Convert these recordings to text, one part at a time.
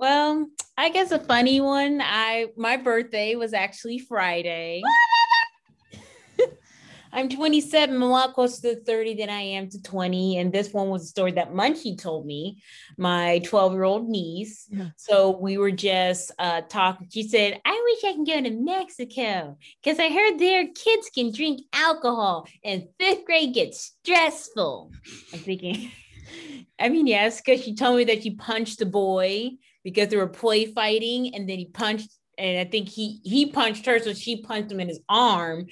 Well, I guess a funny one. I my birthday was actually Friday. I'm 27, I'm a lot closer to 30 than I am to 20. And this one was a story that Munchie told me, my 12 year old niece. Yeah. So we were just uh, talking. She said, I wish I can go to Mexico because I heard there kids can drink alcohol and fifth grade gets stressful. I'm thinking, I mean, yes, because she told me that she punched a boy because they were play fighting and then he punched and I think he he punched her, so she punched him in his arm.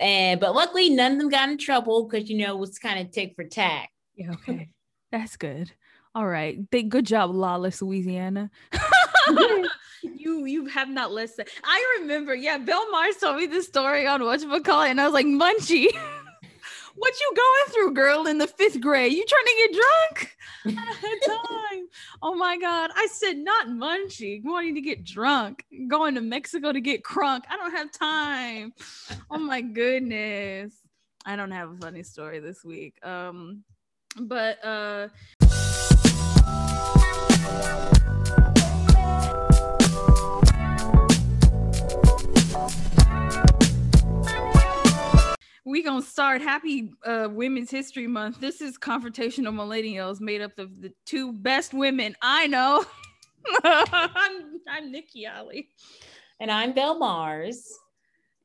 And but luckily, none of them got in trouble because you know it was kind of tick for tack. Yeah, okay, that's good. All right, good job, lawless Louisiana. you you have not listened. I remember, yeah, Belle Mars told me this story on what you call it, and I was like, Munchie. what you going through, girl, in the fifth grade? You trying to get drunk? Time. Oh my God. I said, not munchie, wanting to get drunk, going to Mexico to get crunk. I don't have time. Oh my goodness. I don't have a funny story this week. Um, but uh we gonna start happy uh, women's history month. This is confrontational millennials made up of the two best women i know. I'm, I'm nikki ali and i'm belle mars.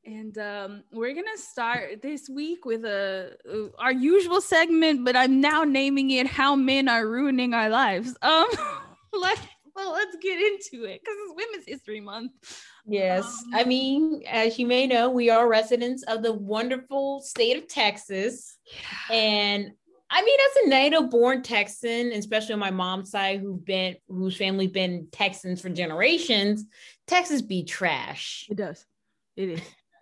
And um, we're gonna start this week with a uh, our usual segment but i'm now naming it how men are ruining our lives. Um let well let's get into it because it's women's history month Yes. Um, I mean, as you may know, we are residents of the wonderful state of Texas. Yeah. And I mean, as a native born Texan, especially on my mom's side, who've been whose family been Texans for generations, Texas be trash. It does. It is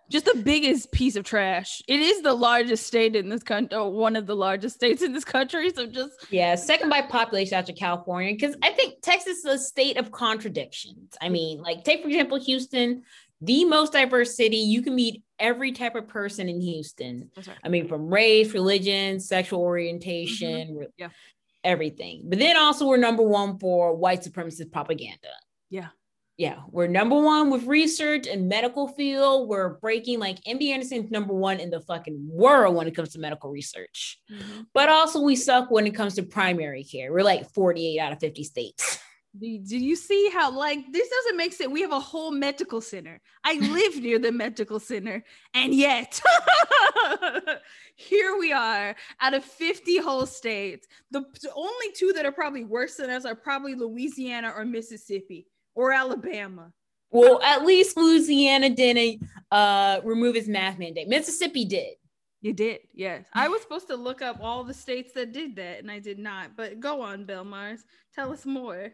just the biggest piece of trash. It is the largest state in this country, or one of the largest states in this country. So just yeah, second by population after California, because I think Texas is a state of contradictions. I mean, like take for example Houston, the most diverse city. You can meet every type of person in Houston. Right. I mean, from race, religion, sexual orientation, mm-hmm. yeah, everything. But then also we're number one for white supremacist propaganda. Yeah yeah, we're number one with research and medical field. We're breaking like MD Anderson's number one in the fucking world when it comes to medical research. Mm-hmm. But also we suck when it comes to primary care. We're like 48 out of 50 states. Do you see how like this doesn't make sense? We have a whole medical center. I live near the medical center, and yet here we are out of 50 whole states. The, the only two that are probably worse than us are probably Louisiana or Mississippi or Alabama. Well, at least Louisiana didn't uh, remove its mask mandate. Mississippi did. You did, yes. I was supposed to look up all the states that did that, and I did not. But go on, Belle Mars. Tell us more.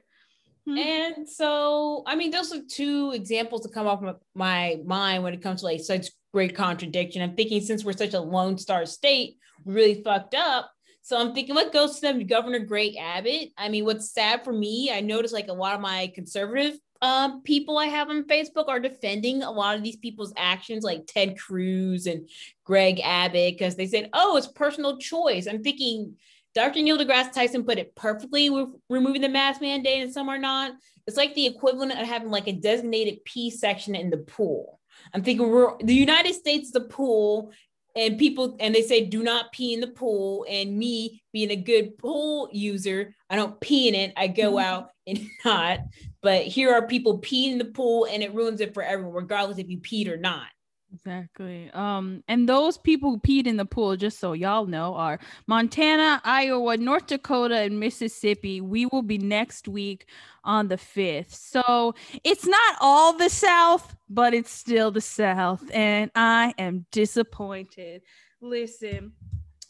Hmm. And so, I mean, those are two examples that come off my mind when it comes to like such great contradiction. I'm thinking since we're such a Lone Star state, we really fucked up. So I'm thinking, what goes to them, Governor Greg Abbott? I mean, what's sad for me, I noticed like a lot of my conservative um, people I have on Facebook are defending a lot of these people's actions, like Ted Cruz and Greg Abbott, because they said, oh, it's personal choice. I'm thinking Dr. Neil deGrasse Tyson put it perfectly with removing the mask mandate, and some are not. It's like the equivalent of having like a designated P section in the pool. I'm thinking we're the United States is the pool and people and they say do not pee in the pool. And me being a good pool user i don't pee in it. I go mm-hmm. out and not. But here are people peeing in the pool and it ruins it for everyone regardless if you peed or not Exactly. Um, and those people who peed in the pool, just so y'all know, are Montana, Iowa, North Dakota, and Mississippi. We will be next week on the 5th. So it's not all the South, but it's still the South. And I am disappointed. Listen,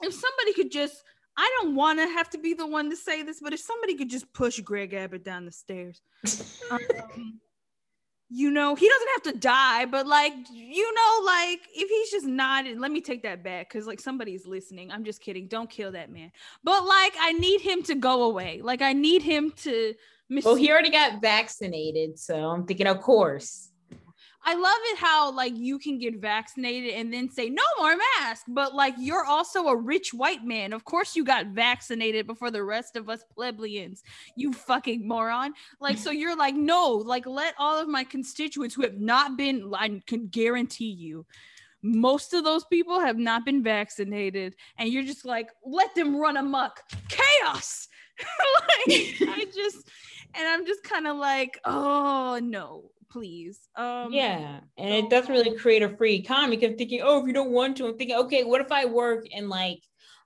if somebody could just I don't want to have to be the one to say this, but if somebody could just push Greg Abbott down the stairs, um, you know, he doesn't have to die, but like, you know, like if he's just not, let me take that back because like somebody's listening. I'm just kidding. Don't kill that man. But like, I need him to go away. Like, I need him to. Mis- well, he already got vaccinated, so I'm thinking, of course. I love it how like you can get vaccinated and then say no more mask, but like you're also a rich white man. Of course you got vaccinated before the rest of us plebeians. You fucking moron. Like so you're like no, like let all of my constituents who have not been I can guarantee you most of those people have not been vaccinated and you're just like let them run amok chaos like i just and i'm just kind of like oh no please. Um, yeah, and so- it doesn't really create a free economy. Because thinking, oh, if you don't want to, I'm thinking, okay, what if I work in like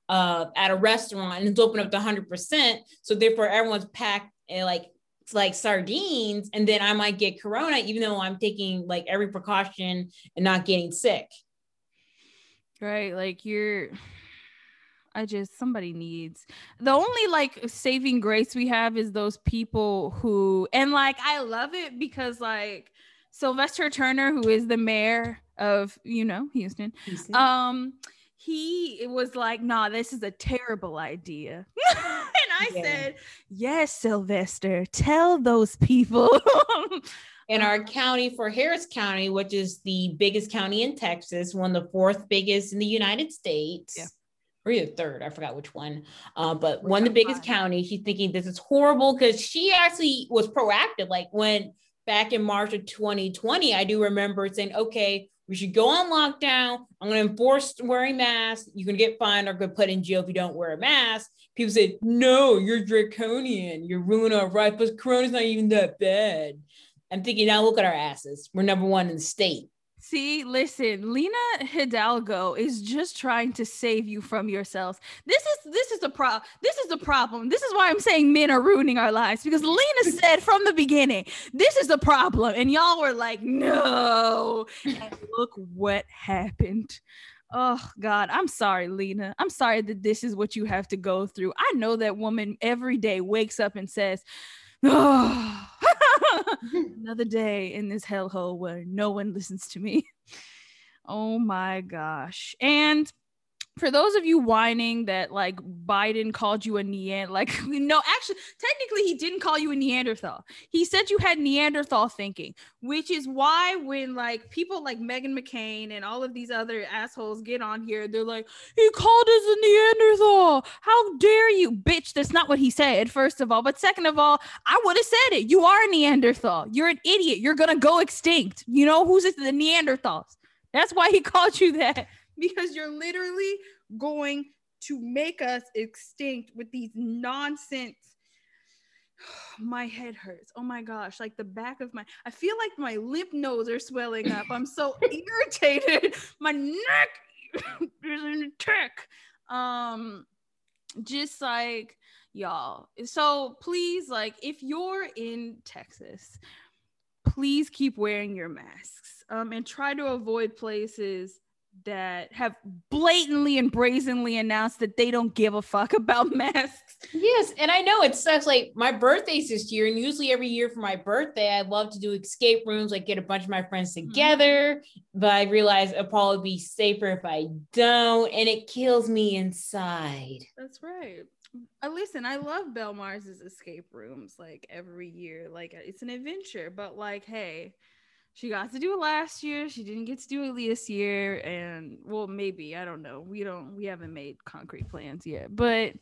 uh at a restaurant and it's open up to 100 percent, so therefore everyone's packed and like it's like sardines, and then I might get corona, even though I'm taking like every precaution and not getting sick. Right, like you're. I just somebody needs the only like saving grace we have is those people who and like I love it because like Sylvester Turner, who is the mayor of you know Houston, Houston. um, he was like, "Nah, this is a terrible idea," and I yeah. said, "Yes, Sylvester, tell those people." in our county for Harris County, which is the biggest county in Texas, one of the fourth biggest in the United States. Yeah or either third, I forgot which one. Uh, but one of the biggest counties, she's thinking this is horrible because she actually was proactive. Like when back in March of 2020, I do remember saying, okay, we should go on lockdown. I'm going to enforce wearing masks. You're going to get fined or get put in jail if you don't wear a mask. People say, no, you're draconian. You're ruining our rights, but Corona's not even that bad. I'm thinking, now look at our asses. We're number one in the state. See, listen, Lina Hidalgo is just trying to save you from yourselves. This is this is the problem. This is the problem. This is why I'm saying men are ruining our lives because Lina said from the beginning, this is the problem, and y'all were like, no. And look what happened. Oh God, I'm sorry, Lina. I'm sorry that this is what you have to go through. I know that woman every day wakes up and says, Oh, another day in this hellhole where no one listens to me. Oh my gosh. And for those of you whining that like Biden called you a Neanderthal, like no, actually, technically he didn't call you a Neanderthal. He said you had Neanderthal thinking, which is why when like people like Meghan McCain and all of these other assholes get on here, they're like, he called us a Neanderthal. How dare you, bitch? That's not what he said. First of all, but second of all, I would have said it. You are a Neanderthal. You're an idiot. You're gonna go extinct. You know who's the Neanderthals? That's why he called you that because you're literally going to make us extinct with these nonsense my head hurts. Oh my gosh, like the back of my I feel like my lymph nodes are swelling up. I'm so irritated. My neck is in a tick. Um just like y'all. So please like if you're in Texas, please keep wearing your masks. Um and try to avoid places that have blatantly and brazenly announced that they don't give a fuck about masks. Yes, and I know it sucks. Like my birthday's this year, and usually every year for my birthday, I love to do escape rooms, like get a bunch of my friends mm-hmm. together. Mm-hmm. But I realize it'll probably be safer if I don't, and it kills me inside. That's right. Uh, listen, I love Belle Mars's escape rooms like every year. Like it's an adventure, but like, hey, she got to do it last year. She didn't get to do it this year. And well, maybe, I don't know. We don't, we haven't made concrete plans yet. But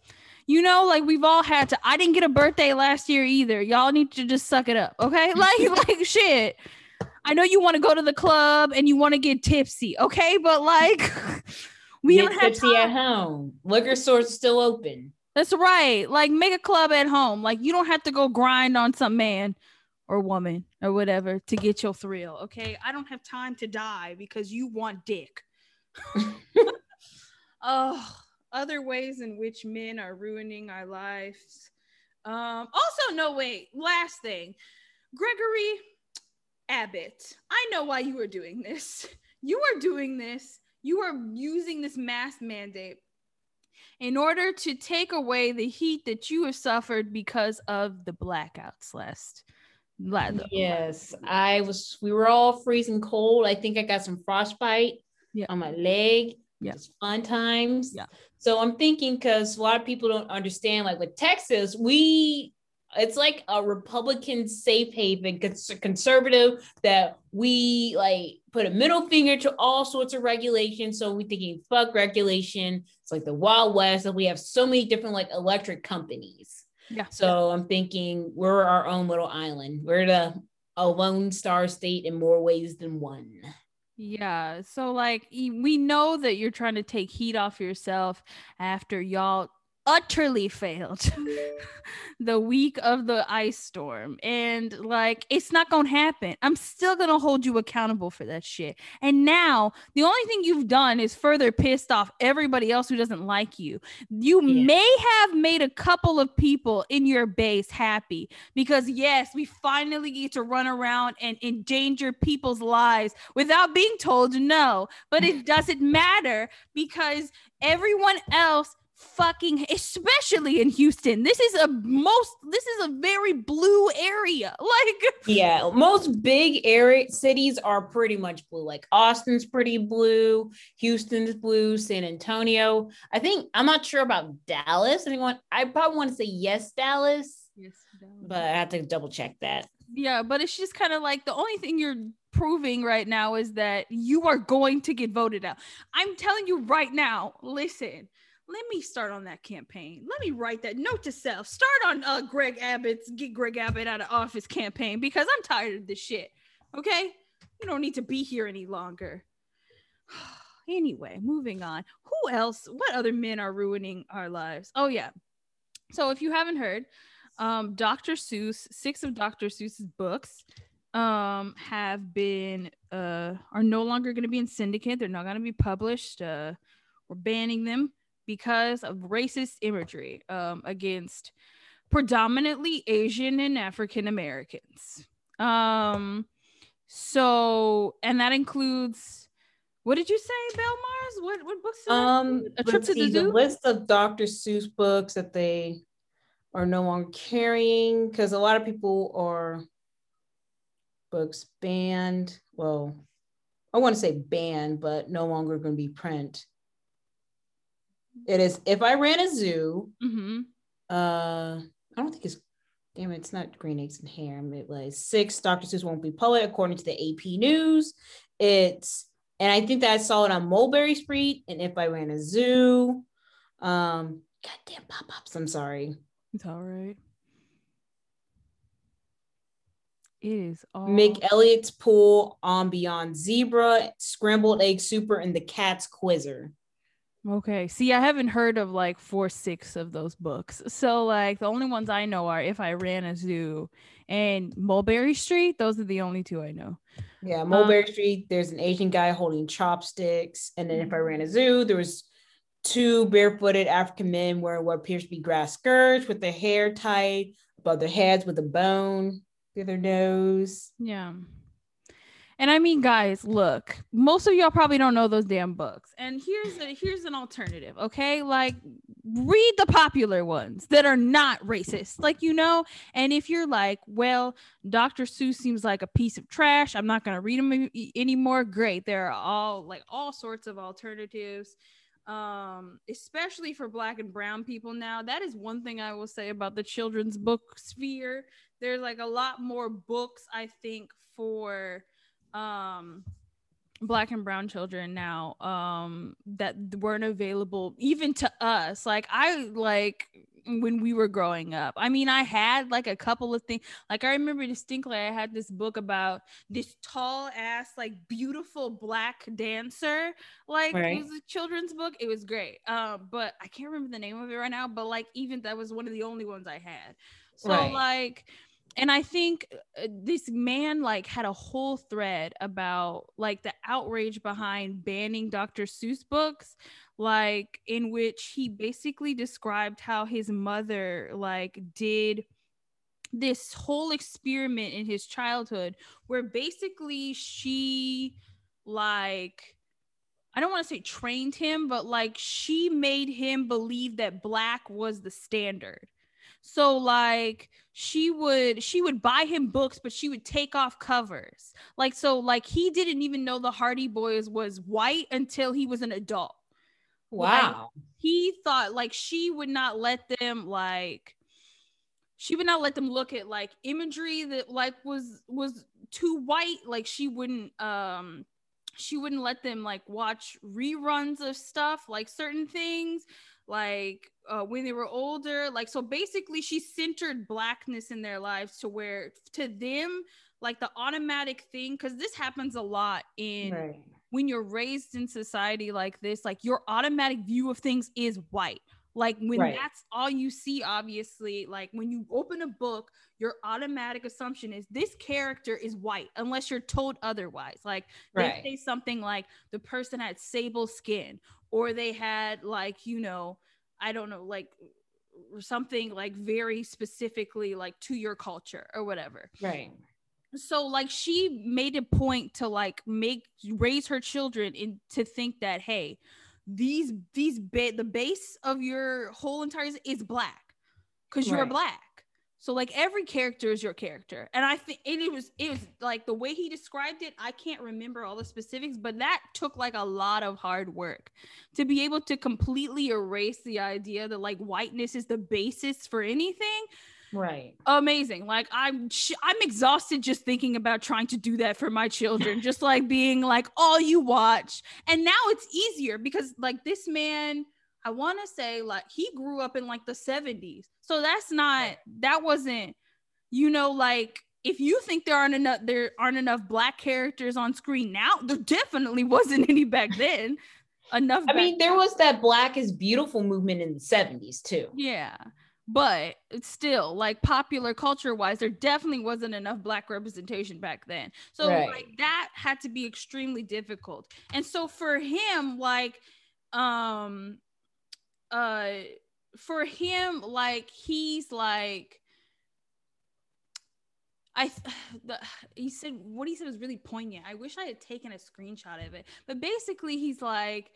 you know, like we've all had to. I didn't get a birthday last year either. Y'all need to just suck it up. Okay. Like, like shit. I know you want to go to the club and you want to get tipsy. Okay. But like, we get don't have tipsy time. at home. Liquor stores still open. That's right. Like, make a club at home. Like, you don't have to go grind on some man or woman or whatever to get your thrill. Okay. I don't have time to die because you want dick. oh, other ways in which men are ruining our lives. Um, also, no, wait, last thing. Gregory Abbott, I know why you are doing this. You are doing this. You are using this mask mandate in order to take away the heat that you have suffered because of the blackouts last Yes, I was. We were all freezing cold. I think I got some frostbite yeah. on my leg. Yeah, it's fun times. Yeah. So I'm thinking because a lot of people don't understand, like with Texas, we it's like a Republican safe haven, conservative that we like put a middle finger to all sorts of regulations. So we're thinking fuck regulation. It's like the Wild West, and we have so many different like electric companies. Yeah. So I'm thinking we're our own little island. We're the a lone star state in more ways than one. Yeah. So like we know that you're trying to take heat off yourself after y'all utterly failed the week of the ice storm. And like it's not gonna happen. I'm still gonna hold you accountable for that shit. And now the only thing you've done is further pissed off everybody else who doesn't like you. You yeah. may have made a couple of people in your base happy because yes we finally get to run around and endanger people's lives without being told no. But it doesn't matter because everyone else fucking especially in Houston. This is a most this is a very blue area. Like Yeah, most big area cities are pretty much blue. Like Austin's pretty blue, Houston's blue, San Antonio. I think I'm not sure about Dallas. Anyone I probably want to say yes Dallas. Yes, Dallas. But I have to double check that. Yeah, but it's just kind of like the only thing you're proving right now is that you are going to get voted out. I'm telling you right now, listen, let me start on that campaign. Let me write that note to self. Start on uh, Greg Abbott's get Greg Abbott out of office campaign because I'm tired of this shit. Okay, you don't need to be here any longer. anyway, moving on. Who else? What other men are ruining our lives? Oh yeah. So if you haven't heard, um, Dr. Seuss, six of Dr. Seuss's books um have been uh are no longer going to be in syndicate they're not going to be published uh we're banning them because of racist imagery um, against predominantly Asian and African Americans. Um, so, and that includes what did you say, Belle Mars? What what books? Um, a trip to the zoo. The list of Dr. Seuss books that they are no longer carrying because a lot of people are books banned. Well, I want to say banned, but no longer going to be print. It is if I ran a zoo. Mm-hmm. Uh, I don't think it's. Damn it, it's not green eggs and ham. It was six. Dr. Seuss won't be poet according to the AP News. It's and I think that I saw it on Mulberry Street. And if I ran a zoo, um, goddamn pop ups. I'm sorry. It's all right. It is all Make Elliott's pool on Beyond Zebra, scrambled egg super, and the cat's quizzer. Okay. See, I haven't heard of like four, six of those books. So like the only ones I know are If I Ran a Zoo and Mulberry Street. Those are the only two I know. Yeah, Mulberry um, Street. There's an Asian guy holding chopsticks, and then If I Ran a Zoo, there was two barefooted African men wearing what appears to be grass skirts with their hair tied above their heads with a bone through their nose. Yeah. And I mean, guys, look, most of y'all probably don't know those damn books. And here's a here's an alternative, okay? Like read the popular ones that are not racist, like you know. And if you're like, well, Dr. Seuss seems like a piece of trash, I'm not gonna read them anymore. Great, there are all like all sorts of alternatives um especially for black and brown people now that is one thing i will say about the children's book sphere there's like a lot more books i think for um black and brown children now um that weren't available even to us. Like i like when we were growing up i mean i had like a couple of things like i remember distinctly i had this book about this tall ass like beautiful black dancer. Like right. it was a children's book. It was great. Um but i can't remember the name of it right now but like even that was one of the only ones i had. So right. like and I think uh, this man like had a whole thread about like the outrage behind banning Dr. Seuss books, like in which he basically described how his mother like did this whole experiment in his childhood where basically she like I don't want to say trained him, but like she made him believe that black was the standard. So like she would she would buy him books, but she would take off covers. Like so like he didn't even know the Hardy Boys was white until he was an adult. Wow. Like, he thought like she would not let them like she would not let them look at like imagery that like was was too white like she wouldn't um she wouldn't let them like watch reruns of stuff like certain things like uh, when they were older like so basically she centered blackness in their lives to where to them like the automatic thing because this happens a lot in right. when you're raised in society like this like your automatic view of things is white like when right. that's all you see obviously like when you open a book your automatic assumption is this character is white unless you're told otherwise like right. they say something like the person had sable skin or they had like you know i don't know like something like very specifically like to your culture or whatever. Right. So like she made a point to like make raise her children in to think that hey these these ba- the base of your whole entire is black because you're right. black so like every character is your character. And i think it was it was like the way he described it i can't remember all the specifics but that took like a lot of hard work to be able to completely erase the idea that like whiteness is the basis for anything. Right. Amazing. Like i'm i'm exhausted just thinking about trying to do that for my children just like being like all you watch. And now it's easier because like this man i want to say like he grew up in like the 70s so that's not that wasn't you know like if you think there aren't enough there aren't enough black characters on screen now there definitely wasn't any back then. Enough i mean there was that black is beautiful movement in the 70s too. Yeah but still like popular culture wise there definitely wasn't enough black representation back then. So right. like that had to be extremely difficult. And so for him like um uh for him like he's like I the, he said what he said was really poignant. I wish I had taken a screenshot of it. But basically he's like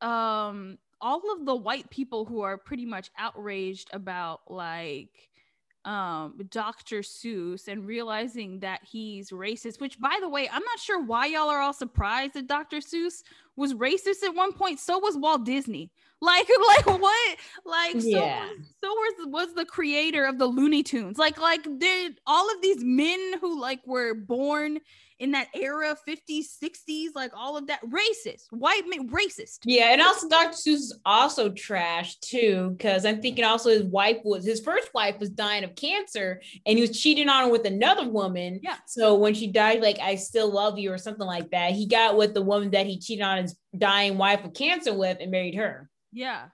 um all of the white people who are pretty much outraged about like um Dr. Seuss and realizing that he's racist, which by the way, I'm not sure why y'all are all surprised that Dr. Seuss was racist at one point. So was Walt Disney. Like, like what? Like, yeah. so, so was, was the creator of the Looney Tunes. Like, like did all of these men who like were born in that era 50s 60s like all of that racist white men racist yeah and also dr seuss is also trash too because i'm thinking also his wife was his first wife was dying of cancer and he was cheating on her with another woman yeah so when she died like i still love you or something like that he got with the woman that he cheated on his dying wife with cancer with and married her yeah.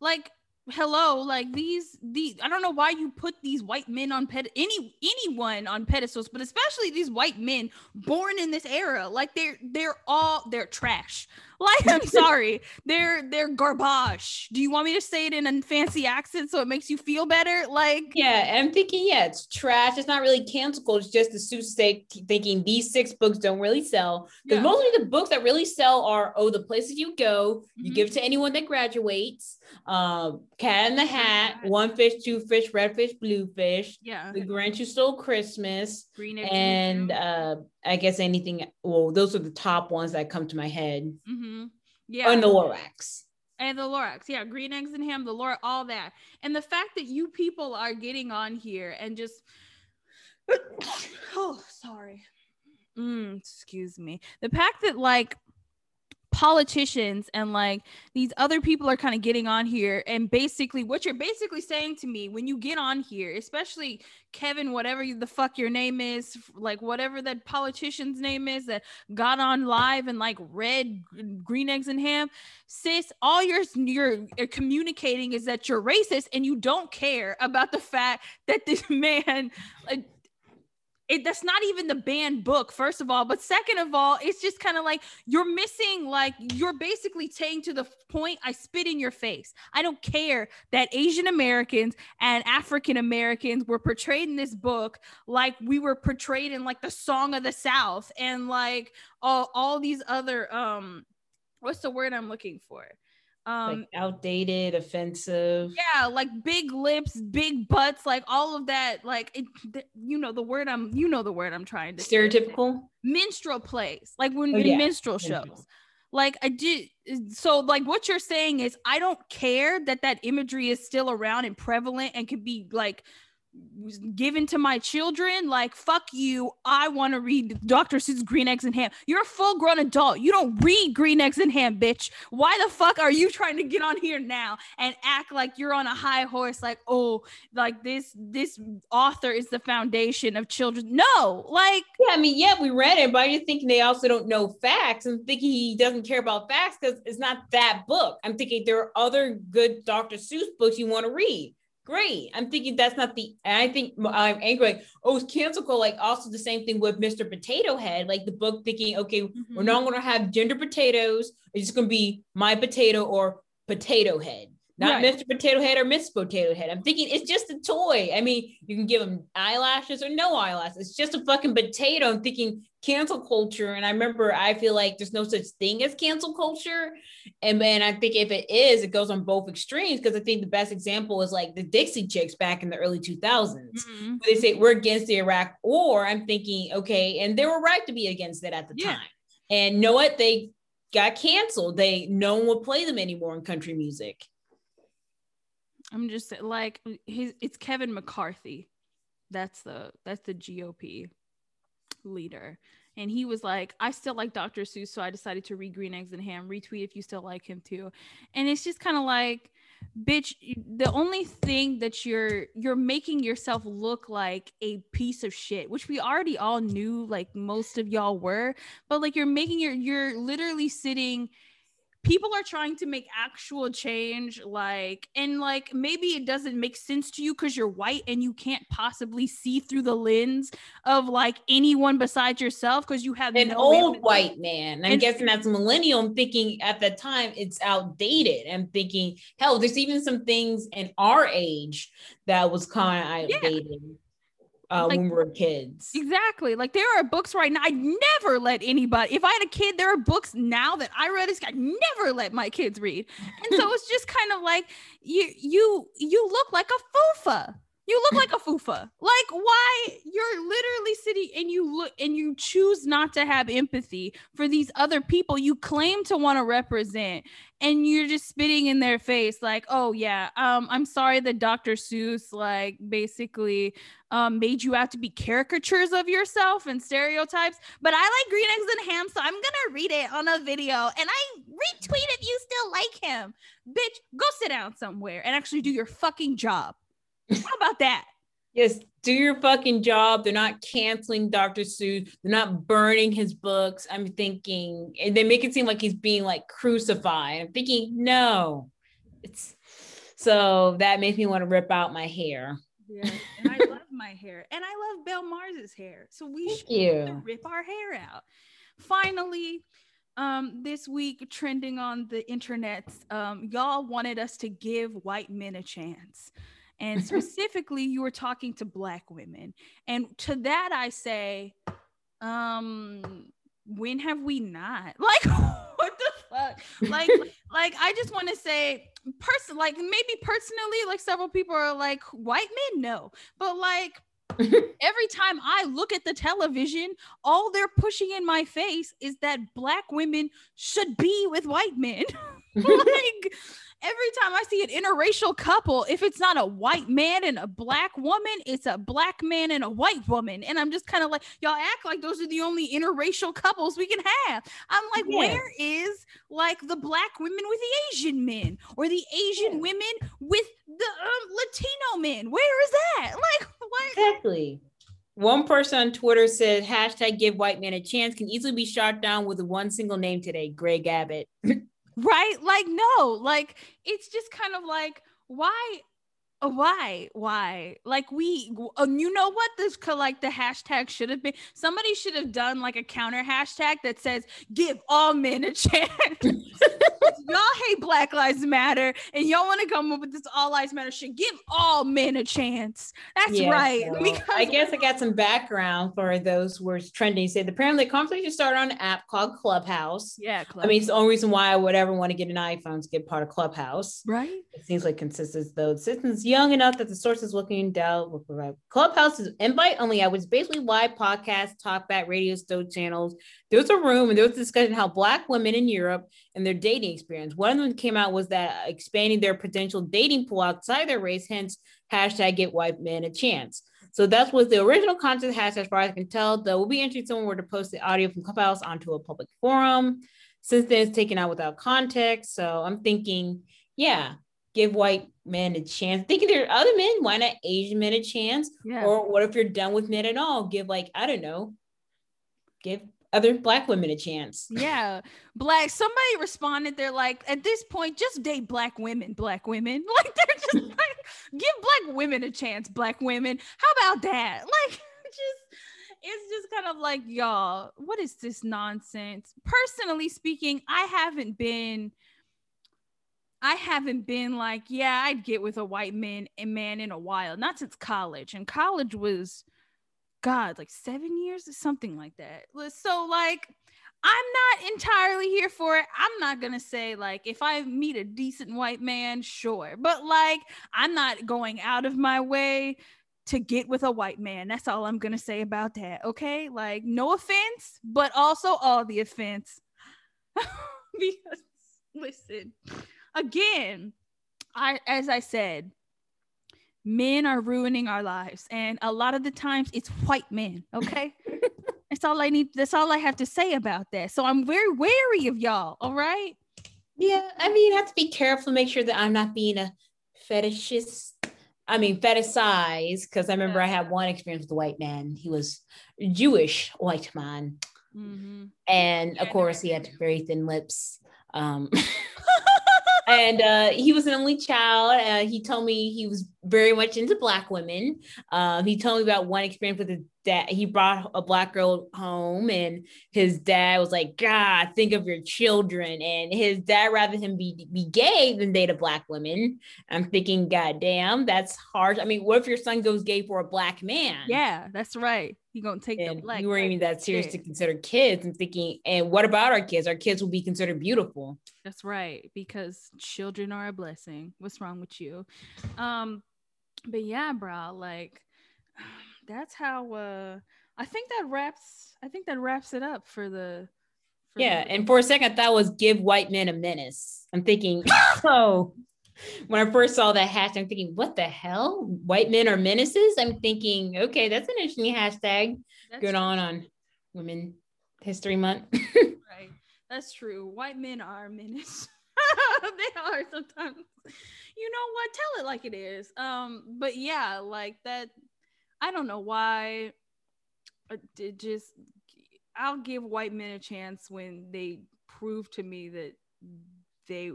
Like hello like these these i don't know why you put these white men on ped any anyone on pedestals but especially these white men born in this era like they're they're all they're trash like i'm sorry. They're they're garbage. Do you want me to say it in a fancy accent so it makes you feel better? Like yeah i'm thinking yeah it's trash. It's not really cancelable. It's just the sake thinking these six books don't really sell. Because yeah. mostly the books that really sell are oh the places you go you mm-hmm. give to anyone that graduates um cat in the hat one fish two fish red fish blue fish yeah the grinch who stole christmas green and uh I guess anything. Well, those are the top ones that come to my head. Mm-hmm. Yeah, and the Lorax. And the Lorax, yeah, green eggs and ham, the Lorax, all that. And the fact that you people are getting on here and just, oh, sorry, mm, excuse me. The fact that like politicians and like these other people are kind of getting on here and basically what you're basically saying to me when you get on here especially kevin whatever the fuck your name is like whatever that politician's name is that got on live and like read green eggs and ham sis all you're you're uh, communicating is that you're racist and you don't care about the fact that this man like it, that's not even the banned book first of all but second of all it's just kind of like you're missing like you're basically saying to the point i spit in your face. I don't care that asian americans and african americans were portrayed in this book like we were portrayed in like the song of the south and like all, all these other um what's the word i'm looking for um like outdated offensive yeah like big lips big butts like all of that like it, th- you know the word i'm you know the word i'm trying to stereotypical say. minstrel plays like when oh, yeah. minstrel shows minstrel. like i did so like what you're saying is i don't care that that imagery is still around and prevalent and could be like was given to my children like fuck you i want to read dr seuss green eggs and ham. You're a full grown adult. You don't read green eggs and ham bitch. Why the fuck are you trying to get on here now and act like you're on a high horse like oh like this this author is the foundation of children? No like yeah i mean yeah we read it but i'm thinking they also don't know facts. I'm thinking he doesn't care about facts because it's not that book. I'm thinking there are other good dr seuss books you want to read great. I'm thinking that's not the. I think I'm angry. Oh, it's cancel culture. Like also the same thing with Mr. Potato Head. Like the book thinking, okay, mm-hmm. we're not going to have gender potatoes. It's just going to be my potato or potato head. Not right. Mr. Potato Head or Miss Potato Head. I'm thinking it's just a toy. I mean, you can give them eyelashes or no eyelashes. It's just a fucking potato. I'm thinking cancel culture. And I remember I feel like there's no such thing as cancel culture. And then I think if it is, it goes on both extremes because I think the best example is like the Dixie Chicks back in the early 2000s. Mm-hmm. They say we're against the Iraq war. I'm thinking, okay, and they were right to be against it at the yeah. time. And know what? They got canceled. They no one will play them anymore in country music. I'm just like his it's Kevin McCarthy. That's the that's the GOP leader. And he was like, I still like Dr. Seuss, so I decided to read Green Eggs and Ham. Retweet if you still like him too. And it's just kind of like, bitch, the only thing that you're you're making yourself look like a piece of shit, which we already all knew, like most of y'all were, but like you're making your you're literally sitting people are trying to make actual change like and like maybe it doesn't make sense to you because you're white and you can't possibly see through the lens of like anyone besides yourself because you have an no old white man. I'm and, guessing that's millennial. I'm thinking at the time it's outdated. I'm thinking hell there's even some things in our age that was kind of outdated. yeah uh, like, when we were kids. Exactly. Like there are books right now. I'd never let anybody. If I had a kid, there are books now that I read. As I never let my kids read, and so it's just kind of like you you you look like a fufa. You look like a fufa. Like why you're literally sitting and you look and you choose not to have empathy for these other people you claim to want to represent and you're just spitting in their face like, "Oh yeah, um I'm sorry that Dr. Seuss like basically um made you out to be caricatures of yourself and stereotypes, but I like green eggs and ham, so I'm going to read it on a video and I retweet if you still like him. Bitch, go sit down somewhere and actually do your fucking job. How about that? Yes, do your fucking job. They're not canceling Dr. Seuss. They're not burning his books. I'm thinking, and they make it seem like he's being like crucified. I'm thinking, no. It's so that makes me want to rip out my hair. Yeah, and I love my hair, and I love Belle Mars's hair. So we Thank should you. rip our hair out. Finally, um, this week trending on the internet, um, y'all wanted us to give white men a chance and specifically you were talking to black women. And to that i say um when have we not? Like what the fuck? Like like i just want to say person like maybe personally like several people are like white men? No. But like every time I look at the television, all they're pushing in my face is that black women should be with white men. like every time I see an interracial couple, if it's not a white man and a black woman, it's a black man and a white woman. And I'm just kind of like, y'all act like those are the only interracial couples we can have. I'm like, where is like the black women with the Asian men or the Asian yeah. women with the um, Latino men? Where is that? Like, what? Exactly. One person on Twitter said hashtag give white man a chance can easily be shot down with one single name today, Greg Abbott. right? Like, no, like it's just kind of like, why? Why? Why? Like we, uh, you know what? This like the hashtag should have been. Somebody should have done like a counter hashtag that says "Give all men a chance." y'all hate Black Lives Matter and y'all want to come up with this All Lives Matter shit. Give all men a chance. That's yes, right. So because I guess I got some background for those words trending. Said apparently the conversation started on an app called Clubhouse. Yeah, Clubhouse. I mean, it's the only reason why I would ever want to get an iPhone to get part of Clubhouse. Right. It seems like consists though the system's young enough that the sources looking down will provide. Clubhouse is invite only. I was basically live podcasts, talkback, radio show channels. There was a room and there was discussion how Black women in Europe and their dating experience. One of them came out was that expanding their potential dating pool outside their race, hence hashtag get white men a chance. So that's what the original content has, as far as I can tell. Though we'll be interested someone were to post the audio from Clubhouse onto a public forum. Since then, it's taken out without context. So I'm thinking, yeah, give white men a chance. Thinking there are other men, why not Asian men a chance? Yeah. Or what if you're done with men at all? Give like, I don't know, give other black women a chance. Yeah. Black somebody responded, they're like, at this point, just date black women, black women. Like they're just like, give black women a chance, black women. How about that? Like just it's just kind of like, y'all, what is this nonsense? Personally speaking, I haven't been I haven't been like, yeah, I'd get with a white man and man in a while. Not since college. And college was God, like seven years or something like that. So, like, I'm not entirely here for it. I'm not gonna say like if I meet a decent white man, sure, but like I'm not going out of my way to get with a white man. That's all I'm gonna say about that. Okay, like no offense, but also all the offense. because listen, again, I as I said, men are ruining our lives. And a lot of the times it's white men okay? That's all i need that's all i have to say about that. So i'm very wary of y'all all right? Yeah i mean you have to be careful make sure that i'm not being a fetishist i mean fetishize because i remember yeah. i had one experience with a white man. He was jewish white man. Mm-hmm. and yeah, of course he had very thin lips um and uh, he was an only child. Uh, he told me he was very much into black women. Um, he told me about one experience with his dad. He brought a black girl home, and his dad was like, "God, think of your children." And his dad rather him be be gay than date a black woman. I'm thinking, God damn, that's harsh. I mean, what if your son goes gay for a black man? Yeah, that's right. You gonna take and the black? You weren't even that serious kid. to consider kids. And thinking, and what about our kids? Our kids will be considered beautiful. That's right, because children are a blessing. What's wrong with you? Um, but yeah, bro, like that's how uh I think that wraps I think that wraps it up for the for Yeah, the- and for a second that was give white men a menace. I'm thinking, oh when I first saw that hashtag, I'm thinking, what the hell? White men are menaces? I'm thinking, okay, that's an interesting hashtag. That's Good true. on on Women History Month. right. That's true. White men are menaces. they are sometimes you know what? Tell it like it is. Um, but yeah, like that. I don't know why. It just I'll give white men a chance when they prove to me that they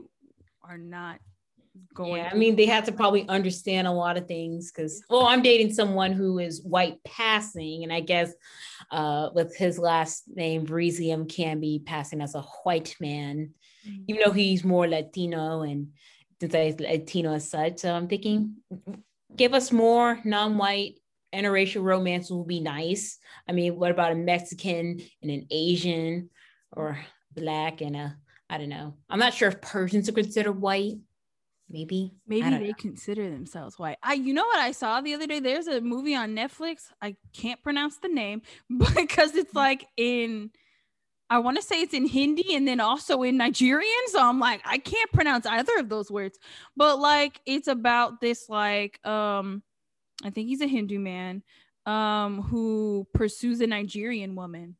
are not going. Yeah, I mean, they have to probably understand a lot of things because, well, I'm dating someone who is white passing, and I guess uh, with his last name, Vrezium can be passing as a white man, mm-hmm. even though he's more Latino and since I Latino as such. So I'm thinking, give us more non-white interracial romance will be nice. I mean, what about a Mexican and an Asian or black and a I don't know. I'm not sure if Persians are considered white. Maybe. Maybe they know. consider themselves white. I you know what I saw the other day? There's a movie on Netflix. I can't pronounce the name, because it's like in I want to say it's in Hindi and then also in Nigerian. So I'm like, I can't pronounce either of those words. But like it's about this like um I think he's a Hindu man um who pursues a Nigerian woman.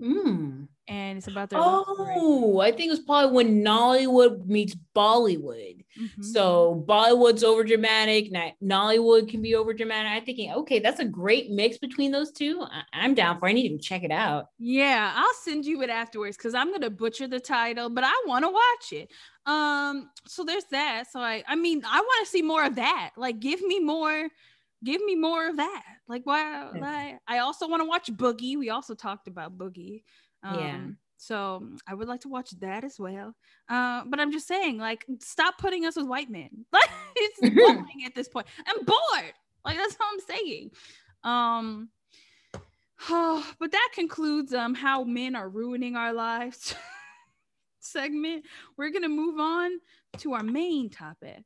Mm and it's about their oh i think it was probably when nollywood meets bollywood. Mm-hmm. so bollywood's over dramatic nollywood can be over dramatic. I'm thinking okay that's a great mix between those two. I- am down for i need to check it out. Yeah i'll send you it afterwards because i'm gonna butcher the title but i want to watch it. Um so there's that. So i i mean i want to see more of that. Like give me more give me more of that like why like, i also want to watch boogie we also talked about boogie um, yeah. So I would like to watch that as well. Uh, but I'm just saying, like, stop putting us with white men. Like, it's boring at this point. I'm bored. Like, that's all I'm saying. Um, oh, but that concludes um how men are ruining our lives segment. We're gonna move on to our main topic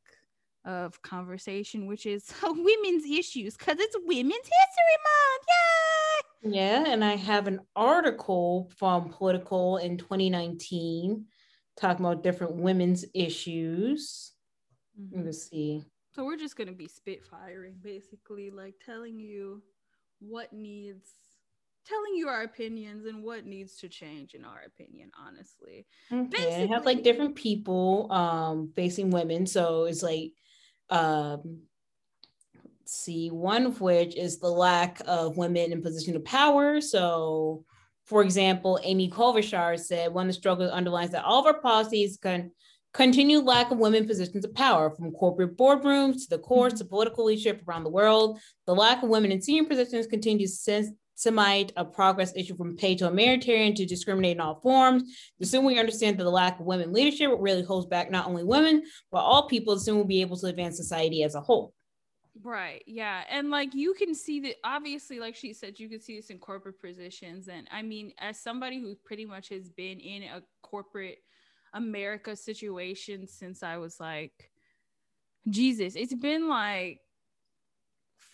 of conversation, which is women's issues, because it's Women's History Month. Yay! Yeah, and I have an article from Politico in 2019 talking about different women's issues. Mm-hmm. Let's see. So we're just gonna be spitfiring, basically, like telling you what needs telling you our opinions and what needs to change in our opinion honestly okay. and have like different people um facing women so it's like um see one of which is the lack of women in position of power so for example amy klobuchar said one of the struggles underlines that all of our policies can continued lack of women positions of power from corporate boardrooms to the courts mm-hmm. to political leadership around the world. The lack of women in senior positions continues since Semite a progress issue from pay to humanitarian to discriminate in all forms. The sooner we understand that the lack of women leadership really holds back not only women, but all people, the sooner we'll be able to advance society as a whole. Right. Yeah. And like you can see that obviously, like she said, you can see this in corporate positions. And I mean, as somebody who pretty much has been in a corporate America situation since I was like, Jesus, it's been like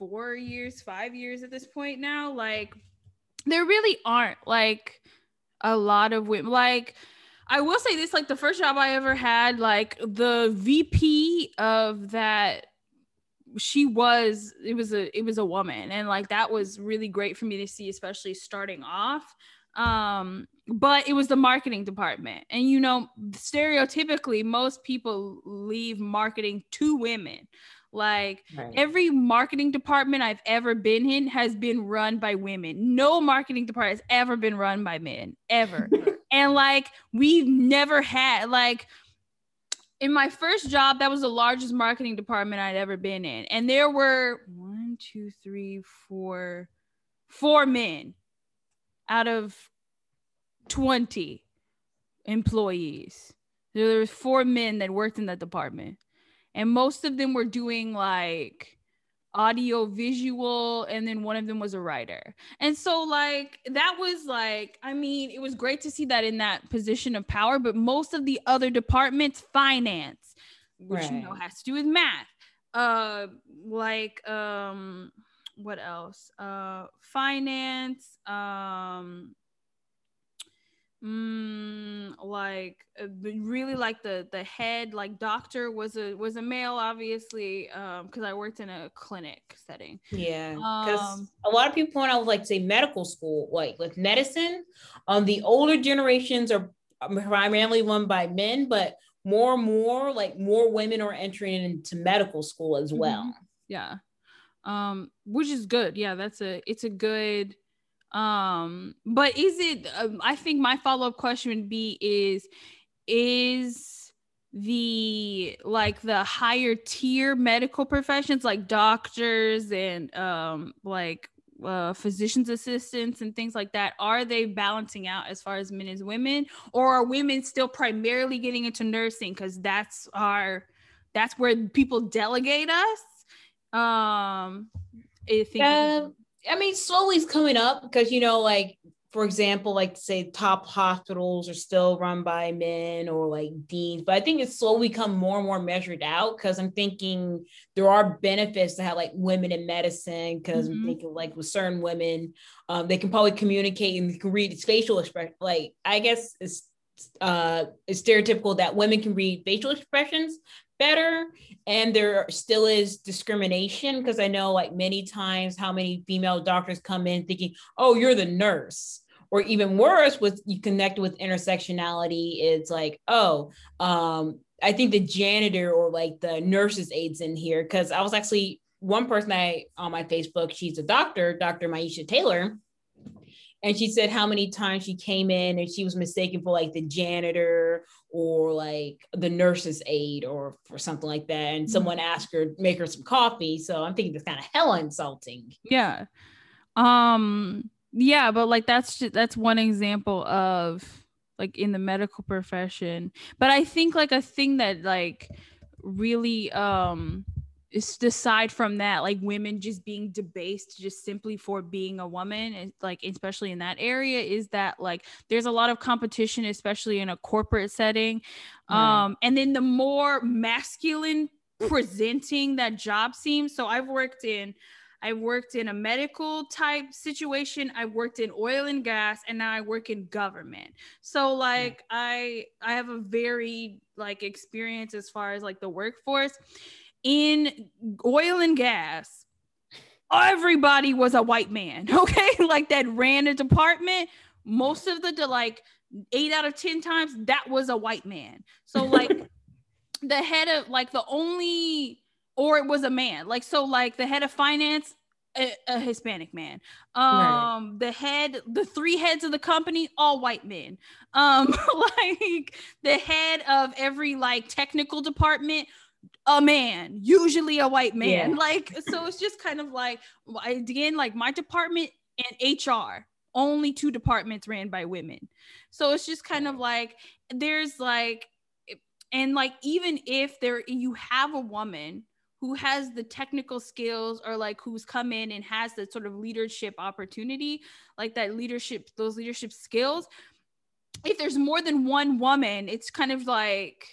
four years, five years at this point now. Like, there really aren't like a lot of women. Like, I will say this like, the first job I ever had, like, the VP of that she was it was a it was a woman and like that was really great for me to see especially starting off um but it was the marketing department and you know stereotypically most people leave marketing to women like right. every marketing department I've ever been in has been run by women. No marketing department has ever been run by men, ever. and like we've never had like in my first job, that was the largest marketing department I'd ever been in. And there were one, two, three, four, four men out of 20 employees. There were four men that worked in that department. And most of them were doing like audio visual and then one of them was a writer and so like that was like i mean it was great to see that in that position of power but most of the other departments finance which right. you know has to do with math uh like um what else uh finance um mm, like uh, really like the the head like doctor was a was a male obviously um because i worked in a clinic setting. Yeah because um, a lot of people point out like say medical school like with medicine um the older generations are primarily run by men but more and more like more women are entering into medical school as well. Mm-hmm. yeah. Um which is good. Yeah that's a it's a good um but is it um, i think my follow-up question would be is is the like the higher tier medical professions like doctors and um like uh, physicians assistants and things like that are they balancing out as far as men as women? Or are women still primarily getting into nursing because that's our that's where people delegate us? Um I think uh, I mean, slowly it's coming up because you know, like for example, like say top hospitals are still run by men or like deans, but I think it's slowly become more and more measured out because I'm thinking there are benefits to have like women in medicine because mm-hmm. I'm thinking like with certain women, um, they can probably communicate and can read facial expression. Like I guess it's uh it's stereotypical that women can read facial expressions better and there still is discrimination because i know like many times how many female doctors come in thinking oh you're the nurse. Or even worse with you connect with intersectionality it's like oh um i think the janitor or like the nurses aides in here. Because i was actually one person i on my facebook she's a doctor dr maisha taylor and she said how many times she came in and she was mistaken for like the janitor or like the nurse's aide or for something like that. And mm-hmm. someone asked her make her some coffee. So i'm thinking that's kind of hella insulting. Yeah. Um yeah but like that's just, that's one example of like in the medical profession. But i think like a thing that like really um aside from that like women just being debased just simply for being a woman and like especially in that area is that like there's a lot of competition especially in a corporate setting right. um and then the more masculine presenting that job seems so i've worked in I've worked in a medical type situation. I worked in oil and gas, and now I work in government. So like I I have a very like experience as far as like the workforce in oil and gas, everybody was a white man. Okay, like that ran a department. Most of the like eight out of ten times that was a white man. So like the head of like the only or it was a man. Like so like the head of finance a, a, Hispanic man. Um, right. the head, the three heads of the company, all white men. Um, like the head of every like technical department, a man, usually a white man. Yeah. Like, so it's just kind of like again, like my department and HR, only two departments ran by women. So it's just kind of like there's like and like even if there you have a woman who has the technical skills or like who's come in and has the sort of leadership opportunity, like that leadership, those leadership skills. If there's more than one woman, it's kind of like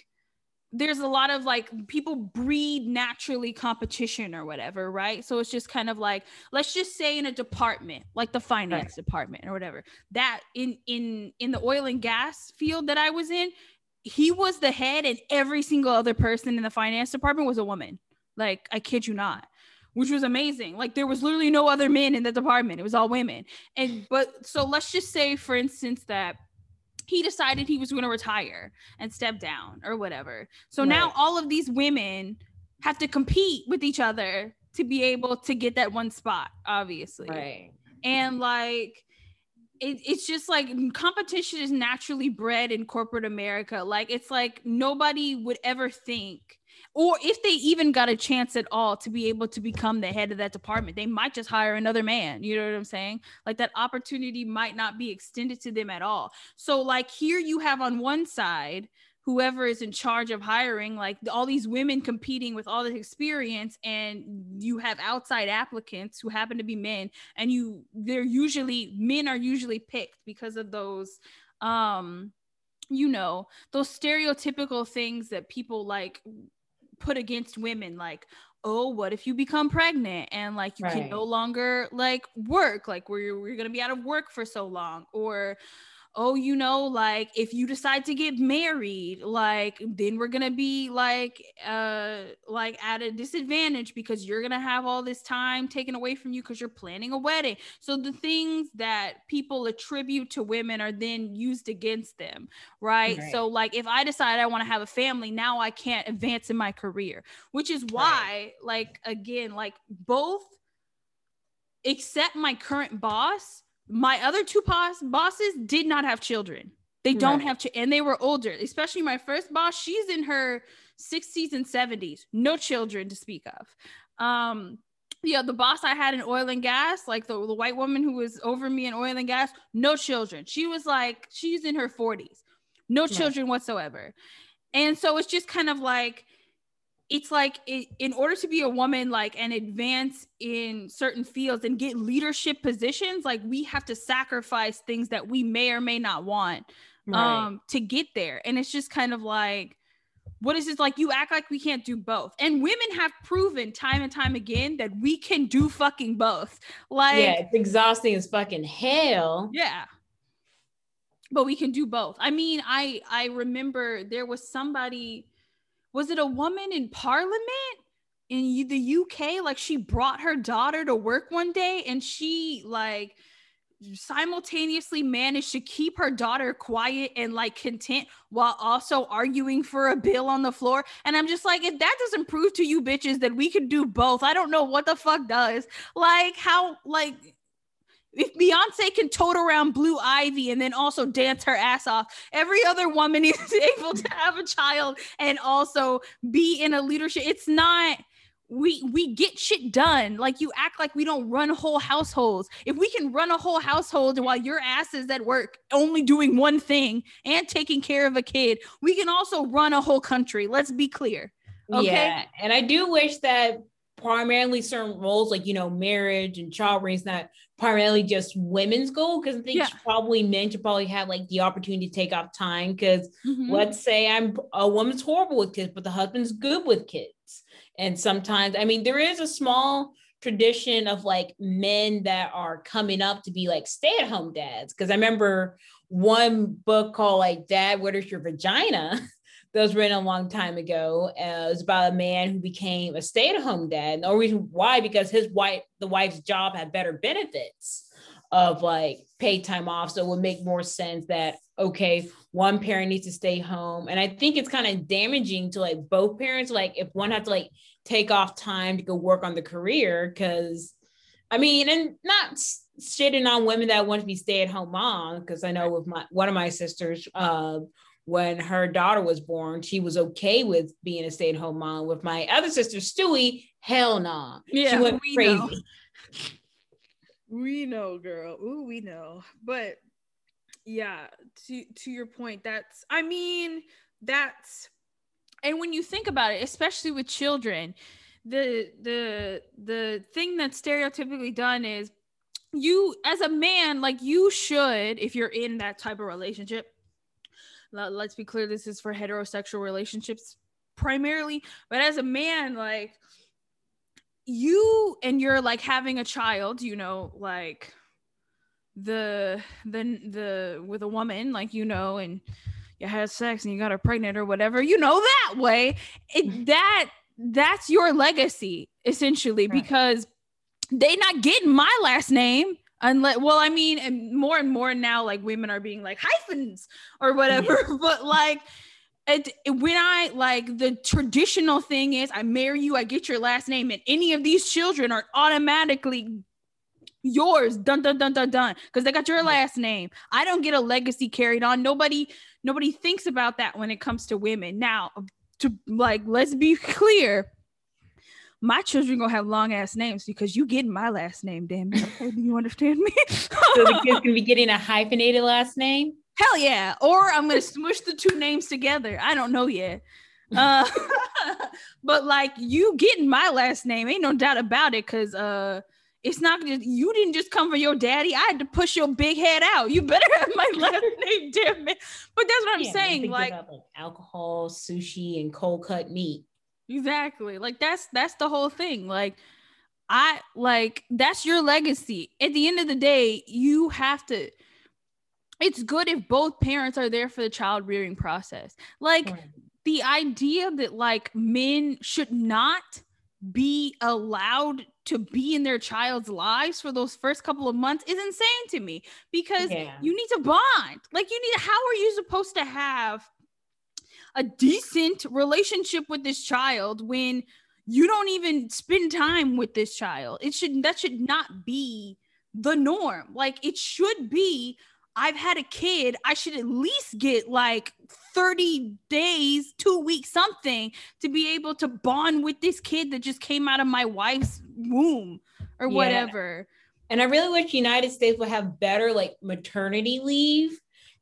there's a lot of like people breed naturally competition or whatever, right? So it's just kind of like let's just say in a department like the finance right. department or whatever that in in in the oil and gas field that I was in, he was the head and every single other person in the finance department was a woman like, I kid you not, which was amazing. Like, there was literally no other men in the department, it was all women. And, but so let's just say, for instance, that he decided he was going to retire and step down or whatever. So right. now all of these women have to compete with each other to be able to get that one spot, obviously. Right. And like, it, it's just like competition is naturally bred in corporate America. Like, it's like nobody would ever think or if they even got a chance at all to be able to become the head of that department, they might just hire another man. You know what I'm saying? Like that opportunity might not be extended to them at all. So, like, here you have on one side, whoever is in charge of hiring, like all these women competing with all this experience, and you have outside applicants who happen to be men, and you, they're usually, men are usually picked because of those um you know those stereotypical things that people like put against women like oh what if you become pregnant and like you right. can no longer like work like we're, we're gonna be out of work for so long or oh, you know, like if you decide to get married, like then we're gonna be like uh like at a disadvantage because you're gonna have all this time taken away from you because you're planning a wedding. So the things that people attribute to women are then used against them, right? right. So like if I decide I want to have a family, now I can't advance in my career, which is why, right. like again, like both except my current boss my other two boss bosses did not have children. They don't right. have to, and they were older. Especially my first boss, she's in her 60s and 70s, no children to speak of. Um, yeah, the boss I had in oil and gas, like the, the white woman who was over me in oil and gas, no children. She was like, she's in her 40s, no children right. whatsoever. And so it's just kind of like it's like it, in order to be a woman like and advance in certain fields and get leadership positions like we have to sacrifice things that we may or may not want right. um to get there. And it's just kind of like what is this like you act like we can't do both. And women have proven time and time again that we can do fucking both. Like yeah it's exhausting as fucking hell. Yeah. But we can do both. I mean i i remember there was somebody was it a woman in parliament in the UK? Like she brought her daughter to work one day and she like simultaneously managed to keep her daughter quiet and like content while also arguing for a bill on the floor. And I'm just like, if that doesn't prove to you bitches that we can do both, I don't know what the fuck does. Like, how, like, if Beyonce can tote around Blue Ivy and then also dance her ass off, every other woman is able to have a child and also be in a leadership. It's not we we get shit done. Like you act like we don't run whole households. If we can run a whole household while your ass is at work only doing one thing and taking care of a kid, we can also run a whole country. Let's be clear. Okay? Yeah, and I do wish that primarily certain roles like you know marriage and child raising that primarily just women's goal because I think yeah. probably men should probably have like the opportunity to take off time because mm-hmm. let's say I'm a woman's horrible with kids but the husband's good with kids and sometimes I mean there is a small tradition of like men that are coming up to be like stay-at-home dads because I remember one book called like Dad What is Your Vagina that was written a long time ago. Uh, it was about a man who became a stay-at-home dad. No reason why, because his wife, the wife's job had better benefits of like paid time off. So it would make more sense that okay, one parent needs to stay home. And I think it's kind of damaging to like both parents. Like if one has to like take off time to go work on the career, because I mean, and not shitting on women that want to be stay-at-home mom, because I know with my one of my sisters, uh, when her daughter was born, she was okay with being a stay-at-home mom. With my other sister, Stewie, hell no. Nah. Yeah, she went crazy. Know. We know, girl. Ooh, we know. But yeah, to to your point, that's I mean, that's and when you think about it, especially with children, the the the thing that's stereotypically done is you as a man, like you should, if you're in that type of relationship, let's be clear this is for heterosexual relationships primarily but as a man like you and you're like having a child you know like the the the with a woman like you know and you had sex and you got her pregnant or whatever you know that way it, mm-hmm. that that's your legacy essentially right. because they not getting my last name unless well i mean and more and more now like women are being like hyphens or whatever yeah. but like it, when i like the traditional thing is i marry you i get your last name and any of these children are automatically yours dun dun dun dun dun because they got your last name. I don't get a legacy carried on. Nobody nobody thinks about that when it comes to women. Now to like let's be clear my children gonna have long ass names because you getting my last name, damn it. Okay, do you understand me? so the kid's gonna be getting a hyphenated last name? Hell yeah. Or I'm gonna smush the two names together. I don't know yet. Uh but like you getting my last name, ain't no doubt about it, because uh it's not just you didn't just come for your daddy. I had to push your big head out. You better have my last name, damn it. But that's what I'm yeah, saying. Like, about, like alcohol, sushi, and cold cut meat. Exactly. Like that's that's the whole thing. Like I like that's your legacy. At the end of the day, you have to it's good if both parents are there for the child rearing process. Like right. the idea that like men should not be allowed to be in their child's lives for those first couple of months is insane to me because yeah. you need to bond. Like you need how are you supposed to have a decent relationship with this child when you don't even spend time with this child. It should that should not be the norm. Like it should be I've had a kid, I should at least get like 30 days, 2 weeks something to be able to bond with this kid that just came out of my wife's womb or yeah. whatever. And I really wish United States would have better like maternity leave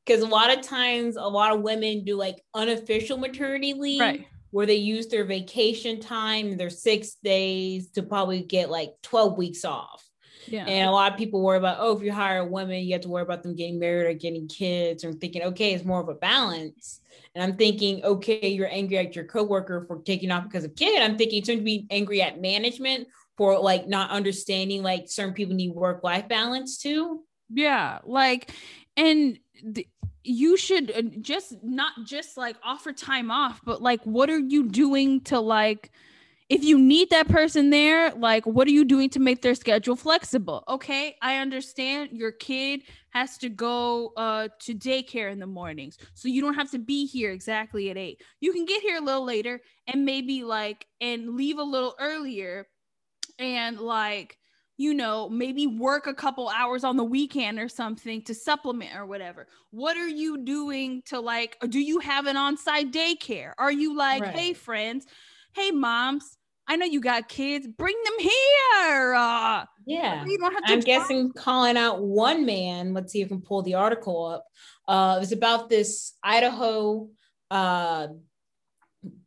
because a lot of times a lot of women do like unofficial maternity leave right. where they use their vacation time their six days to probably get like 12 weeks off yeah. And a lot of people worry about, oh, if you hire a woman, you have to worry about them getting married or getting kids. Or thinking, okay, it's more of a balance. And I'm thinking, okay, you're angry at your coworker for taking off because of kid. I'm thinking it's going to be angry at management for like not understanding like certain people need work life balance too. Yeah, like, and you should uh, just not just like offer time off, but like, what are you doing to like, if you need that person there, like, what are you doing to make their schedule flexible? Okay, I understand your kid has to go uh, to daycare in the mornings, so you don't have to be here exactly at eight. You can get here a little later and maybe like and leave a little earlier, and like you know, maybe work a couple hours on the weekend or something to supplement or whatever. What are you doing to like, do you have an on site daycare? Are you like, right. hey, friends, hey, moms, I know you got kids, bring them here. Uh, yeah. I'm guessing calling out one man. Let's see if we can pull the article up. Uh, it was about this Idaho, uh,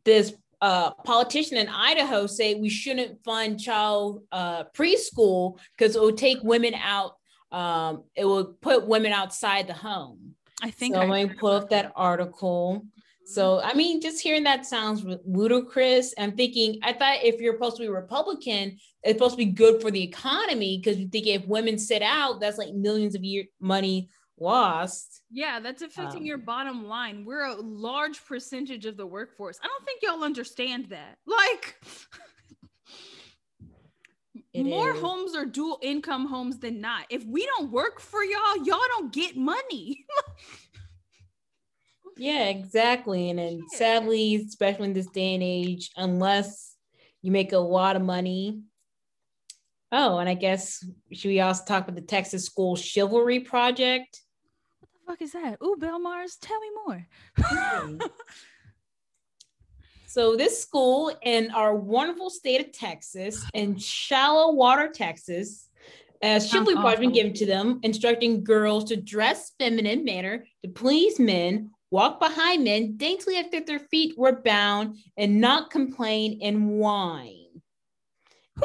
this uh, politician in Idaho say we shouldn't fund child uh, preschool because it would take women out. Um, it would put women outside the home. I think so. I'm going to pull up that article. So I mean, just hearing that sounds ludicrous. I'm thinking, I thought if you're supposed to be Republican, it's supposed to be good for the economy because you think if women sit out, that's like millions of year money lost. Yeah, that's affecting Um, your bottom line. We're a large percentage of the workforce. I don't think y'all understand that. Like, more is. homes are dual income homes than not. If we don't work for y'all, y'all don't get money. Yeah, exactly. And then Shit. sadly, especially in this day and age, unless you make a lot of money. Oh, and I guess should we also talk about the Texas School Chivalry Project? Fuck is that? Ooh, Belle Mars, tell me more. Hmm. So this school in our wonderful state of Texas, in Shallowater, Texas, a chivalry Sounds been given to them, instructing girls to dress feminine manner to please men, walk behind men, daintily after their feet were bound, and not complain and whine.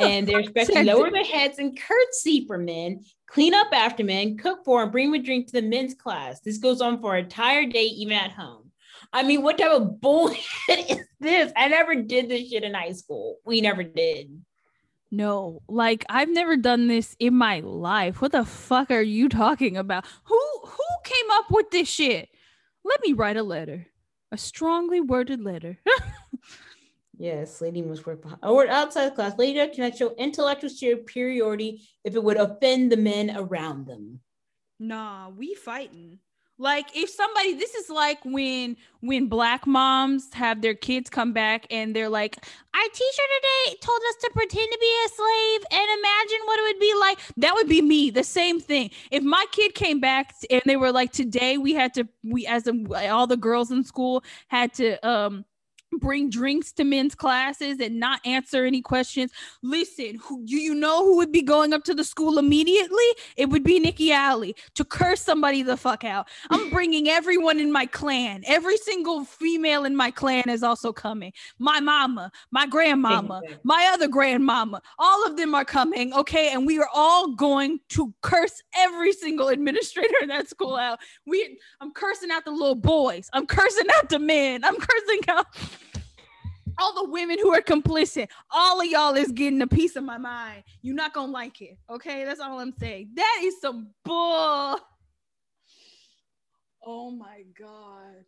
And they're expected to lower their heads and curtsy for men, clean up after men, cook for and bring a drink to the men's class. This goes on for an entire day, even at home. I mean, what type of bullshit is this? I never did this shit in high school. We never did. No, like I've never done this in my life. What the fuck are you talking about? Who who came up with this shit? Let me write a letter. A strongly worded letter. Yes, lady must work behind or outside class. Lady cannot show intellectual superiority if it would offend the men around them. nah, we fighting. Like if somebody this is like when when black moms have their kids come back and they're like, Our teacher today told us to pretend to be a slave and imagine what it would be like. That would be me. The same thing. If my kid came back and they were like, today we had to we as a, all the girls in school had to um bring drinks to men's classes and not answer any questions. Listen, who do you know who would be going up to the school immediately? It would be Nikki Alley to curse somebody the fuck out. I'm bringing everyone in my clan. Every single female in my clan is also coming. My mama, my grandmama, my other grandmama, all of them are coming. Okay. And we are all going to curse every single administrator in that school out. We I'm cursing out the little boys. I'm cursing out the men. I'm cursing out all the women who are complicit. All of y'all is getting a piece of my mind. You're not gonna like it. Okay. That's all I'm saying. That is some bull. Oh my god.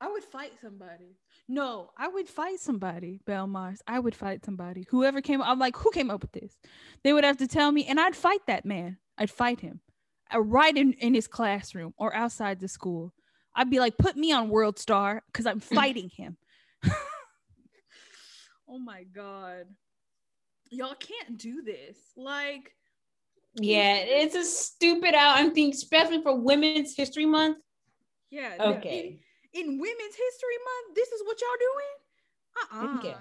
I would fight somebody. No, I would fight somebody, Belle Mars. I would fight somebody. Whoever came I'm like, who came up with this? They would have to tell me, and I'd fight that man. I'd fight him. Uh, right in, in his classroom or outside the school. I'd be like, put me on World Star because I'm fighting him. oh my god. Y'all can't do this. Like, Yeah, it's a stupid out. I'm thinking, especially for Women's History Month. yeah. Okay. in, in Women's History Month, this is what y'all doing? Uh-uh. Okay.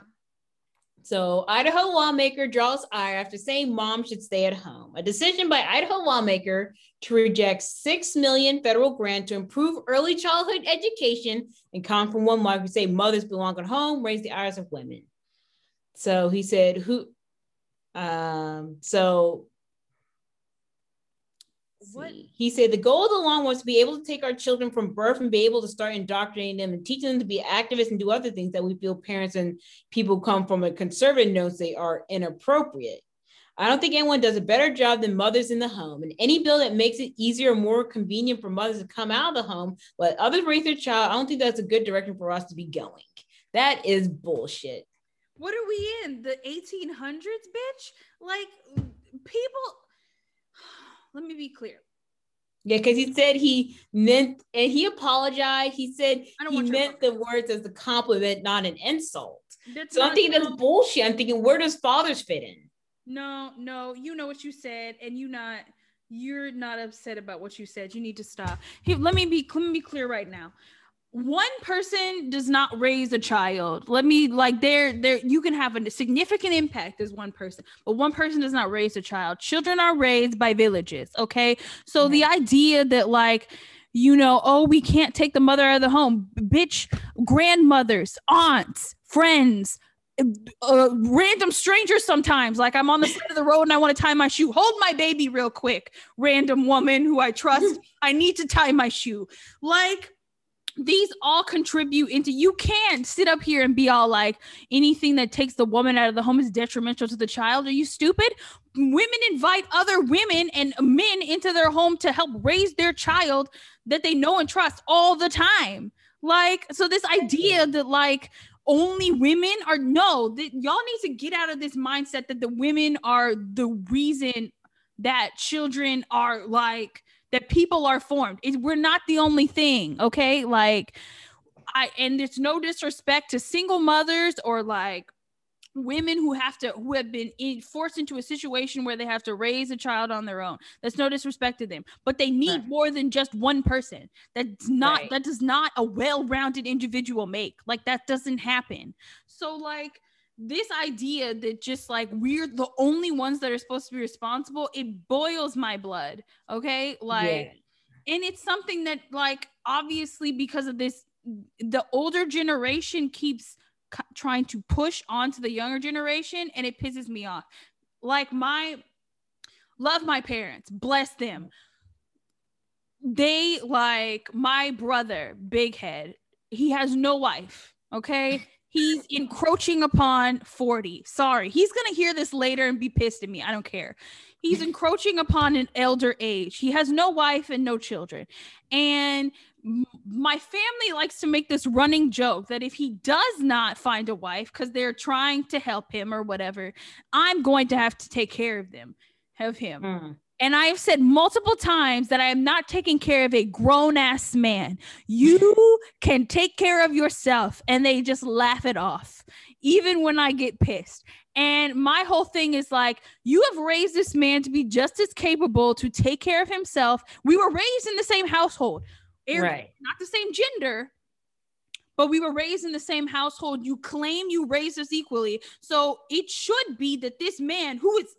So, Idaho lawmaker draws ire after saying mom should stay at home. A decision by Idaho lawmaker to reject six million federal grant to improve early childhood education and come from one mark who say mothers belong at home, raise the ires of women. So he said, "Who?" Um. So. What- He said the goal of the law was to be able to take our children from birth and be able to start indoctrinating them and teaching them to be activists and do other things that we feel parents and people come from a conservative knows they are inappropriate. I don't think anyone does a better job than mothers in the home. And any bill that makes it easier or more convenient for mothers to come out of the home, let others raise their child, I don't think that's a good direction for us to be going. That is bullshit. What are we in? The 1800s, bitch? Like, people. Let me be clear. Yeah, because he said he meant, and he apologized. He said he meant the words as a compliment, not an insult. That's So I'm thinking that's bullshit. I'm thinking, where does fathers fit in? no, no. You know what you said, and you not. You're not upset about what you said. You need to stop. Here, let me be. Let me be clear right now. One person does not raise a child. Let me like there. There, you can have a significant impact as one person, but one person does not raise a child. Children are raised by villages. Okay, so the idea that like you know, oh, we can't take the mother out of the home. Bitch, grandmothers, aunts, friends, uh, random strangers sometimes. Like I'm on the side of the road and I want to tie my shoe. Hold my baby real quick. Random woman who I trust. I need to tie my shoe. Like these all contribute into you can't sit up here and be all like anything that takes the woman out of the home is detrimental to the child. Are you stupid? women invite other women and men into their home to help raise their child that they know and trust all the time. Like, so this idea that like only women are no, that y'all need to get out of this mindset that the women are the reason that children are like that people are formed. It, we're not the only thing, okay? Like I and it's no disrespect to single mothers or like women who have to who have been in, forced into a situation where they have to raise a child on their own that's no disrespect to them but they need right. more than just one person that's not right. that does not a well-rounded individual make like that doesn't happen so like this idea that just like we're the only ones that are supposed to be responsible it boils my blood okay? Like yeah. and it's something that like obviously because of this the older generation keeps trying to push onto the younger generation and it pisses me off. Like my love my parents bless them. They like my brother big head he has no wife okay he's encroaching upon 40 sorry he's gonna hear this later and be pissed at me. I don't care. He's encroaching upon an elder age. He has no wife and no children. And my family likes to make this running joke that if he does not find a wife because they're trying to help him or whatever, I'm going to have to take care of them, of him. Mm. And I have said multiple times that I am not taking care of a grown ass man. You can take care of yourself. And they just laugh it off, even when I get pissed. And my whole thing is like, you have raised this man to be just as capable to take care of himself. We were raised in the same household right. not the same gender, but we were raised in the same household. You claim you raised us equally. So it should be that this man who is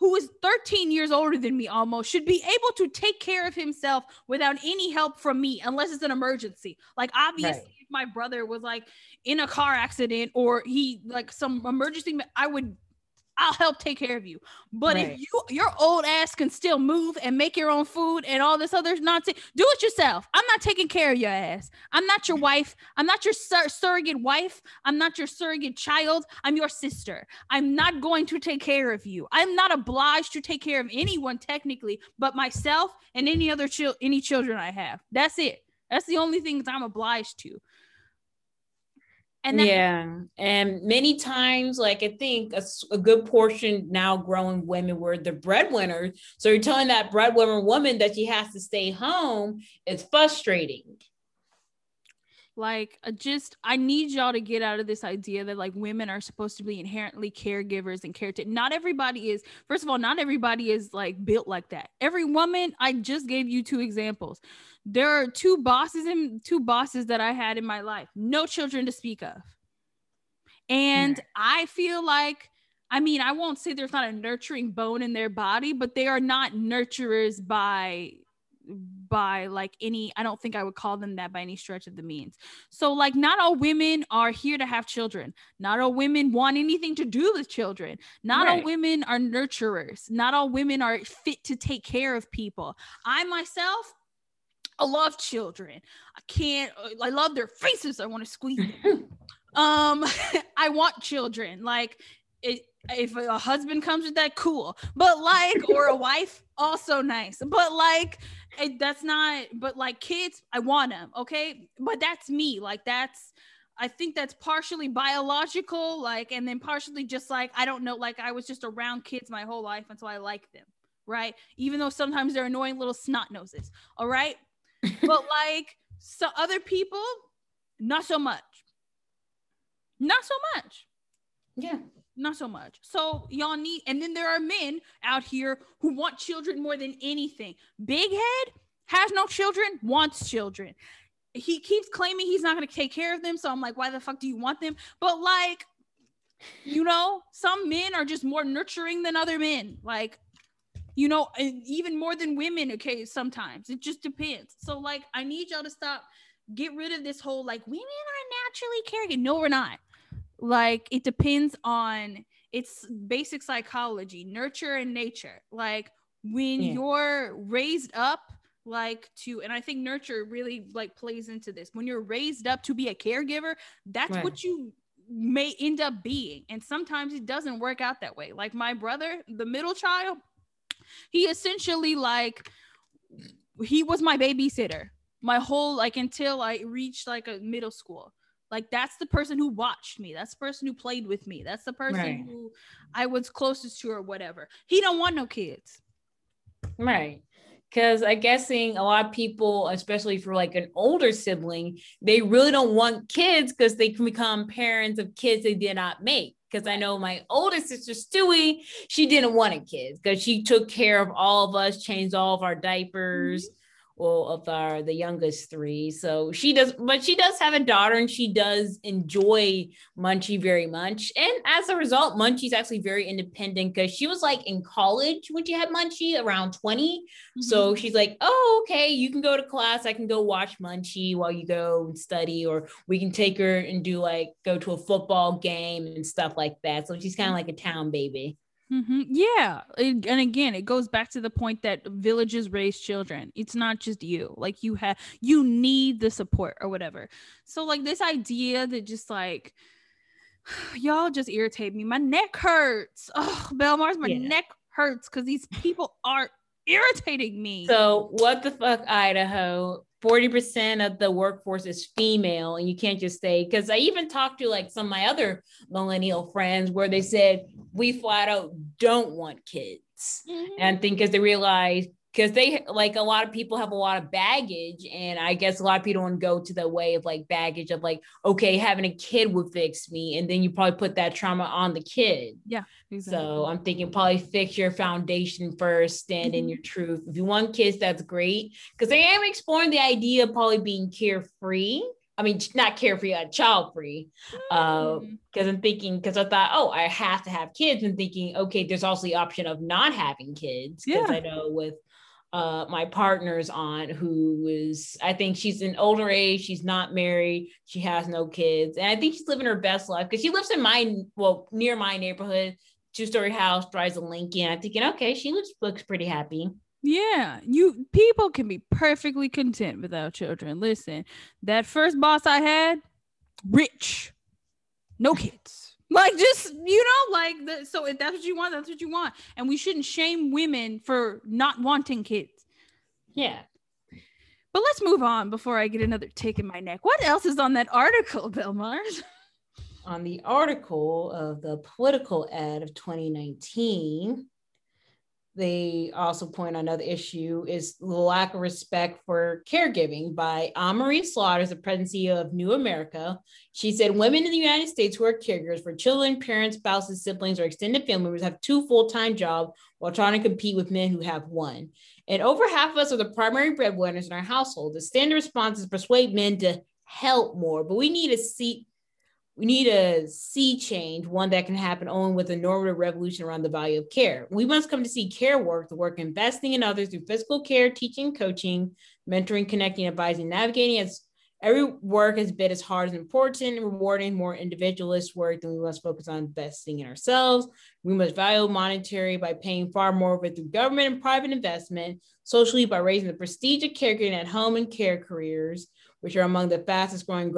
who is 13 years older than me almost should be able to take care of himself without any help from me unless it's an emergency. Like obviously right. if my brother was like in a car accident or he like some emergency I would I'll help take care of you. But right. if you your old ass can still move and make your own food and all this other nonsense, do it yourself. I'm not taking care of your ass. I'm not your wife. I'm not your sur- surrogate wife. I'm not your surrogate child. I'm your sister. I'm not going to take care of you. I'm not obliged to take care of anyone technically, but myself and any other child, any children I have. That's it. That's the only things I'm obliged to. And yeah, and many times, like I think a, a, good portion now growing women were the breadwinners. So you're telling that breadwinner woman that she has to stay home. It's frustrating. Like, uh, just I need y'all to get out of this idea that like women are supposed to be inherently caregivers and care. Not everybody is. First of all, not everybody is like built like that. Every woman. I just gave you two examples there are two bosses and two bosses that I had in my life, no children to speak of. And mm. I feel like, I mean, I won't say there's not a nurturing bone in their body, but they are not nurturers by by like any i don't think i would call them that by any stretch of the means so like not all women are here to have children not all women want anything to do with children not right. all women are nurturers not all women are fit to take care of people i myself I love children. I can't. I love their faces. I want to squeeze them. um, I want children. Like, it, if a husband comes with that, cool. But like, or a wife, also nice. But like, it, that's not. But like, kids, I want them. Okay, but that's me. Like, that's. I think that's partially biological, like, and then partially just like I don't know, like I was just around kids my whole life, and so I like them, right? Even though sometimes they're annoying little snot noses. All right, but like so other people, not so much. Not so much. Yeah. Not so much. So y'all need, and then there are men out here who want children more than anything. Big head has no children, wants children. He keeps claiming he's not going to take care of them. So I'm like, why the fuck do you want them? But like, you know, some men are just more nurturing than other men. Like, you know, even more than women, okay, sometimes it just depends. So, like, I need y'all to stop, get rid of this whole like women are naturally caregiving. No, we're not. Like, it depends on it's basic psychology, nurture and nature. Like, when yeah. you're raised up like to and i think nurture really like plays into this when you're raised up to be a caregiver that's right. what you may end up being. And sometimes it doesn't work out that way. Like my brother, the middle child, he essentially like he was my babysitter my whole like until I reached like a middle school. Like that's the person who watched me. That's the person who played with me. That's the person right. who I was closest to or whatever. He don't want no kids. Right. Cause I guessing a lot of people, especially for like an older sibling, they really don't want kids because they can become parents of kids they did not make. Because I know my older sister Stewie, she didn't want a kid because she took care of all of us, changed all of our diapers. Mm-hmm well of our the youngest three. So she does but she does have a daughter and she does enjoy munchie very much. And as a result munchie's actually very independent because she was like in college when she had munchie around 20 mm-hmm. so she's like oh okay you can go to class. I can go watch munchie while you go and study or we can take her and do like go to a football game and stuff like that. So she's kind of like a town baby Mm-hmm. Yeah. and again, it goes back to the point that villages raise children. It's not just you. Like you have, you need the support or whatever. So, like, this idea that just like, y'all just irritate me. My neck hurts. Oh, Belle Mars, my yeah. neck hurts because these people are irritating me. So, what the fuck, Idaho? 40% of the workforce is female and you can't just say because i even talked to like some of my other millennial friends where they said we flat out don't want kids mm-hmm. and i think because they realize because they like a lot of people have a lot of baggage and i guess a lot of people don't go to the way of like baggage of like okay having a kid would fix me and then you probably put that trauma on the kid yeah exactly. so i'm thinking probably fix your foundation first stand mm-hmm. in your truth if you want kids that's great because i am exploring the idea of probably being carefree I mean, not carefree, uh, child free. Because uh, I'm thinking, because I thought, oh, I have to have kids. And thinking, okay, there's also the option of not having kids. Because yeah. I know with uh, my partner's aunt who is i think she's an older age she's not married she has no kids and i think she's living her best life because she lives in my well near my neighborhood two story house drives a lincoln i'm thinking okay she looks looks pretty happy yeah, you people can be perfectly content without children. Listen, that first boss I had, rich, no kids. Like just you know, like the, so if that's what you want, that's what you want, and we shouldn't shame women for not wanting kids. Yeah. But let's move on before I get another tick in my neck. What else is on that article, Belle Mars? On the article of the political ad of 2019, they also point on another issue is the lack of respect for caregiving by Anne-Marie Slaughter, the presidency of New America. She said women in the United States who are caregivers for children, parents, spouses, siblings, or extended family members have two full-time jobs while trying to compete with men who have one. And over half of us are the primary breadwinners in our household. The standard response is persuade men to help more, but we need to see we need a sea change, one that can happen only with a normative revolution around the value of care. We must come to see care work, the work investing in others through physical care, teaching, coaching, mentoring, connecting, advising, navigating as every work is bit as hard as important rewarding more individualist work than we must focus on investing in ourselves we must value monetary by paying far more of it through government and private investment socially by raising the prestige of caregiving at home and care careers which are among the fastest growing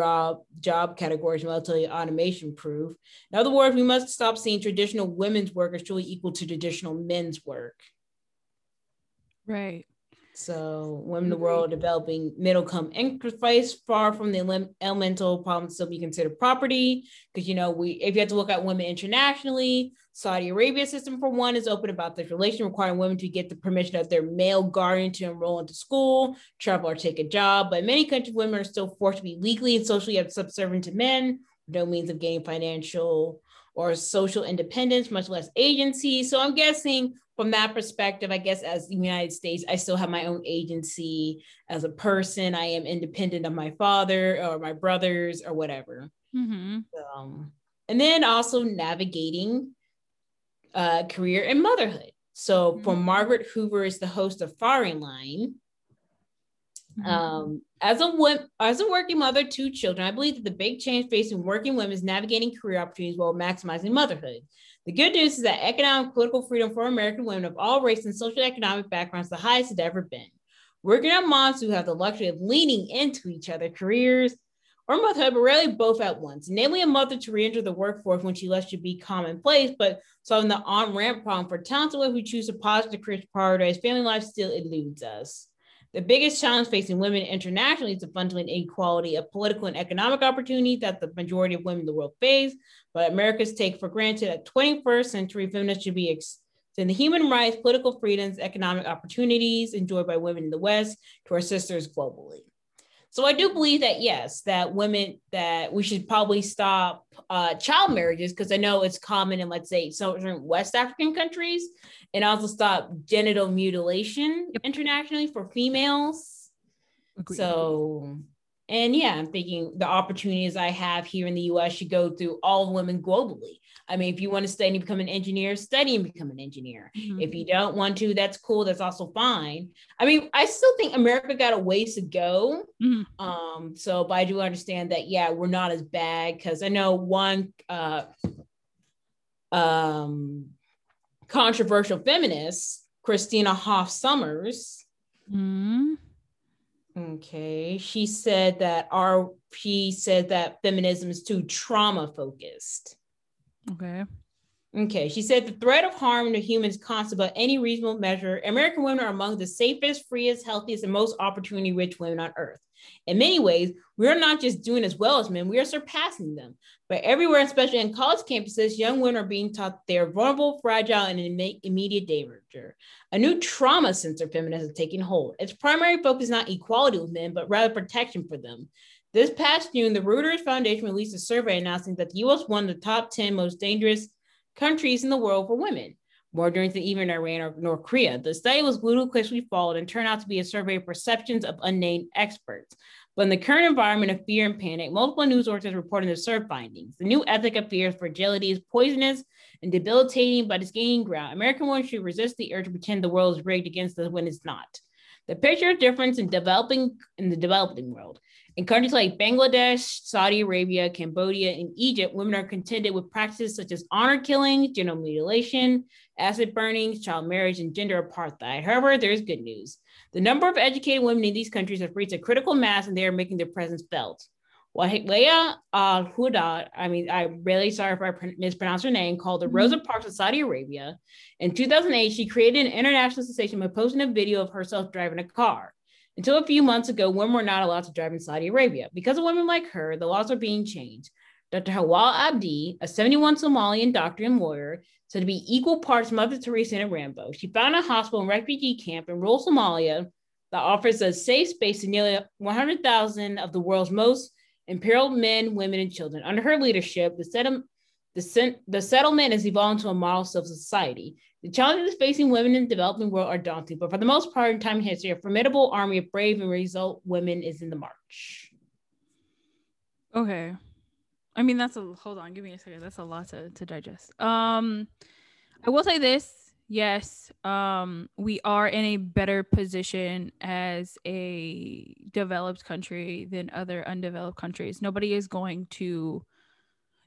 job, categories relatively automation proof. In other words, we must stop seeing traditional women's work as truly equal to traditional men's work. Right. So women in the mm-hmm. world developing middle come interface far from the elemental problems still be considered property. Because you know, we if you have to look at women internationally, Saudi Arabia system for one is open about this relation, requiring women to get the permission of their male guardian to enroll into school, travel, or take a job. But many countries, women are still forced to be legally and socially subservient to men, no means of gaining financial or social independence, much less agency. So I'm guessing from that perspective, I guess as the United States, I still have my own agency as a person. I am independent of my father or my brothers or whatever. Mm-hmm. Um, and then also navigating uh, career and motherhood. So, mm-hmm. for Margaret Hoover is the host of Firing Line. Mm-hmm. Um, as a as a working mother, two children, I believe that the big change facing working women is navigating career opportunities while maximizing motherhood. The good news is that economic political freedom for American women of all race and social economic backgrounds the highest it's ever been. Working moms who have the luxury of leaning into each other careers or motherhood, but rarely both at once. Namely, a mother to re-enter the workforce when she left should be commonplace, but solving the on-ramp problem for talented women who choose a positive career to prioritize family life still eludes us. The biggest challenge facing women internationally is the fundamental inequality of political and economic opportunity that the majority of women in the world face, but Americans take for granted that 21st century feminists should be extend the human rights, political freedoms, economic opportunities enjoyed by women in the West to our sisters globally. So I do believe that yes, that women that we should probably stop uh, child marriages because I know it's common in let's say certain West African countries, and also stop genital mutilation yep. internationally for females. Agreed. So, and yeah, I'm thinking the opportunities I have here in the U.S. should go through all women globally. I mean, if you want to study and become an engineer, study and become an engineer. Mm-hmm. If you don't want to, that's cool. That's also fine. I mean, I still think America got a ways to go. Mm-hmm. Um, so, but I do understand that, yeah, we're not as bad because I know one uh, um, controversial feminist, Christina Hoff Sommers. Mm-hmm. Okay, she said that our she said that feminism is too trauma focused. Okay. Okay. She said the threat of harm to humans constant by any reasonable measure. American women are among the safest, freest, healthiest, and most opportunity rich women on earth. In many ways, we're not just doing as well as men, we are surpassing them. But everywhere, especially in college campuses, young women are being taught they are vulnerable, fragile, and in immediate danger. A new trauma center feminism is taking hold. Its primary focus is not equality with men, but rather protection for them. This past June, the Reuters Foundation released a survey announcing that the US won the top 10 most dangerous countries in the world for women, more dangerous than even Iran or North Korea. The study was ludicrously followed and turned out to be a survey of perceptions of unnamed experts. But in the current environment of fear and panic, multiple news sources reported the survey findings. The new ethic of fear fragility is poisonous and debilitating, but it's gaining ground. American women should resist the urge to pretend the world is rigged against us when it's not. The picture of difference in developing in the developing world. In countries like Bangladesh, Saudi Arabia, Cambodia, and Egypt, women are contended with practices such as honor killing, genital mutilation, acid burning, child marriage, and gender apartheid. However, there is good news. The number of educated women in these countries have reached a critical mass and they are making their presence felt. Wahia Al Huda, I mean, I'm really sorry if I mispronounced her name, called the mm-hmm. Rosa Parks of Saudi Arabia. In 2008, she created an international sensation by posting a video of herself driving a car. Until a few months ago, women were not allowed to drive in Saudi Arabia. Because of women like her, the laws are being changed. Dr. Hawa Abdi, a 71 Somalian doctor and lawyer, said to be equal parts Mother Teresa and Rambo. She found a hospital and refugee camp in rural Somalia that offers a safe space to nearly 100,000 of the world's most imperiled men, women, and children. Under her leadership, the, the, the settlement has evolved into a model of society. The challenges facing women in the developing world are daunting, but for the most part in time history, a formidable army of brave and resilient women is in the march. Okay. I mean, that's a hold on, give me a second. That's a lot to, to digest. Um, I will say this. Yes, um, we are in a better position as a developed country than other undeveloped countries. Nobody is going to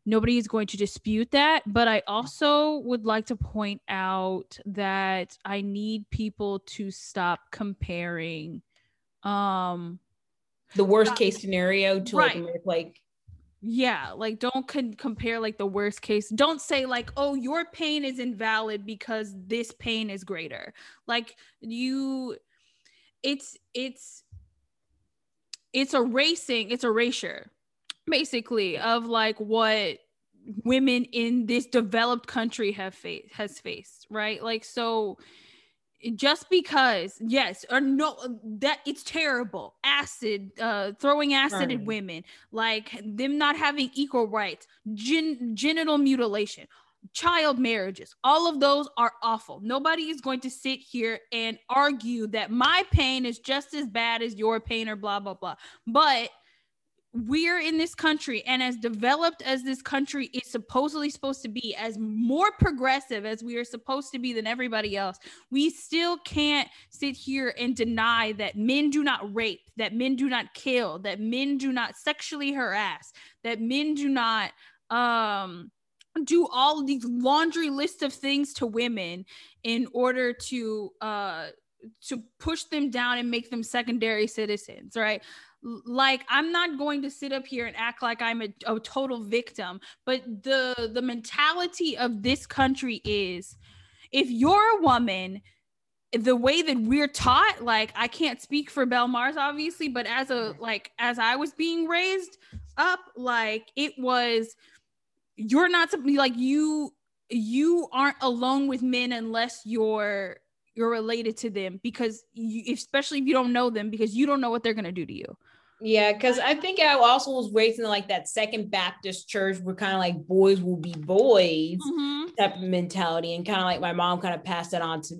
nobody is going to dispute that but i also would like to point out that i need people to stop comparing um the worst case scenario to right. like like yeah like don't con- compare like the worst case don't say like oh your pain is invalid because this pain is greater. Like you it's it's it's erasing it's erasure basically of like what women in this developed country have faced has faced right? Like so just because yes or no that it's terrible. Acid uh throwing acid at women like them not having equal rights gen- genital mutilation child marriages all of those are awful. Nobody is going to sit here and argue that my pain is just as bad as your pain or blah blah blah. But we're in this country and as developed as this country is supposedly supposed to be as more progressive as we are supposed to be than everybody else we still can't sit here and deny that men do not rape that men do not kill that men do not sexually harass that men do not um do all these laundry list of things to women in order to uh to push them down and make them secondary citizens, right? Like i'm not going to sit up here and act like i'm a, a, total victim but the the mentality of this country is if you're a woman the way that we're taught like i can't speak for belle mars obviously but as a mm-hmm. like as i was being raised up like it was you're not something like you you aren't alone with men unless you're you're related to them because you, especially if you don't know them because you don't know what they're going to do to you yeah, because I think I also was raised in like that second Baptist church where kind of like boys will be boys mm-hmm. type of mentality, and kind of like my mom kind of passed that on to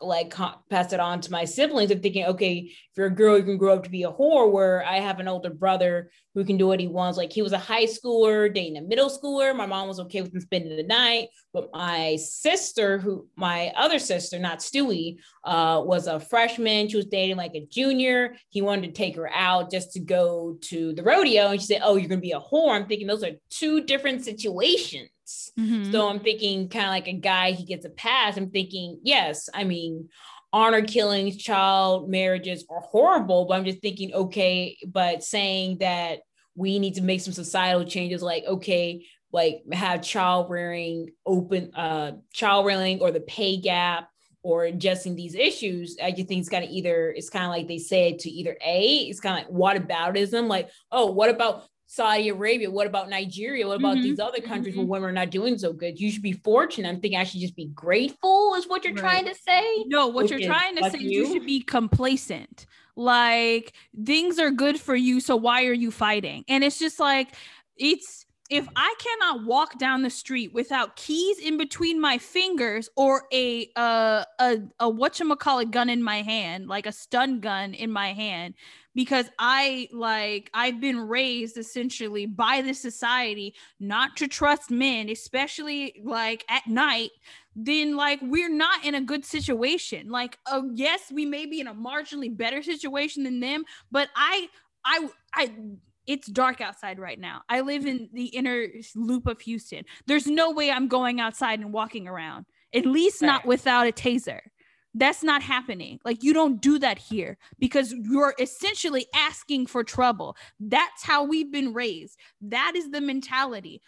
like pass it on to my siblings of thinking, okay, if you're a girl, you can grow up to be a whore. Where I have an older brother who can do what he wants. Like he was a high schooler, dating a middle schooler. My mom was okay with him spending the night. But my sister, who my other sister, not Stewie, uh, was a freshman. She was dating like a junior. He wanted to take her out just to go to the rodeo. And she said, Oh, you're gonna be a whore. I'm thinking those are two different situations. Mm-hmm. So I'm thinking kind of like a guy, he gets a pass. I'm thinking, yes, I mean, honor killings, child marriages are horrible, but I'm just thinking, okay, but saying that we need to make some societal changes, like, okay, like have child rearing open, uh, child rearing or the pay gap or addressing these issues, I just think it's kind of either, it's kind of like they said to either A, it's kind of like what aboutism, like, oh, what about Saudi Arabia? What about Nigeria? What about mm-hmm. these other countries mm-hmm. where women are not doing so good? You should be fortunate. I'm thinking I should just be grateful, is what you're right. trying to say. No, what you're trying to say is you should be complacent. Like things are good for you, so why are you fighting? And it's just like it's if I cannot walk down the street without keys in between my fingers or a uh a a whatchamacallit gun in my hand, like a stun gun in my hand, because I like I've been raised essentially by the society not to trust men, especially like at night, then like we're not in a good situation. Like, uh, yes, we may be in a marginally better situation than them, but I I I it's dark outside right now. I live in the inner loop of Houston. There's no way I'm going outside and walking around, at least not without a taser. That's not happening. Like, you don't do that here because you're essentially asking for trouble. That's how we've been raised. That is the mentality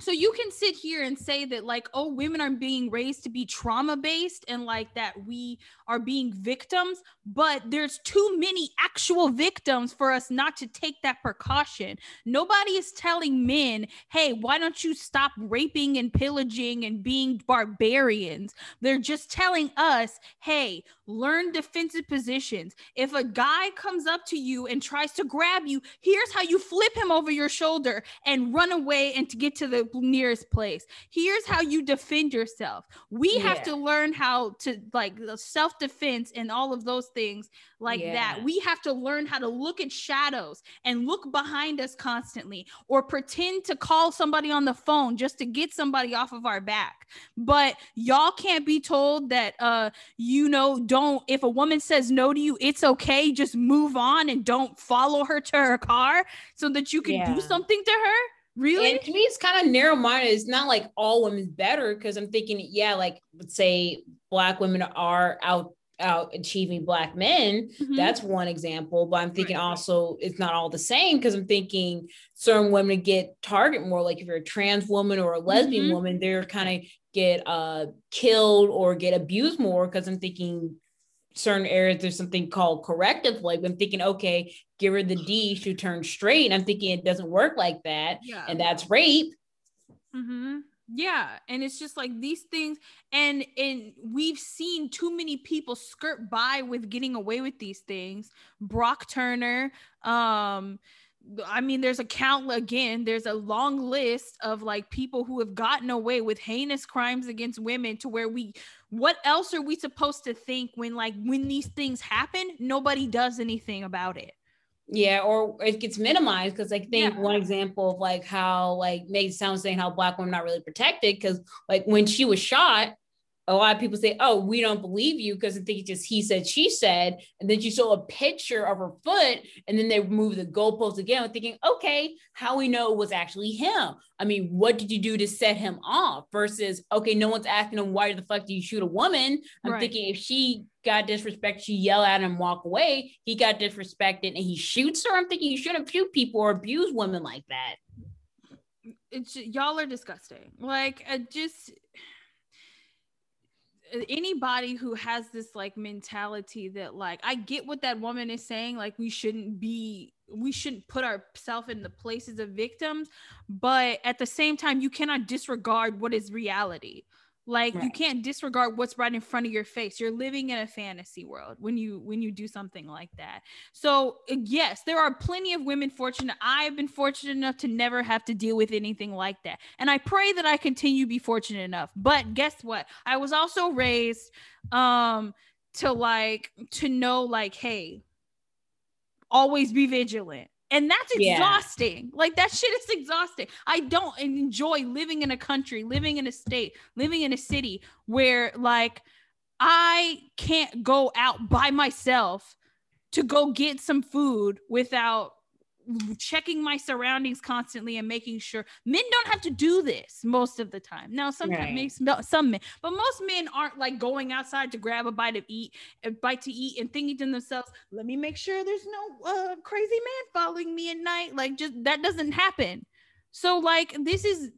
so you can sit here and say that like oh women are being raised to be trauma based and like that we are being victims but there's too many actual victims for us not to take that precaution. Nobody is telling men hey why don't you stop raping and pillaging and being barbarians? They're just telling us hey learn defensive positions. If a guy comes up to you and tries to grab you here's how you flip him over your shoulder and run away and to get to the nearest place. Here's how you defend yourself. We yeah. have to learn how to like self defense and all of those things like yeah. that. We have to learn how to look at shadows and look behind us constantly or pretend to call somebody on the phone just to get somebody off of our back. But y'all can't be told that uh you know don't if a woman says no to you it's okay just move on and don't follow her to her car so that you can yeah. do something to her. Really? And to me, it's kind of narrow minded. It's not like all women's better because I'm thinking, yeah, like let's say black women are out out achieving black men. Mm-hmm. That's one example. But I'm thinking right. also it's not all the same because I'm thinking certain women get target more. Like if you're a trans woman or a lesbian mm-hmm. woman, they're kind of get uh killed or get abused more because I'm thinking certain areas there's something called corrective like i'm thinking okay give her the d she turn straight i'm thinking it doesn't work like that yeah. and that's rape mm-hmm. yeah and it's just like these things and and we've seen too many people skirt by with getting away with these things brock turner um I mean, there's a count again, there's a long list of like people who have gotten away with heinous crimes against women to where we what else are we supposed to think when like when these things happen, nobody does anything about it. Yeah, or it gets minimized because I think yeah. one example of like how like made sound saying how black women not really protected because like when she was shot, a lot of people say, "Oh, we don't believe you because I think it's just he said, she said," and then you saw a picture of her foot, and then they remove the goalpost again. Thinking, okay, how we know it was actually him? I mean, what did you do to set him off? Versus, okay, no one's asking him why the fuck do you shoot a woman? I'm right. thinking if she got disrespect, she yell at him, walk away. He got disrespected, and he shoots her. I'm thinking you shouldn't shoot people or abuse women like that. It's y'all are disgusting. Like, I just anybody who has this like mentality that like I get what that woman is saying like we shouldn't be we shouldn't put ourselves in the places of victims but at the same time you cannot disregard what is reality like right. you can't disregard what's right in front of your face. You're living in a fantasy world when you when you do something like that. So uh, yes there are plenty of women fortunate i've been fortunate enough to never have to deal with anything like that. And i pray that i continue to be fortunate enough. But guess what? I was also raised um to like to know like hey always be vigilant and that's exhausting. Yeah. Like that shit is exhausting. I don't enjoy living in a country, living in a state, living in a city where like I can't go out by myself to go get some food without checking my surroundings constantly and making sure men don't have to do this most of the time. Now, sometimes right. some men, but most men aren't like going outside to grab a bite of eat, a bite to eat, and thinking to themselves, "Let me make sure there's no uh, crazy man following me at night." Like, just that doesn't happen. So, like, this is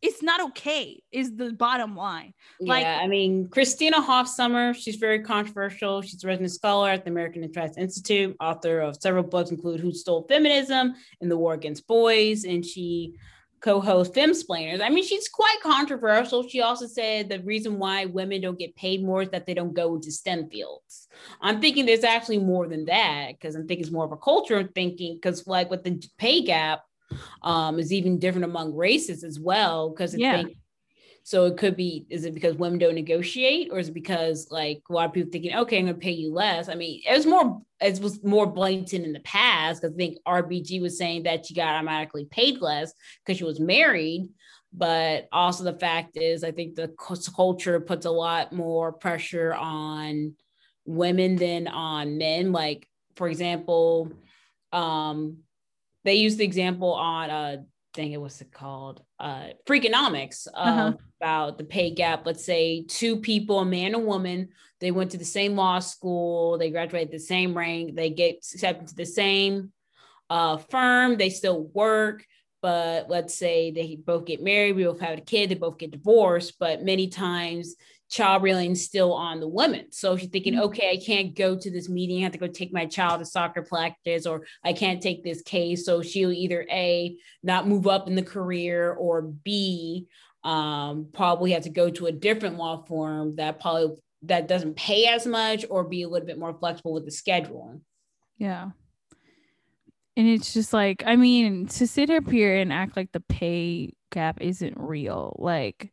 it's not okay is the bottom line. Like yeah, i mean christina hoff sommers she's very controversial. She's a resident scholar at the american interest institute author of several books include who stole feminism and the war against boys and she co-host femsplainers i mean she's quite controversial. She also said the reason why women don't get paid more is that they don't go into stem fields. I'm thinking there's actually more than that because i'm thinking it's more of a culture thinking because like with the pay gap um, is even different among races as well. Because yeah. so it could be, is it because women don't negotiate or is it because like a lot of people thinking, okay, I'm gonna pay you less? I mean, it was more, it was more blatant in the past because I think RBG was saying that she got automatically paid less because she was married. But also the fact is, I think the culture puts a lot more pressure on women than on men. Like, for example, um, they used the example on uh dang it what's it called uh freakonomics uh, uh-huh. about the pay gap let's say two people a man and a woman they went to the same law school they graduated the same rank they get accepted to the same uh firm they still work but let's say they both get married we both have a kid they both get divorced but many times child rearing still on the women. So she's thinking, mm-hmm. okay, I can't go to this meeting. I have to go take my child to soccer practice, or I can't take this case. So she'll either A, not move up in the career, or B, um, probably have to go to a different law firm that probably that doesn't pay as much or be a little bit more flexible with the schedule. Yeah. And it's just like, I mean, to sit up here and act like the pay gap isn't real, like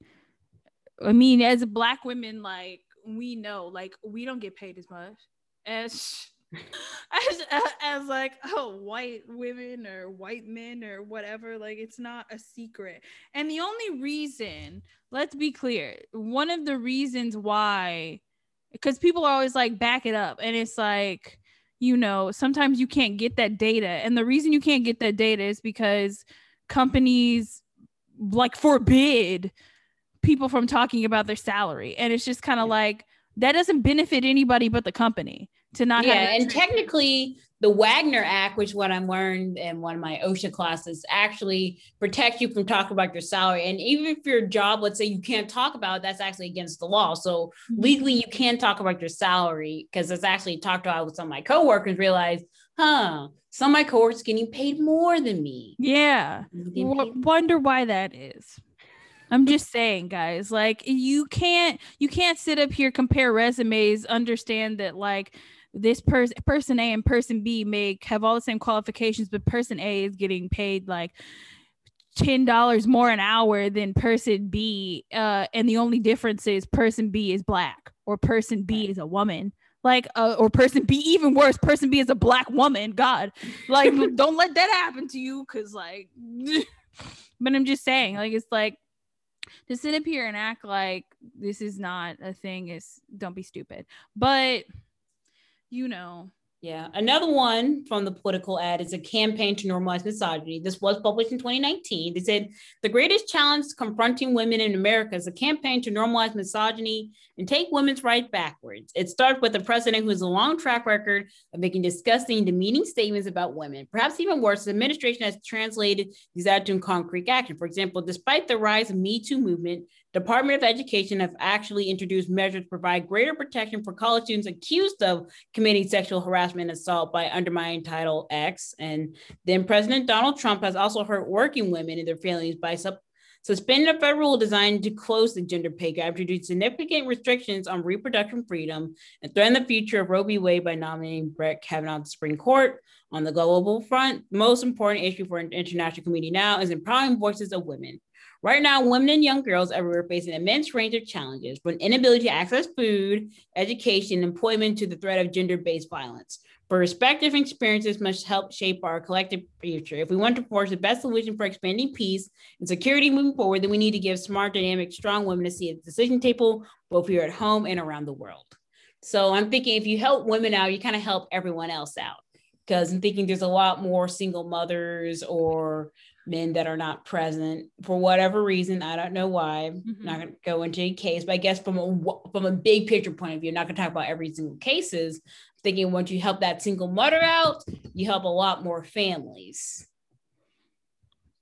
I mean, as black women, like we know, like we don't get paid as much as as as like oh white women or white men or whatever. Like it's not a secret. And the only reason let's be clear one of the reasons why because people are always like back it up. And it's like you know sometimes you can't get that data. And the reason you can't get that data is because companies like forbid people from talking about their salary. And it's just kind of like that doesn't benefit anybody but the company to not yeah and technically the wagner act which what i learned in one of my osha classes actually protects you from talking about your salary. And even if your job let's say you can't talk about it, that's actually against the law. So mm-hmm. legally you can talk about your salary because it's actually talked about with some of my coworkers realize huh some of my coworkers getting paid more than me. Yeah. W- wonder why that is I'm just saying, guys, like you can't you can't sit up here compare resumes, understand that like this person person A and person B may have all the same qualifications, but person A is getting paid like ten dollars more an hour than person B, uh, and the only difference is person B is black or person B is a woman. Like, uh, or person B, even worse, person B is a black woman. God, like, don't let that happen to you, cause like, but I'm just saying, like, it's like to sit up here and act like this is not a thing is don't be stupid. But you know yeah. Another one from the political ad is a campaign to normalize misogyny. This was published in 2019. They said the greatest challenge confronting women in America is a campaign to normalize misogyny and take women's rights backwards. It starts with a president who has a long track record of making disgusting, demeaning statements about women. Perhaps even worse, the administration has translated these out into concrete action. For example, despite the rise of Me Too movement, Department of Education have actually introduced measures to provide greater protection for college students accused of committing sexual harassment and assault by undermining Title X. And then President Donald Trump has also hurt working women and their families by sub- suspending a federal rule designed to close the gender pay gap, introduced significant restrictions on reproduction freedom, and threatened the future of Roe v. Wade by nominating Brett Kavanaugh to the Supreme Court. On the global front, most important issue for an international community now is empowering voices of women. Right now, women and young girls everywhere face an immense range of challenges from inability to access food, education, employment to the threat of gender based violence. Perspective experiences must help shape our collective future. If we want to forge the best solution for expanding peace and security moving forward, then we need to give smart, dynamic, strong women a seat at the decision table, both here at home and around the world. So I'm thinking if you help women out, you kind of help everyone else out. Because I'm thinking there's a lot more single mothers or men that are not present for whatever reason. I don't know why. Mm-hmm. Not going to go into a case, but I guess from a from a big picture point of view, I'm not going to talk about every single cases. Thinking once you help that single mother out, you help a lot more families.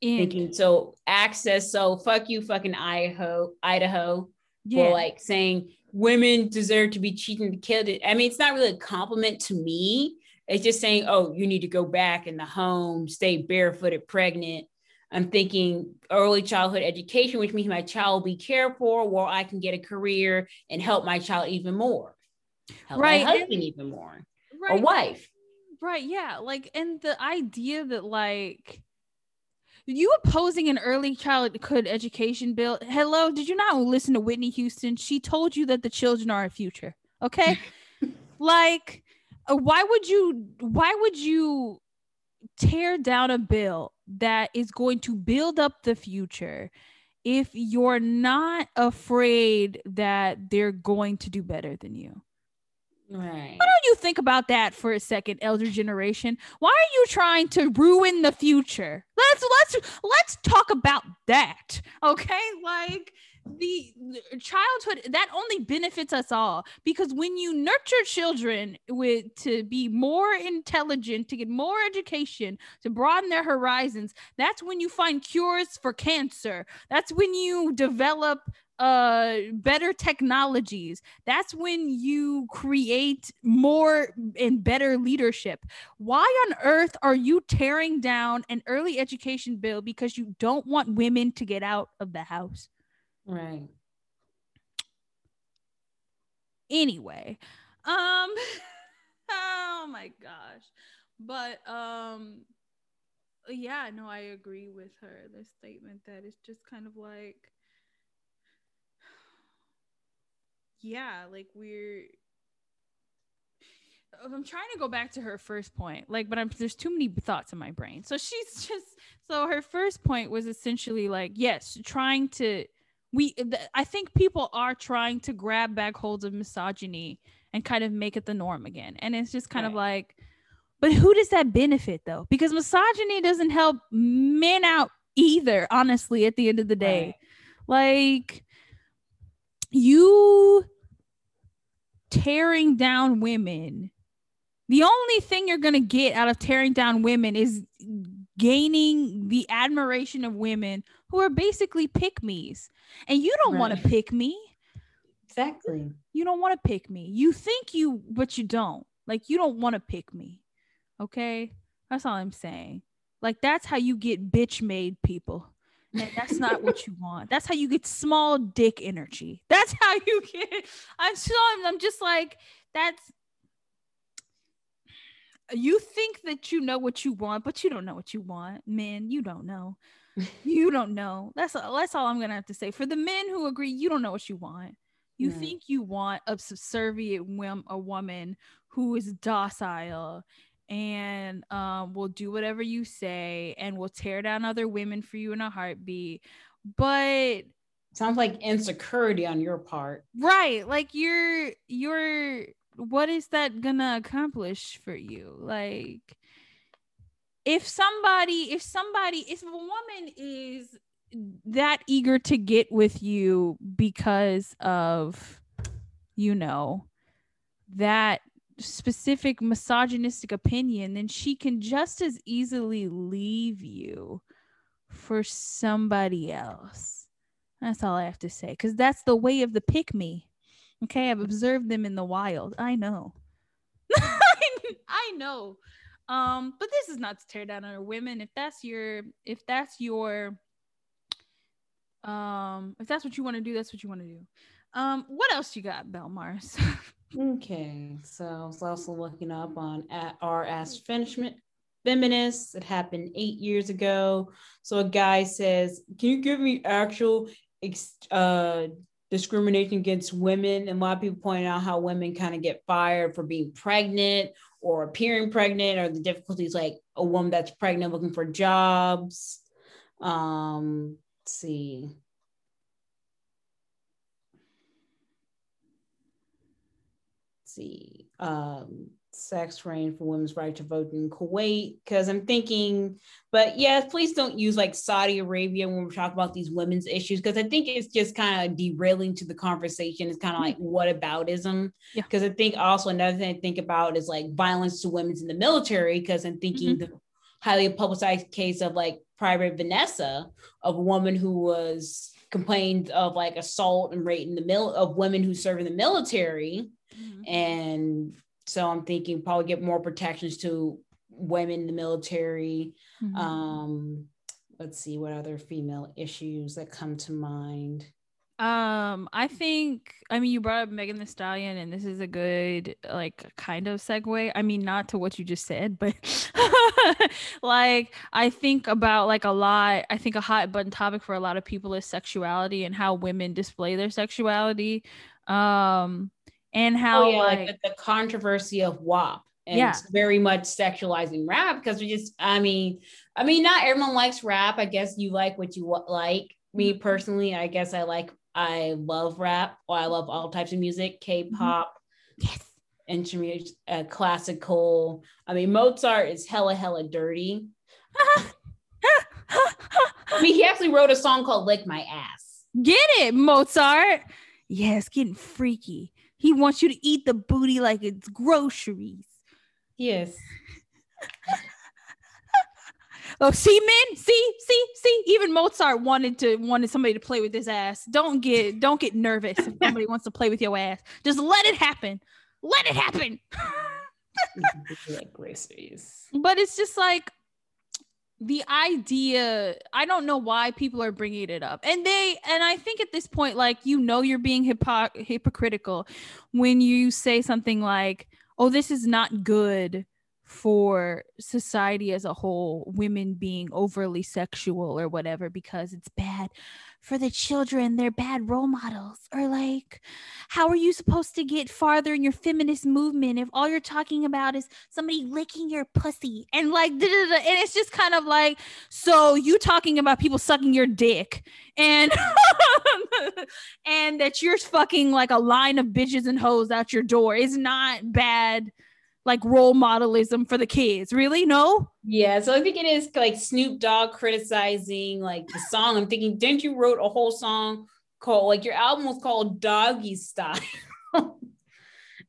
And thinking so access. So fuck you, fucking Idaho, Idaho, yeah. for like saying women deserve to be cheating to kill it. I mean, it's not really a compliment to me. It's just saying, oh, you need to go back in the home, stay barefooted, pregnant, I'm thinking early childhood education, which means my child will be cared for, where I can get a career and help my child even more, help right. my husband and, even more, right. or wife. Right. Yeah. Like, and the idea that like you opposing an early childhood education bill. Hello, did you not listen to Whitney Houston? She told you that the children are our future. Okay. like, uh, why would you? Why would you tear down a bill that is going to build up the future if you're not afraid that they're going to do better than you. Right. Why don't you think about that for a second, elder generation? Why are you trying to ruin the future? Let's let's let's talk about that. Okay? Like the childhood that only benefits us all because when you nurture children with to be more intelligent to get more education to broaden their horizons that's when you find cures for cancer. That's when you develop uh better technologies. That's when you create more and better leadership. Why on earth are you tearing down an early education bill because you don't want women to get out of the house Right. Anyway, um oh my gosh. But um yeah, no, I agree with her. The statement that it's just kind of like yeah, like we're I'm trying to go back to her first point, like, but I'm there's too many thoughts in my brain. So she's just so her first point was essentially like, yes, trying to we i think people are trying to grab back holds of misogyny and kind of make it the norm again and it's just kind right. of like but who does that benefit though because misogyny doesn't help men out either honestly at the end of the day right. like you tearing down women the only thing you're going to get out of tearing down women is gaining the admiration of women who are basically pick me's. And you don't right. want to pick me. Exactly. You don't want to pick me. You think you, but you don't. Like, you don't want to pick me. Okay. That's all I'm saying. Like, that's how you get bitch made people. And that's not what you want. That's how you get small dick energy. That's how you get. I'm so, I'm just like, that's, you think that you know what you want, but you don't know what you want, man. You don't know you don't know. That's that's all I'm gonna have to say. For the men who agree, you don't know what you want. You mm. think you want a subservient whim, a woman who is docile and um, will do whatever you say and will tear down other women for you in a heartbeat. But sounds like insecurity on your part. Right. Like you're you're what is that gonna accomplish for you? Like if somebody if somebody if a woman is that eager to get with you because of you know that specific misogynistic opinion then she can just as easily leave you for somebody else. That's all i have to say because that's the way of the pick me. Okay i've observed them in the wild. I know. I know um but this is not to tear down on women if that's your if that's your um, if that's what you want to do, that's what you want to do. Um, what else you got, Belle Mars? okay, so I was also looking up on at R as finishment feminists. It happened eight years ago. So a guy says, "Can you give me actual ex- uh, discrimination against women?" And a lot of people point out how women kind of get fired for being pregnant or appearing pregnant, or the difficulties like a woman that's pregnant looking for jobs. Um, see. see. Um, sex reign for women's right to vote in Kuwait. Because I'm thinking, but yeah, please don't use like Saudi Arabia when we're talking about these women's issues. Because I think it's just kind of derailing to the conversation. It's kind of like what aboutism. Because yeah. I think also another thing I think about is like violence to women in the military. Because I'm thinking mm-hmm. the highly publicized case of like Private Vanessa, of a woman who was complained of like assault and rape in the middle of women who serve in the military. Mm-hmm. And so I'm thinking probably get more protections to women in the military. Mm-hmm. Um, let's see what other female issues that come to mind. Um, I think I mean you brought up Megan Thee Stallion, and this is a good like kind of segue. I mean, not to what you just said, but like I think about like a lot. I think a hot button topic for a lot of people is sexuality and how women display their sexuality. Um, and how oh, yeah, like, like the, controversy of WAP and yeah. very much sexualizing rap because we just I mean I mean not everyone likes rap. I guess you like what you like. Me mm-hmm. personally, I guess I like I love rap. Or I love all types of music, K-pop, mm-hmm. yes, instrument, uh, classical. I mean, Mozart is hella hella dirty. I mean, he actually wrote a song called "Lick My Ass." Get it, Mozart? Yeah, it's getting freaky. He wants you to eat the booty like it's groceries. Yes. Oh, see, men, see, see, see. Even Mozart wanted to wanted somebody to play with his ass. Don't get don't get nervous if somebody wants to play with your ass. Just let it happen. Let it happen. like groceries. But it's just like the idea. I don't know why people are bringing it up, and they and I think at this point, like you know, you're being hypo- hypocritical when you say something like, "Oh, this is not good." for society as a whole, women being overly sexual or whatever, because it's bad for the children. They're bad role models. Or like, how are you supposed to get farther in your feminist movement if all you're talking about is somebody licking your pussy and like, and it's just kind of like, so you talking about people sucking your dick and and that you're fucking like a line of bitches and hoes out your door is not bad like role modelism for the kids. Really? No? Yeah. So I think it is like Snoop Dogg criticizing like the song. I'm thinking, didn't you wrote a whole song called like your album was called Doggy Style?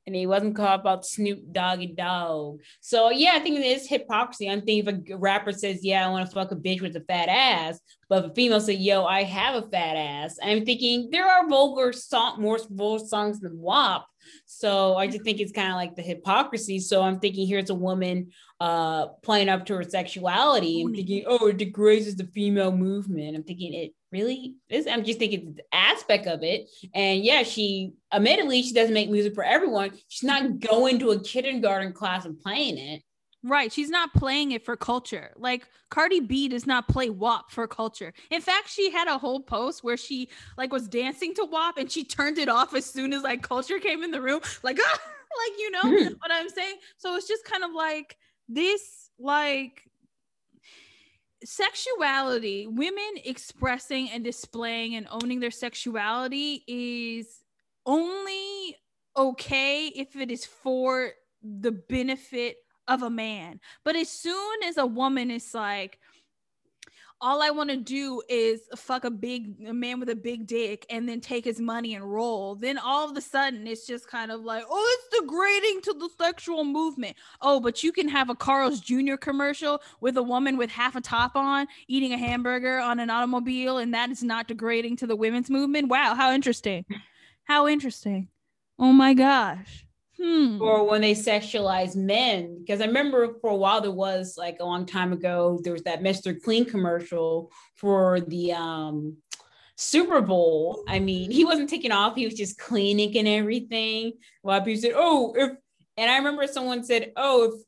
and he wasn't called about Snoop Doggy Dogg. So yeah, I think it is hypocrisy. I'm thinking if a rapper says, "Yeah, I want to fuck a bitch with a fat ass," but if a female say, "Yo, I have a fat ass," I'm thinking there are vulgar song, more vulgar songs than WAP. So I just think it's kind of like the hypocrisy. So I'm thinking here's a woman uh playing up to her sexuality and thinking, oh, it degrades the female movement. I'm thinking it really this I'm just thinking the aspect of it. And yeah, she admittedly she doesn't make music for everyone. She's not going to a kindergarten class and playing it. Right. She's not playing it for culture. Like Cardi B does not play WAP for culture. In fact, she had a whole post where she like was dancing to WAP and she turned it off as soon as like culture came in the room. Like, ah, like you know mm-hmm. what I'm saying? So it's just kind of like this like sexuality, women expressing and displaying and owning their sexuality is only okay if it is for the benefit of a man. But as soon as a woman is like, all I want to do is fuck a big a man with a big dick and then take his money and roll. Then all of a sudden it's just kind of like, oh, it's degrading to the sexual movement. Oh, but you can have a Carl's Jr. commercial with a woman with half a top on eating a hamburger on an automobile, and that is not degrading to the women's movement. Wow, how interesting. How interesting. Oh my gosh. Hmm. Or when they sexualize men, because I remember for a while there was like a long time ago, there was that Mr. Clean commercial for the um Super Bowl. I mean, he wasn't taking off, he was just cleaning and everything. A lot of people said, Oh, if and I remember someone said, Oh, if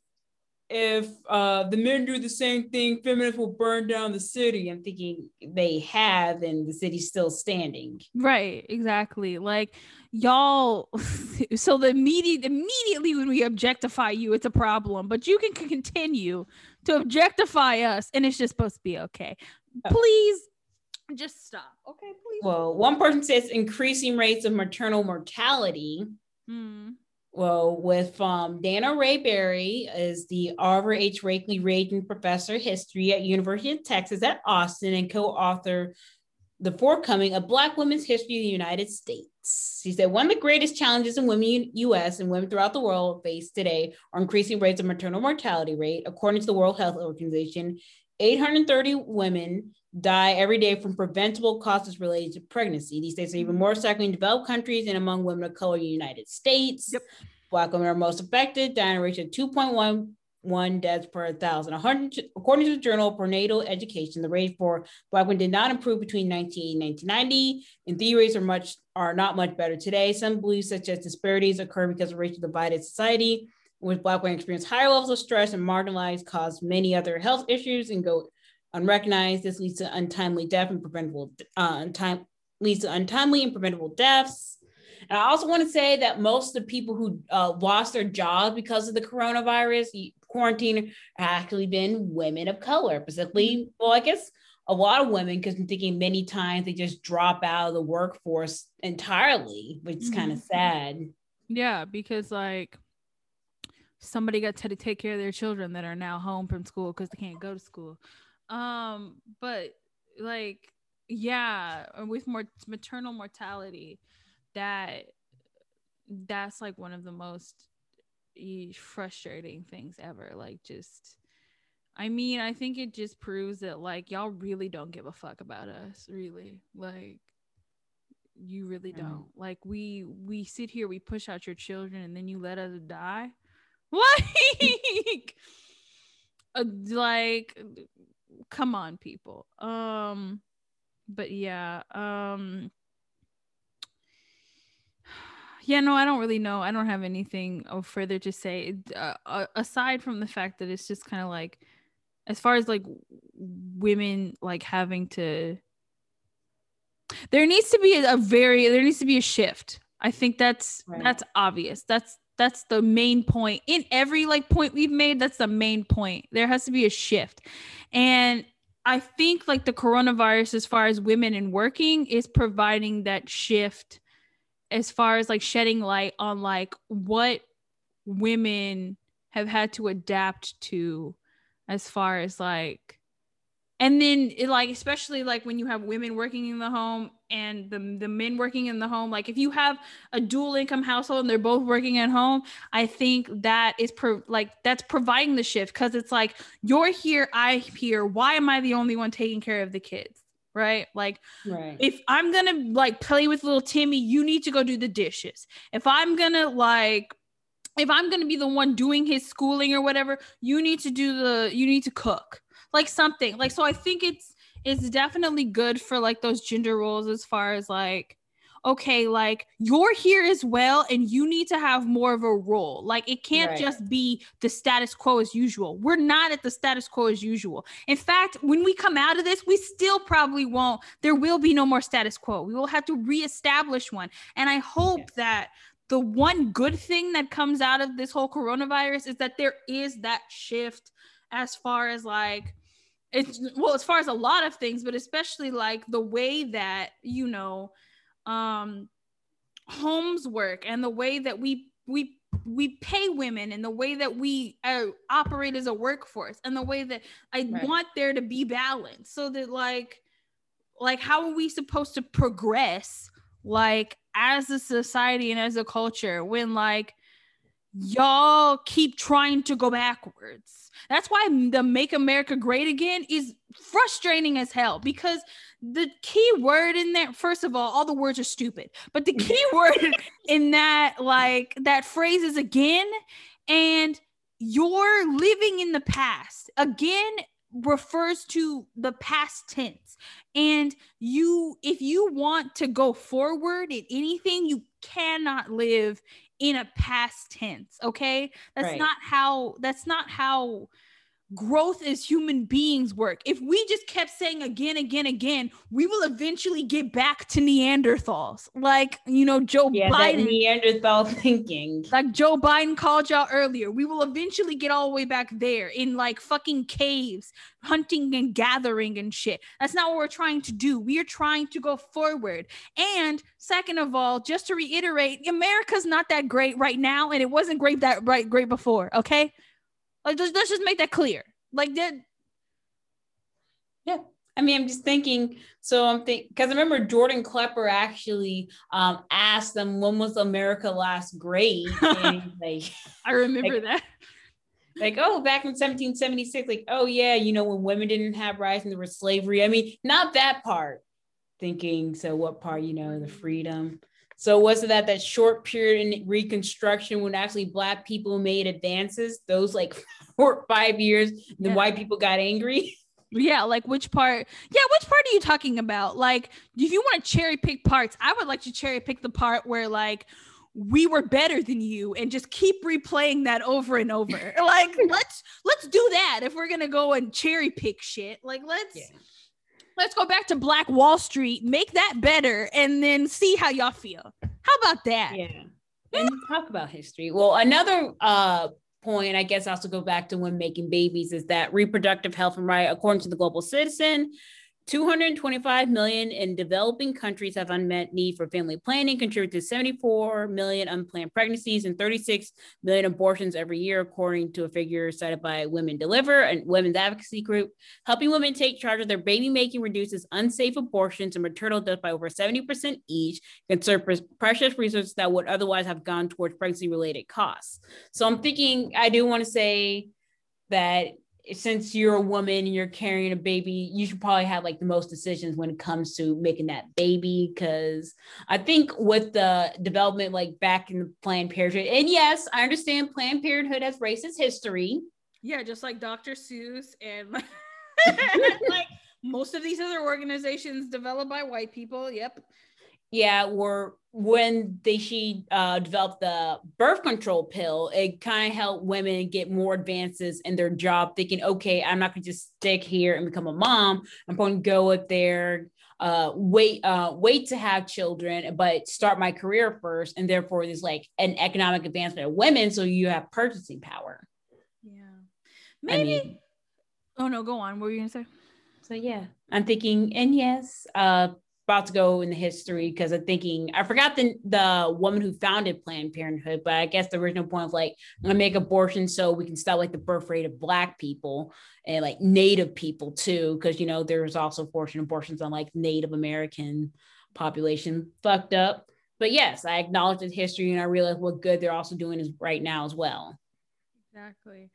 if uh, the men do the same thing, feminists will burn down the city. I'm thinking they have, and the city's still standing. Right, exactly. Like y'all. so the immediate immediately when we objectify you, it's a problem. But you can continue to objectify us, and it's just supposed to be okay. Oh. Please, just stop. Okay, please. Well, one person says increasing rates of maternal mortality. Hmm well, with um, Daina Ramey Berry is the Oliver H. Rakely Reagan Professor of History at University of Texas at Austin and co-author the forthcoming of Black Women's History of the United States. She said one of the greatest challenges in women in U.S. and women throughout the world face today are increasing rates of maternal mortality rate. According to the World Health Organization, 830 women die every day from preventable causes related to pregnancy. These days are even more striking in developed countries and among women of color in the United States. Yep. Black women are most affected, dying rate of 2.11 deaths per thousand. according to the journal Perinatal Education, the rate for Black women did not improve between 1980 and 1990, and the rates are much are not much better today. Some beliefs such as disparities occur because of racial divided society, in which Black women experience higher levels of stress and marginalized, cause many other health issues and go unrecognized. This leads to untimely death and preventable uh, untime, leads to untimely and preventable deaths. And I also want to say that most of the people who uh, lost their jobs because of the coronavirus quarantine have actually been women of color, specifically, well, I guess a lot of women, because I'm thinking many times they just drop out of the workforce entirely, which is mm-hmm. kind of sad. Yeah, because like somebody got to take care of their children that are now home from school because they can't go to school. Um, but like, yeah, with more maternal mortality, that that's like one of the most frustrating things ever. Like, just. I mean, I think it just proves that like y'all really don't give a fuck about us, really. Like you really don't. Like we we sit here, we push out your children and then you let us die. Like uh, like come on people. Um but yeah um yeah no i don't really know. I don't have anything further to say. Uh, aside from the fact that it's just kind of like as far as like women like having to there needs to be a, very there needs to be a shift. I think that's right. that's obvious. That's that's the main point. In every like point we've made that's the main point. There has to be a shift. And i think like the coronavirus as far as women and working is providing that shift as far as like shedding light on like what women have had to adapt to as far as like and then it, like especially like when you have women working in the home and the, the men working in the home like if you have a dual income household and they're both working at home i think that is pro- like that's providing the shift because it's like you're here i'm here. Why am i the only one taking care of the kids? Right? Like right. if i'm gonna like play with little timmy you need to go do the dishes. If i'm gonna like if i'm gonna be the one doing his schooling or whatever you need to do the you need to cook like something like so i think it's it's definitely good for like those gender roles as far as like okay like you're here as well and you need to have more of a role. Like it can't right. just be the status quo as usual. We're not at the status quo as usual. In fact when we come out of this we still probably won't there will be no more status quo. We will have to reestablish one. And i hope yes. that the one good thing that comes out of this whole coronavirus is that there is that shift as far as like it's well as far as a lot of things but especially like the way that you know um homes work and the way that we we we pay women and the way that we uh, operate as a workforce and the way that i right. want there to be balance so that like like how are we supposed to progress like as a society and as a culture when like y'all keep trying to go backwards. That's why the Make America Great Again is frustrating as hell because the key word in there, first of all, all the words are stupid, but the key word in that, like, that phrase is again, and you're living in the past. Again refers to the past tense. And you, if you want to go forward in anything, you cannot live in a past tense okay that's right. not how that's not how growth as human beings work. If we just kept saying again, again, again, we will eventually get back to Neanderthals. Like, you know, Joe yeah, Biden. Neanderthal thinking. Like Joe Biden called y'all earlier. We will eventually get all the way back there in like fucking caves, hunting and gathering and shit. That's not what we're trying to do. We are trying to go forward. And second of all, just to reiterate, America's not that great right now, and it wasn't great that right great before. Okay. Like, let's, let's just make that clear. Like that. Yeah. I mean, I'm just thinking. So I'm thinking because I remember Jordan Klepper actually um, asked them when was America last great. like, I remember like, that. Like, oh, back in 1776, like, oh yeah, you know, when women didn't have rights and there was slavery. I mean, not that part. Thinking, so what part, you know, the freedom. So was it that that short period in Reconstruction when actually Black people made advances? Those like four five years, then yeah. white people got angry. Yeah, like which part? Yeah, which part are you talking about? Like, if you want to cherry pick parts, I would like to cherry pick the part where like we were better than you and just keep replaying that over and over. like, let's let's do that if we're gonna go and cherry pick shit. Like, let's. Yeah let's go back to Black Wall Street, make that better, and then see how y'all feel. How about that? Yeah. And talk about history. Well, another uh point, I guess also go back to when making babies is that reproductive health and right, according to the Global Citizen, 225 million in developing countries have unmet need for family planning, contribute to 74 million unplanned pregnancies and 36 million abortions every year, according to a figure cited by Women Deliver and Women's Advocacy Group. Helping women take charge of their baby making reduces unsafe abortions and maternal death by over 70% each, and conserve precious resources that would otherwise have gone towards pregnancy related costs. So I'm thinking, I do want to say that since you're a woman and you're carrying a baby, you should probably have like the most decisions when it comes to making that baby. Cause I think with the development, like back in the Planned Parenthood, and yes, I understand Planned Parenthood has racist history. Yeah, just like Dr. Seuss and like most of these other organizations developed by white people. Yep yeah, were when they she uh, developed the birth control pill, it kind of helped women get more advances in their job, thinking, okay, I'm not gonna just stick here and become a mom. I'm going to go up there, uh, wait, uh, wait to have children, but start my career first, and therefore there's like an economic advancement of women, so you have purchasing power. Yeah, maybe. I mean, oh no, go on. What were you gonna say? So yeah, I'm thinking, and yes, uh, about to go in the history because I'm thinking I forgot the the woman who founded Planned Parenthood, but I guess the original point of like I'm gonna make abortion so we can stop like the birth rate of black people and like native people too, because you know there's also forcing abortions on like Native American population. Fucked up. But yes, I acknowledge the history and I realize what good they're also doing is right now as well. Exactly.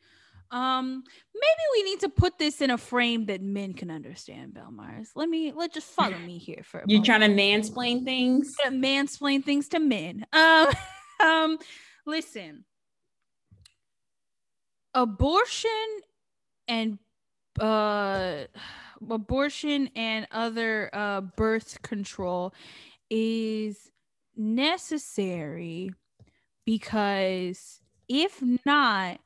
Um, maybe we need to put this in a frame that men can understand, Belle Mars. Let me let just follow me here for you trying to mansplain things? Mansplain things to men. Um, um, listen, abortion and uh abortion and other uh birth control is necessary because if not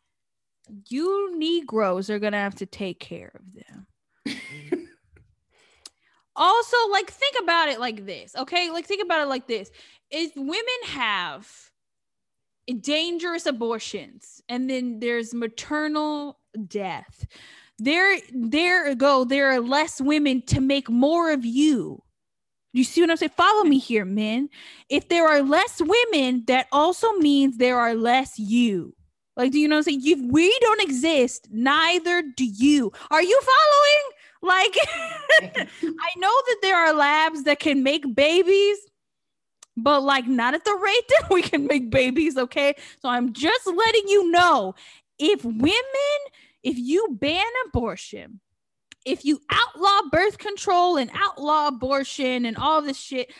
you Negroes are gonna have to take care of them. also, like, think about it like this, okay? Like, think about it like this: if women have dangerous abortions, and then there's maternal death, there there go there are less women to make more of you. You see what i'm saying? Follow me here men. If there are less women that also means there are less you like do you know what i'm saying? If we don't exist neither do you. Are you following? Like i know that there are labs that can make babies but like not at the rate that we can make babies okay? So i'm just letting you know if women if you ban abortion, if you outlaw birth control and outlaw abortion and all this shit,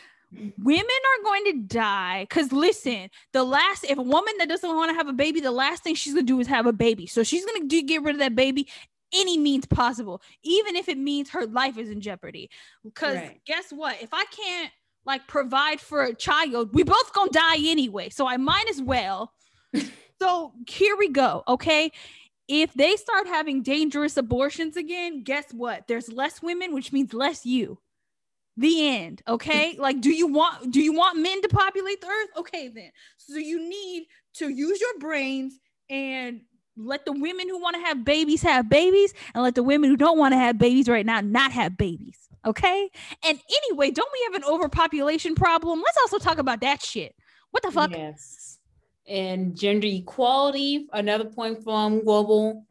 women are going to die. Because listen, the last, if a woman that doesn't want to have a baby, the last thing she's going to do is have a baby. So she's going to do get rid of that baby any means possible, even if it means her life is in jeopardy. Because right. guess what? If I can't like provide for a child, we both gonna die anyway. So I might as well. so here we go. Okay if they start having dangerous abortions again, guess what? There's less women, which means less you. The end. Okay. like, do you want do you want men to populate the earth? Okay, then. So you need to use your brains and let the women who want to have babies have babies and let the women who don't want to have babies right now not have babies. Okay. And anyway, don't we have an overpopulation problem? Let's also talk about that shit. What the fuck? Yes and gender equality, another point from Global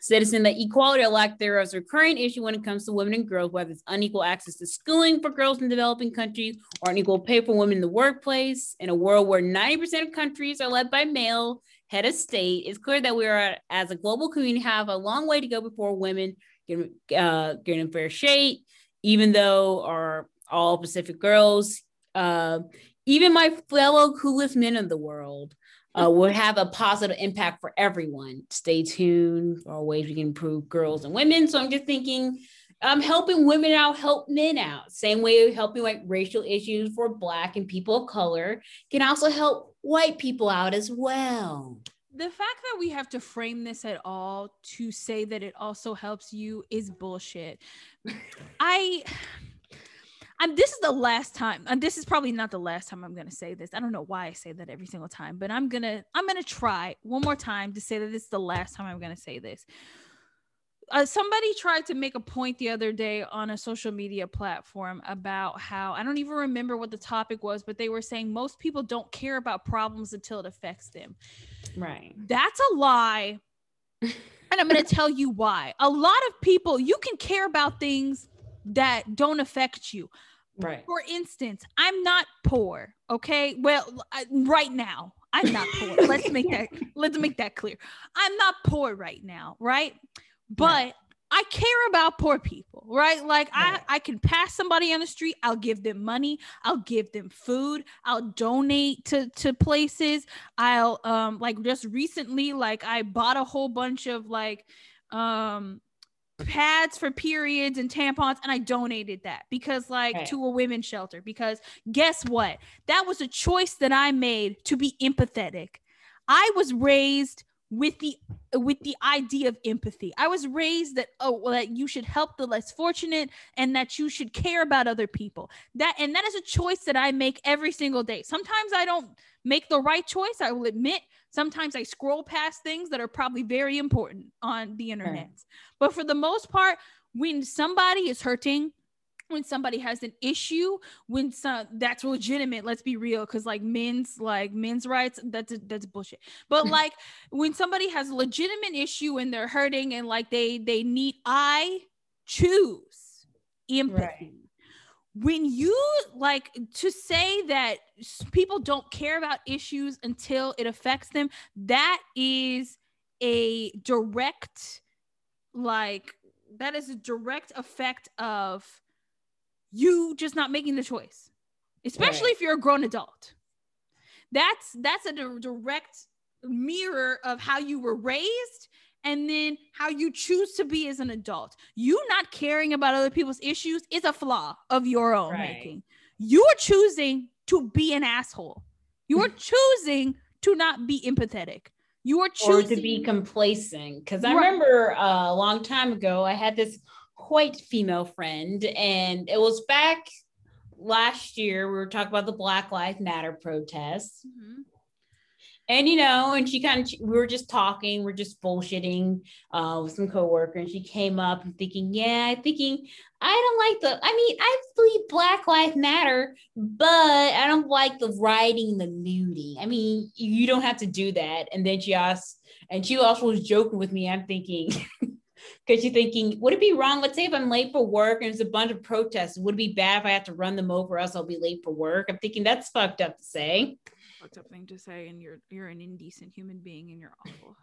Citizen that equality or lack thereof is a recurring issue when it comes to women and girls, whether it's unequal access to schooling for girls in developing countries or unequal pay for women in the workplace. In a world where 90% of countries are led by male head of state, it's clear that we are, as a global community, have a long way to go before women get, uh, in fair shake, even though our all Pacific girls uh, even my fellow coolest men in the world uh, will have a positive impact for everyone. Stay tuned for ways we can improve girls and women. So I'm just thinking, um, helping women out, help men out. Same way helping like racial issues for Black and people of color can also help white people out as well. The fact that we have to frame this at all to say that it also helps you is bullshit. I I'm this is the last time, and this is probably not the last time I'm gonna say this. I don't know why I say that every single time, but I'm gonna I'm gonna try one more time to say that this is the last time I'm gonna say this. Uh, somebody tried to make a point the other day on a social media platform about how I don't even remember what the topic was, but they were saying most people don't care about problems until it affects them. Right. That's a lie. and I'm going to tell you why. A lot of people, you can care about things that don't affect you. Right. For instance, I'm not poor. Okay. Well, I, right now, I'm not poor. let's make that let's make that clear. I'm not poor right now, right? But right. I care about poor people, right? Like right. I I can pass somebody on the street, I'll give them money, I'll give them food, I'll donate to to places. I'll um like just recently like I bought a whole bunch of like um pads for periods and tampons and I donated that because like okay. to a women's shelter because guess what that was a choice that I made to be empathetic I was raised with the with the idea of empathy I was raised that oh well that you should help the less fortunate and that you should care about other people that and that is a choice that I make every single day sometimes I don't make the right choice I will admit Sometimes I scroll past things that are probably very important on the internet. Right. But for the most part, when somebody is hurting, when somebody has an issue, when some that's legitimate, let's be real, because like men's like men's rights, that's that's bullshit. But hmm. like when somebody has a legitimate issue and they're hurting and like they they need I choose empathy. Right when you like to say that people don't care about issues until it affects them that is a direct like that is a direct effect of you just not making the choice especially right. if you're a grown adult that's that's a direct mirror of how you were raised and then how you choose to be as an adult. You not caring about other people's issues is a flaw of your own right. making. You are choosing to be an asshole. You are choosing to not be empathetic. You are choosing or to be complacent. Because I right. remember uh, a long time ago, I had this white female friend, and it was back last year. We were talking about the Black Lives Matter protests. Mm-hmm and you know, and she kind of we were just talking, we're just bullshitting uh, with some coworker, and she came up and thinking, yeah, thinking I don't like the. I mean, I believe Black Lives Matter, but I don't like the writing, the nuding. I mean, you don't have to do that. And then she asked, and she also was joking with me. I'm thinking. because you're thinking, would it be wrong? Let's say if I'm late for work and there's a bunch of protests, would it be bad if I had to run them over, else I'll be late for work? I'm thinking that's fucked up to say fucked up thing to say, and you're you're an indecent human being, and you're awful.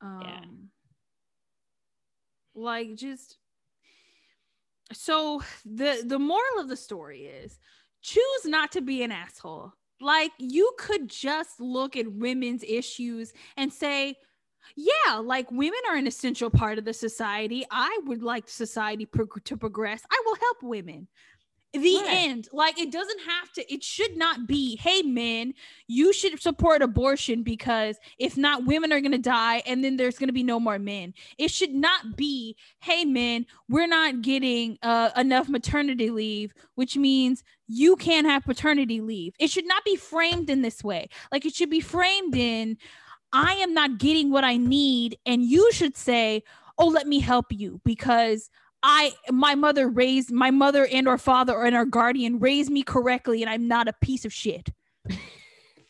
Um, yeah. Like just so the the moral of the story is choose not to be an asshole. Like you could just look at women's issues and say, yeah, like women are an essential part of the society. I would like society to progress. I will help women the right. end like it doesn't have to it should not be hey men you should support abortion because if not women are going to die and then there's going to be no more men it should not be hey men we're not getting uh, enough maternity leave which means you can't have paternity leave it should not be framed in this way like it should be framed in i am not getting what i need and you should say oh let me help you because I my mother raised my mother and or father or and our guardian raised me correctly and I'm not a piece of shit.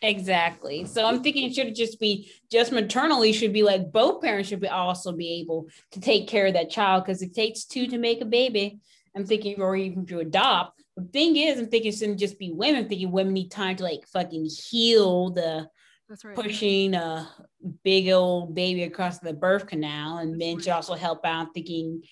Exactly. So I'm thinking it should just be just maternally should be like both parents should be also be able to take care of that child because it takes two to make a baby. I'm thinking or even to adopt. The thing is, I'm thinking it shouldn't just be women. I'm thinking women need time to like fucking heal the that's right. pushing a big old baby across the birth canal, and right. should also help out. Thinking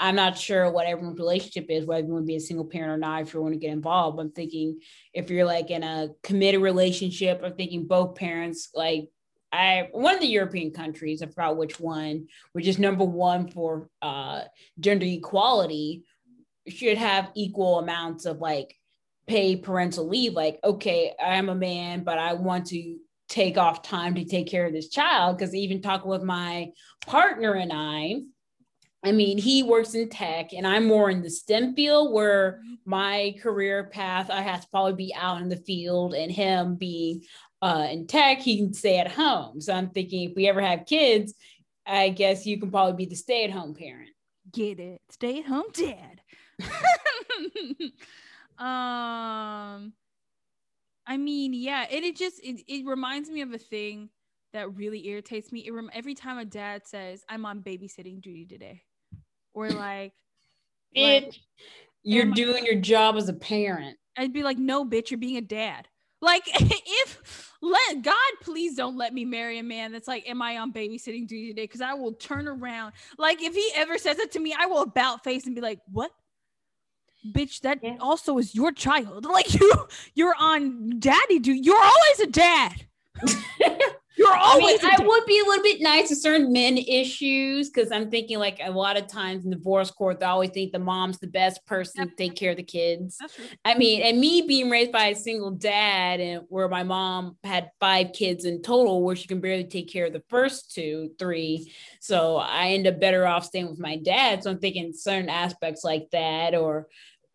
I'm not sure what everyone's relationship is, whether you want to be a single parent or not, if you want to get involved. I'm thinking if you're like in a committed relationship, I'm thinking both parents, like I one of the European countries, I forgot which one, which is number one for uh, gender equality, should have equal amounts of like pay parental leave. Like, okay, I'm a man, but I want to take off time to take care of this child. Because even talking with my partner and I, I mean, he works in tech and I'm more in the STEM field where my career path, I have to probably be out in the field and him being uh, in tech, he can stay at home. So I'm thinking if we ever have kids, I guess you can probably be the stay at home parent. Get it? Stay at home dad. um, I mean, yeah, and it just, it, it reminds me of a thing that really irritates me. It rem- every time a dad says, I'm on babysitting duty today or like, it, like, you're doing your job as a parent. I'd be like, no, bitch, you're being a dad. Like, if let God please don't let me marry a man that's like, Am I on babysitting duty today? Because I will turn around. Like, if he ever says it to me, I will about face and be like, What? Bitch, that yeah. also is your child. Like you, you're on daddy duty. You're always a dad. You're always. I, mean, I would be a little bit nice to certain men issues because I'm thinking like a lot of times in divorce court, they always think the mom's the best person to take care of the kids. I mean, and me being raised by a single dad and where my mom had five kids in total, where she can barely take care of the first two, three. So I end up better off staying with my dad. So I'm thinking certain aspects like that or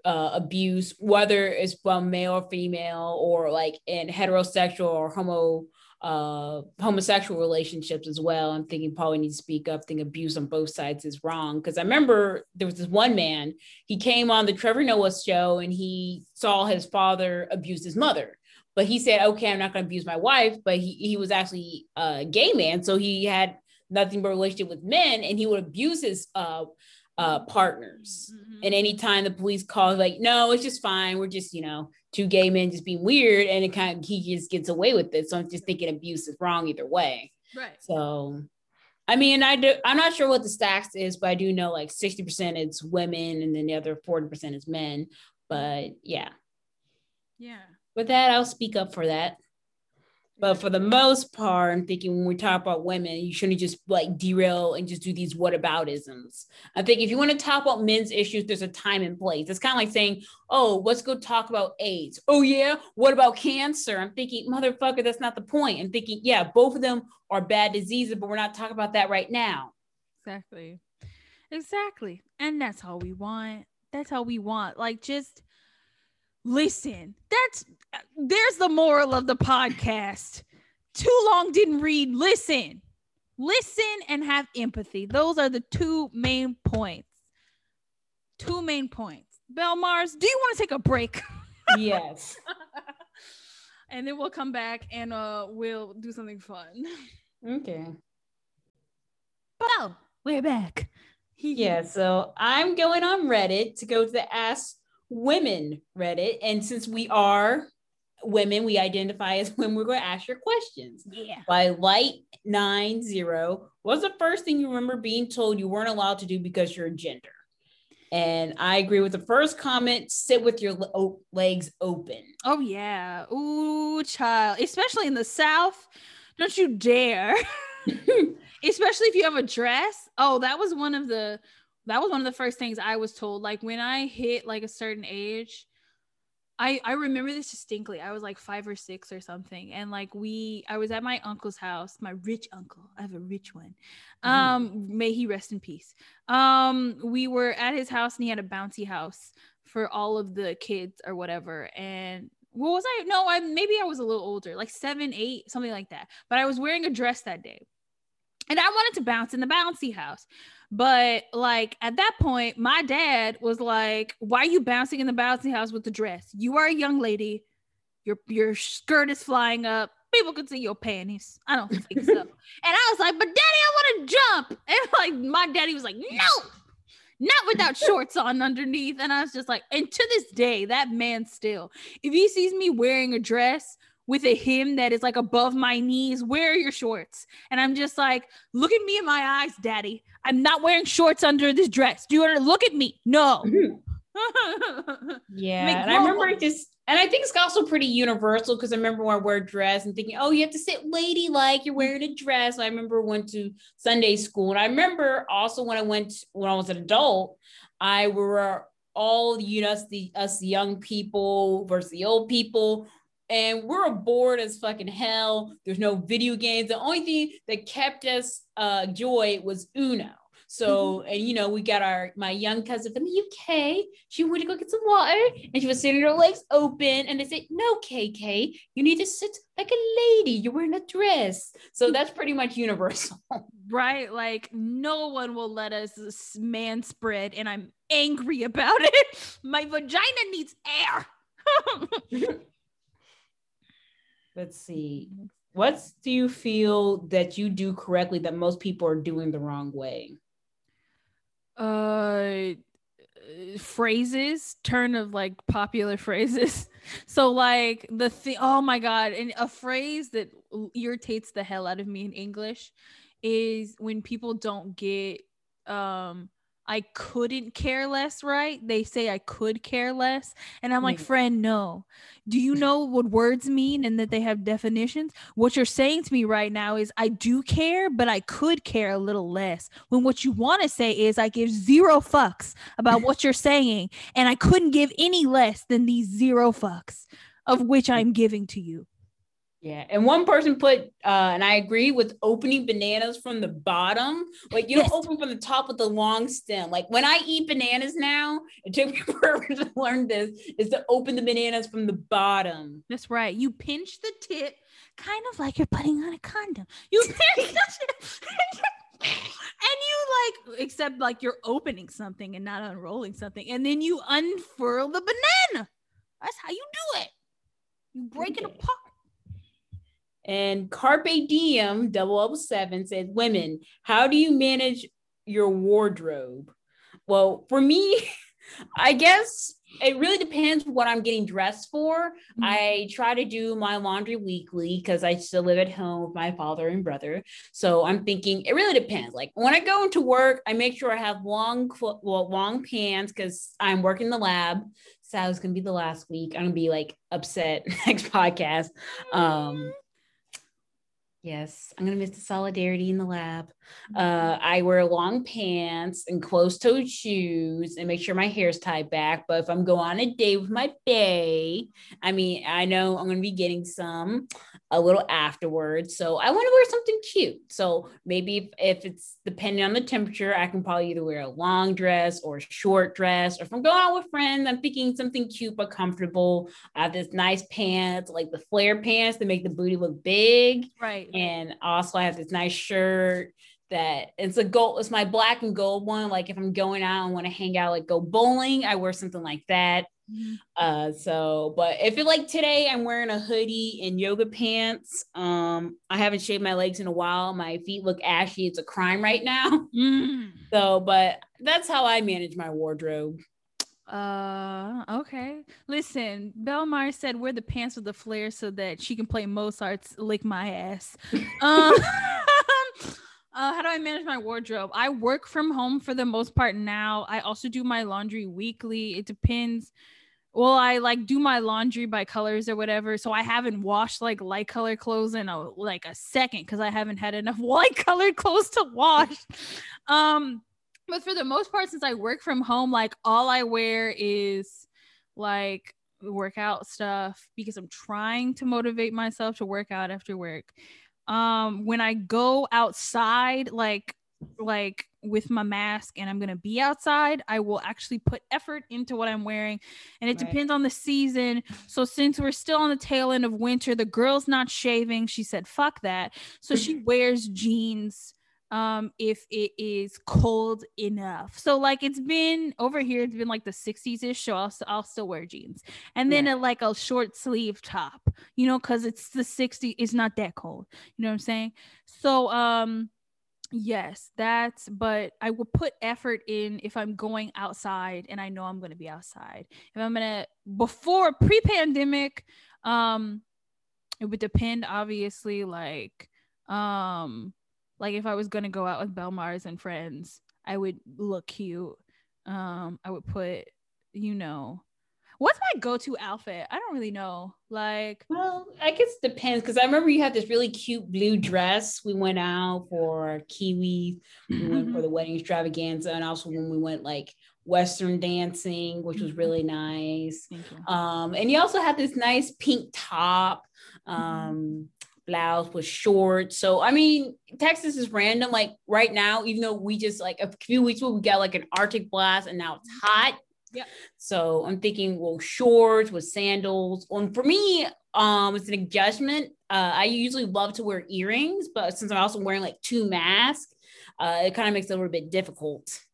uh, abuse, whether it's from male or female, or like in heterosexual or homo uh, homosexual relationships as well. I'm thinking probably need to speak up. Think abuse on both sides is wrong because I remember there was this one man. He came on the Trevor Noah show and he saw his father abuse his mother. But he said, "Okay, I'm not going to abuse my wife." But he he was actually a gay man, so he had nothing but relationship with men, and he would abuse his uh, uh, partners. Mm-hmm. And anytime the police call, like, no, it's just fine. We're just, you know, two gay men just being weird. And it kind of, he just gets away with it. So I'm just thinking abuse is wrong either way. Right. So, I mean, I do, I'm not sure what the stacks is, but I do know like 60% is women and then the other 40% is men. But yeah. Yeah. With that, I'll speak up for that. But for the most part, I'm thinking when we talk about women, you shouldn't just like derail and just do these whataboutisms. I think if you want to talk about men's issues, there's a time and place. It's kind of like saying, oh, let's go talk about AIDS. Oh, yeah. What about cancer? I'm thinking, motherfucker, that's not the point. I'm thinking, yeah, both of them are bad diseases, but we're not talking about that right now. Exactly. Exactly. And that's all we want. That's all we want. Like, just listen. That's there's the moral of the podcast. too long didn't read. Listen, listen and have empathy. Those are the two main points. Two main points. Belle Mars, do you want to take a break? Yes. and then we'll come back and uh we'll do something fun. Okay. Oh, we're back. Yeah, so I'm going on Reddit to go to the Ask Women Reddit. And since we are women, we identify as women, we're going to ask your questions. Yeah. By Light90, what's the first thing you remember being told you weren't allowed to do because you're a gender? And I agree with the first comment sit with your le- legs open. Oh, yeah. Ooh, child. Especially in the South. Don't you dare. Especially if you have a dress. Oh, that was one of the that was one of the first things I was told. Like when I hit like a certain age, I I remember this distinctly. I was like five or six or something, and like we, I was at my uncle's house, my rich uncle. I have a rich one. Um, mm-hmm. may he rest in peace. Um, we were at his house, and he had a bouncy house for all of the kids or whatever. And what was I? No, I maybe I was a little older, like seven, eight, something like that. But I was wearing a dress that day and I wanted to bounce in the bouncy house. But like at that point, my dad was like, Why are you bouncing in the bouncy house with the dress? You are a young lady. Your your skirt is flying up. People could see your panties. I don't think so. and I was like, But daddy, I want to jump. And like my daddy was like, No, not without shorts on underneath. And I was just like, and to this day, that man still, if he sees me wearing a dress with a hem that is like above my knees. Where are your shorts? And I'm just like, look at me in my eyes, daddy. I'm not wearing shorts under this dress. Do you want to look at me? No. Mm-hmm. yeah. and I remember just, and I think it's also pretty universal because I remember when I wear a dress and thinking, oh, you have to sit ladylike. You're wearing a dress. I remember went to Sunday school. And I remember also when I went, when I was an adult, I were all you know, us the us young people versus the old people and we're bored as fucking hell. There's no video games. The only thing that kept us uh, joy was Uno. So, mm-hmm. and you know, we got our my young cousin from the UK. She went to go get some water and she was sitting her legs open. And they said, No, KK, you need to sit like a lady. You're wearing a dress. So that's pretty much universal. Right. Like no one will let us man spread, and I'm angry about it. My vagina needs air. let's see. What do you feel that you do correctly that most people are doing the wrong way? Uh phrases turn of like popular phrases. So like the thing oh my god and a phrase that irritates the hell out of me in english is when people don't get um I couldn't care less, right? They say I could care less. And I'm like, mm. friend, no. Do you know what words mean and that they have definitions? What you're saying to me right now is I do care, but I could care a little less. When what you want to say is I give zero fucks about what you're saying, and I couldn't give any less than these zero fucks of which I'm giving to you. Yeah, and one person put, uh, and I agree with opening bananas from the bottom. Like you yes. don't open from the top with the long stem. Like when I eat bananas now, it took me forever to learn this, is to open the bananas from the bottom. That's right. You pinch the tip, kind of like you're putting on a condom. You pinch the and you like, except like you're opening something and not unrolling something, and then you unfurl the banana. That's how you do it. You break okay. it apart. And Carpe Diem 007 says, Women, how do you manage your wardrobe? Well, for me, I guess it really depends what I'm getting dressed for. Mm-hmm. I try to do my laundry weekly because I still live at home with my father and brother. So I'm thinking it really depends. Like when I go into work, I make sure I have long, well, long pants because I'm working in the lab. So it's gonna be the last week. I'm gonna be like upset next podcast. Um, Yes, I'm gonna miss the solidarity in the lab. Uh, I wear long pants and closed toed shoes and make sure my hair's tied back. But if I'm going on a date with my bae, I mean, I know I'm going to be getting some a little afterwards. So I want to wear something cute. So maybe if, if it's depending on the temperature, I can probably either wear a long dress or a short dress. Or if I'm going out with friends, I'm thinking something cute but comfortable. I have this nice pants, like the flare pants that make the booty look big. Right. And also I have this nice shirt that it's a gold, it's my black and gold one. Like if I'm going out and want to hang out, like go bowling, I wear something like that. Mm-hmm. Uh, so, but if it like today, I'm wearing a hoodie and yoga pants. Um, I haven't shaved my legs in a while. My feet look ashy. It's a crime right now. Mm. So, but that's how I manage my wardrobe. Uh, okay. Listen, Belle Mars said wear the pants with the flare so that she can play Mozart's "Lick My Ass." um, Uh, how do I manage my wardrobe? I work from home for the most part now. I also do my laundry weekly. It depends. Well, I like do my laundry by colors or whatever. So I haven't washed like light color clothes in a like a second because I haven't had enough light colored clothes to wash. um, but for the most part, since I work from home, like all I wear is like workout stuff because I'm trying to motivate myself to work out after work um when i go outside like like with my mask and i'm to be outside i will actually put effort into what i'm wearing and it right. depends on the season so since we're still on the tail end of winter the girl's not shaving she said fuck that so she wears jeans um if it is cold enough. So like it's been over here it's been like the 60s ish so I'll, I'll still wear jeans. And then yeah. a, like a short sleeve top you know because it's the 60s it's not that cold you know what i'm saying? So um yes that's but i will put effort in if i'm going outside and i know i'm going to be outside. If i'm going to before pre-pandemic um it would depend obviously like um like if I was gonna go out with Belle Mars and friends, I would look cute. Um, I would put, you know, what's my go-to outfit? I don't really know. Like, well, I guess it depends because I remember you had this really cute blue dress. We went out for Kiwi, we went for the wedding extravaganza, and also when we went like Western dancing, which was really nice. Um, and you also had this nice pink top. Um, blouse with shorts. So I mean, Texas is random. Like right now, even though we just like a few weeks ago we got like an Arctic blast and now it's hot. Yeah. So I'm thinking, well, shorts with sandals. And for me, um, it's an adjustment. Uh, I usually love to wear earrings, but since I'm also wearing like two masks, uh, it kind of makes it a little bit difficult.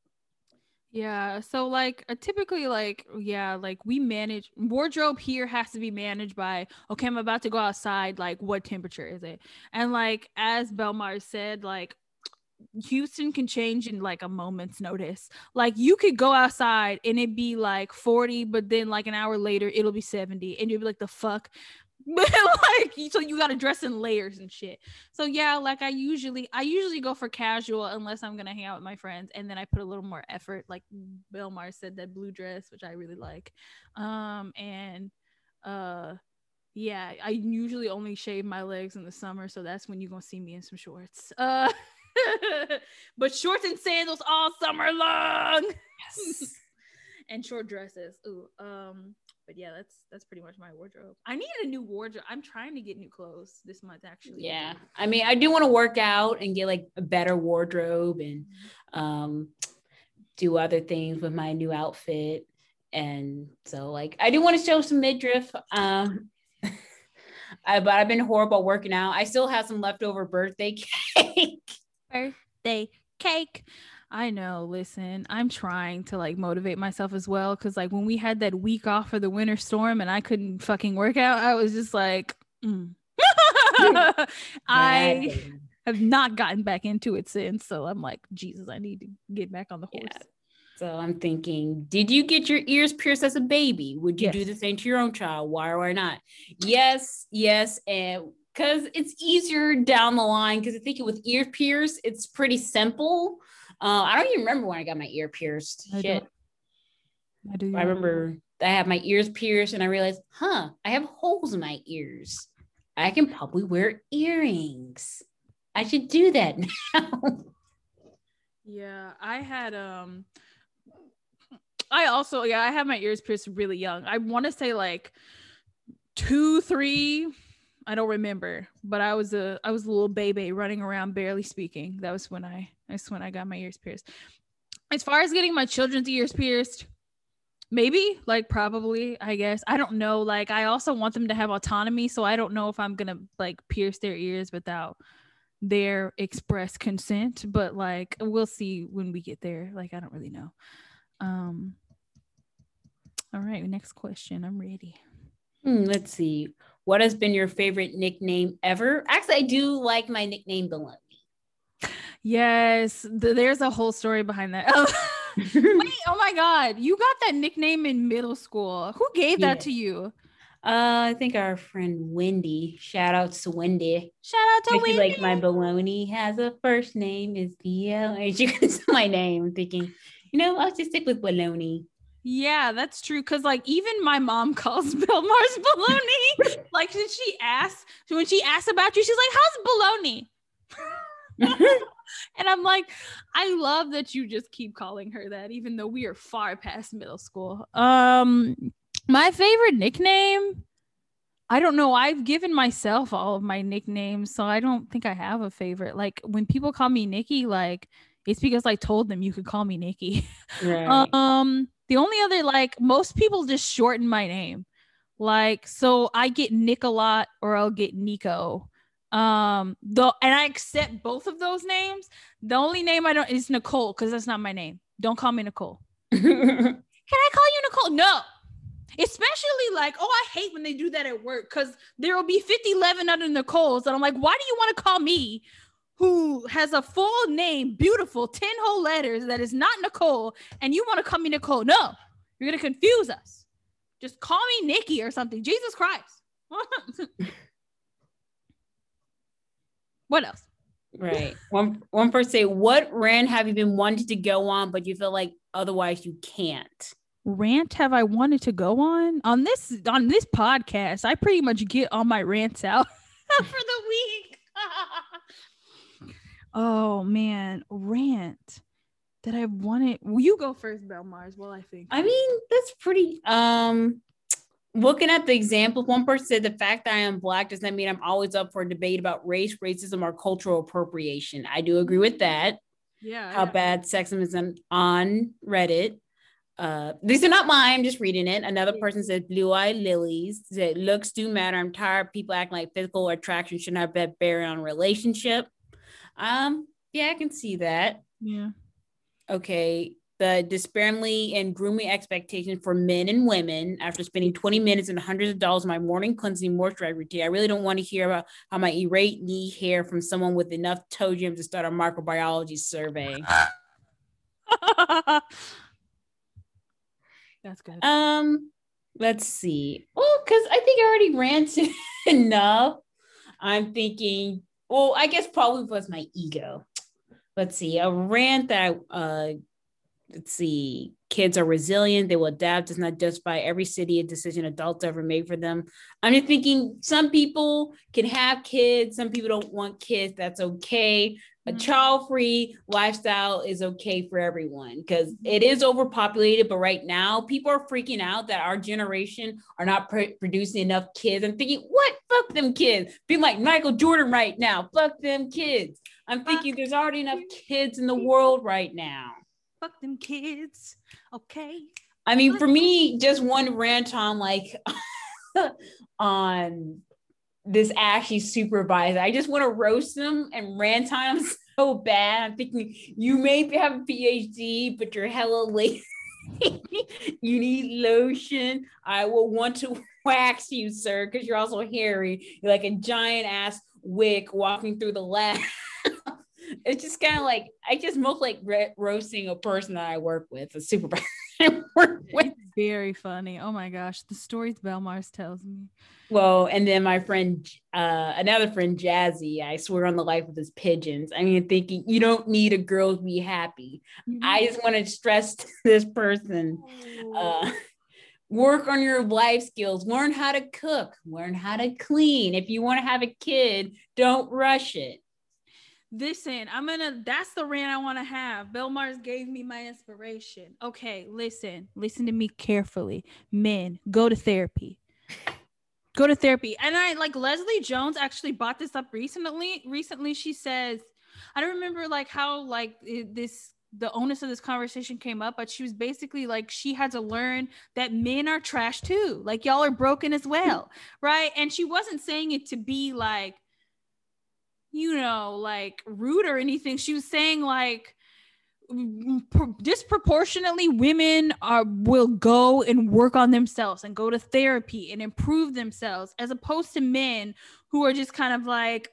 Yeah. So like uh, typically like yeah, like we manage wardrobe here has to be managed by okay, I'm about to go outside, like what temperature is it? And like as Belle Mars said, like Houston can change in like a moment's notice. Like you could go outside and it'd be like 40, but then like an hour later it'll be 70 and you'll be like the fuck but like so you got to dress in layers and shit. So yeah like i usually i usually go for casual unless i'm gonna hang out with my friends and then i put a little more effort like Belle Mars said that blue dress which i really like. Um and uh yeah i usually only shave my legs in the summer so that's when you're gonna see me in some shorts. Uh but shorts and sandals all summer long. Yes. and short dresses. Ooh um but yeah, that's that's pretty much my wardrobe. I need a new wardrobe. I'm trying to get new clothes this month actually. Yeah. I mean, I do want to work out and get like a better wardrobe and um do other things with my new outfit. And so like I do want to show some midriff. Um I, but I've been horrible working out. I still have some leftover birthday cake. Birthday cake. I know. Listen, I'm trying to like motivate myself as well because like when we had that week off for the winter storm and I couldn't fucking work out, I was just like, mm. I have not gotten back into it since. So I'm like, Jesus, I need to get back on the horse. Yeah. So I'm thinking, did you get your ears pierced as a baby? Would you yes. do the same to your own child? Why or why not? Yes, yes, and because it's easier down the line. Because I think with ear pierce, it's pretty simple. Uh, I don't even remember when I got my ear pierced. I Shit. I do. I remember I have my ears pierced and I realized, huh, I have holes in my ears. I can probably wear earrings. I should do that now. Yeah, I had um I also yeah, I had my ears pierced really young. I want to say like 2 3 I don't remember, but I was a I was a little baby running around barely speaking. That was when I that's when I got my ears pierced. As far as getting my children's ears pierced, maybe like probably i guess. I don't know. Like i also want them to have autonomy so i don't know if i'm gonna like pierce their ears without their express consent but like we'll see when we get there. Like i don't really know. Um all right next question. I'm ready. Hmm, let's see. What has been your favorite nickname ever? Actually i do like my nickname baloney yes th- there's a whole story behind that Wait, oh my god you got that nickname in middle school who gave that yeah. to you uh, I think our friend Wendy. Shout out to Wendy. Shout out to Wendy. Like my baloney has a first name is BL. And she goes my name. I'm thinking, you know, I'll just stick with baloney. Yeah, that's true. Cause like even my mom calls Belle Mars baloney. like when she asks, when she asks about you, she's like, "How's baloney?" And I'm like, I love that you just keep calling her that, even though we are far past middle school. Um, my favorite nickname. I don't know. I've given myself all of my nicknames, so I don't think I have a favorite. Like when people call me Nikki, like it's because I told them you could call me Nikki. Right. um, the only other like most people just shorten my name. Like so I get Nick a lot or I'll get Nico. Um, though and I accept both of those names. The only name I don't is Nicole because that's not my name. Don't call me Nicole. Can I call you Nicole? No. Especially like, oh, I hate when they do that at work because there will be 50 11 other Nicoles. And I'm like, why do you want to call me who has a full name, beautiful, 10 whole letters that is not Nicole, and you want to call me Nicole? No, you're going to confuse us. Just call me Nikki or something. Jesus Christ. what else? Right. One one person say, what rant have you been wanting to go on, but you feel like otherwise you can't? rant have I wanted to go on on this on this podcast? I pretty much get all my rants out for the week. oh man, rant that I wanted. Will you go first, Belle Mars? Well, I think. I mean, that's pretty. Um, looking at the example, one person said the fact that I am black does not mean I'm always up for a debate about race, racism, or cultural appropriation. I do agree with that. Yeah. How yeah. bad sexism is on Reddit. Uh, these are not mine. I'm just reading it. Another person said blue eye lilies. Said looks do matter. I'm tired of people acting like physical attraction should not have bearing on relationship. Um, yeah, I can see that. Yeah. Okay. The despairingly and grooming expectation for men and women after spending 20 minutes and hundreds of dollars on my morning cleansing moisturizer routine. I really don't want to hear about how my irate knee hair from someone with enough toe jam to start a microbiology survey. That's good. Um, let's see. Well, because I think I already ranted enough. I'm thinking, well, I guess probably was my ego. Let's see, a rant that uh, let's see, kids are resilient, they will adapt, It's not just by every city a decision adults ever made for them. I'm just thinking some people can have kids, some people don't want kids, that's okay. A mm-hmm. child-free lifestyle is okay for everyone because mm-hmm. it is overpopulated but right now people are freaking out that our generation are not pr- producing enough kids. I'm thinking what? Fuck them kids. Being like michael jordan right now. Fuck them kids. I'm thinking there's already enough kids in the world right now fuck them kids okay i mean for me just one rant on like on this Ashley supervisor. I just want to roast them and rant on them so bad. I'm thinking you may have a PhD, but you're hella late. you need lotion. I will want to wax you, sir, because you're also hairy. You're like a giant ass wick walking through the lab. It's just kind of like I just most like re- roasting a person that I work with, a supervisor. it's very funny. Oh my gosh, the stories Belle Mars tells me. Well, and then my friend, uh, another friend, Jazzy, I swear on the life of his pigeons. I mean, thinking you don't need a girl to be happy. Mm-hmm. I just want to stress to this person, uh, work on your life skills, learn how to cook, learn how to clean. If you want to have a kid, don't rush it. Listen, I'm gonna. That's the rant I want to have. Belle Mars gave me my inspiration. Okay, listen, listen to me carefully. Men, go to therapy. Go to therapy. And I like Leslie Jones actually brought this up recently. Recently, she says, I don't remember like how like this the onus of this conversation came up, but she was basically like she had to learn that men are trash too. Like y'all are broken as well, right? And she wasn't saying it to be like you know, like rude or anything. She was saying like mm, mm, disproportionately women are will go and work on themselves and go to therapy and improve themselves as opposed to men who are just kind of like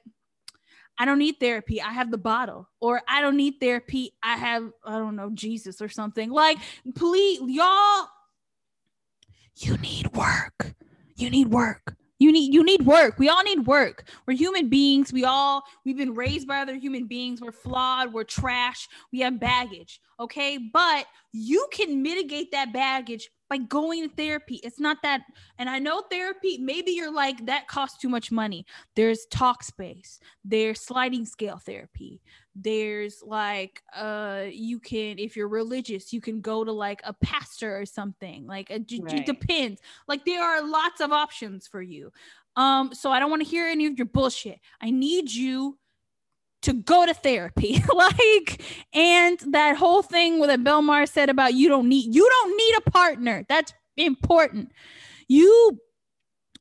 I don't need therapy. I have the bottle. Or I don't need therapy. I have, I don't know, Jesus or something. Like, please, y'all, you need work. You need work. You need you need work. We all need work. We're human beings. We all we've been raised by other human beings. We're flawed. We're trash. We have baggage. Okay? But you can mitigate that baggage by going to therapy. It's not that and I know therapy maybe you're like that costs too much money. There's Talkspace There's sliding scale therapy there's like uh you can if you're religious you can go to like a pastor or something like it, right. it depends. Like there are lots of options for you. Um so i don't want to hear any of your bullshit. I need you to go to therapy like and that whole thing with Belle Mars said about you don't need you don't need a partner. That's important. You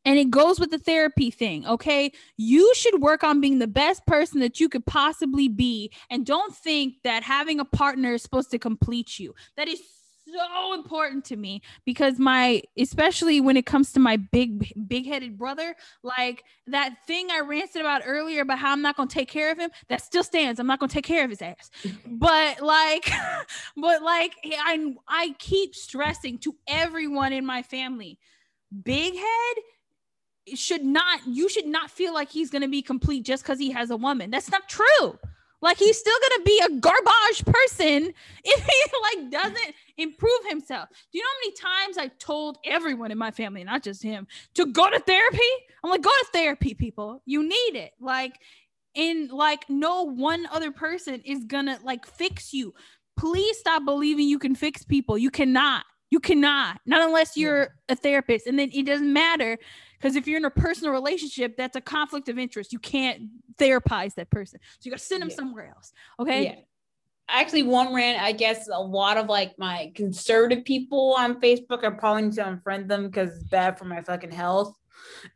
and it goes with the therapy thing, okay? You should work on being the best person that you could possibly be. And don't think that having a partner is supposed to complete you. That is so important to me because my especially when it comes to my big big-headed brother like that thing i ranted about earlier about how i'm not going to take care of him that still stands i'm not going to take care of his ass but like but like i i keep stressing to everyone in my family big head should not you should not feel like he's going to be complete just cuz he has a woman. That's not true. Like he's still going to be a garbage person if he like doesn't improve himself. Do you know how many times I told everyone in my family, not just him, to go to therapy? I'm like, go to therapy, people. You need it. Like, in like, no one other person is gonna like fix you. Please stop believing you can fix people. You cannot. You cannot. Not unless you're yeah. a therapist. And then it doesn't matter because if you're in a personal relationship, that's a conflict of interest. You can't therapize that person. So you got to send them yeah. somewhere else. Okay. Yeah. Actually, one rant, I guess a lot of like my conservative people on Facebook are probably need to unfriend them because it's bad for my fucking health.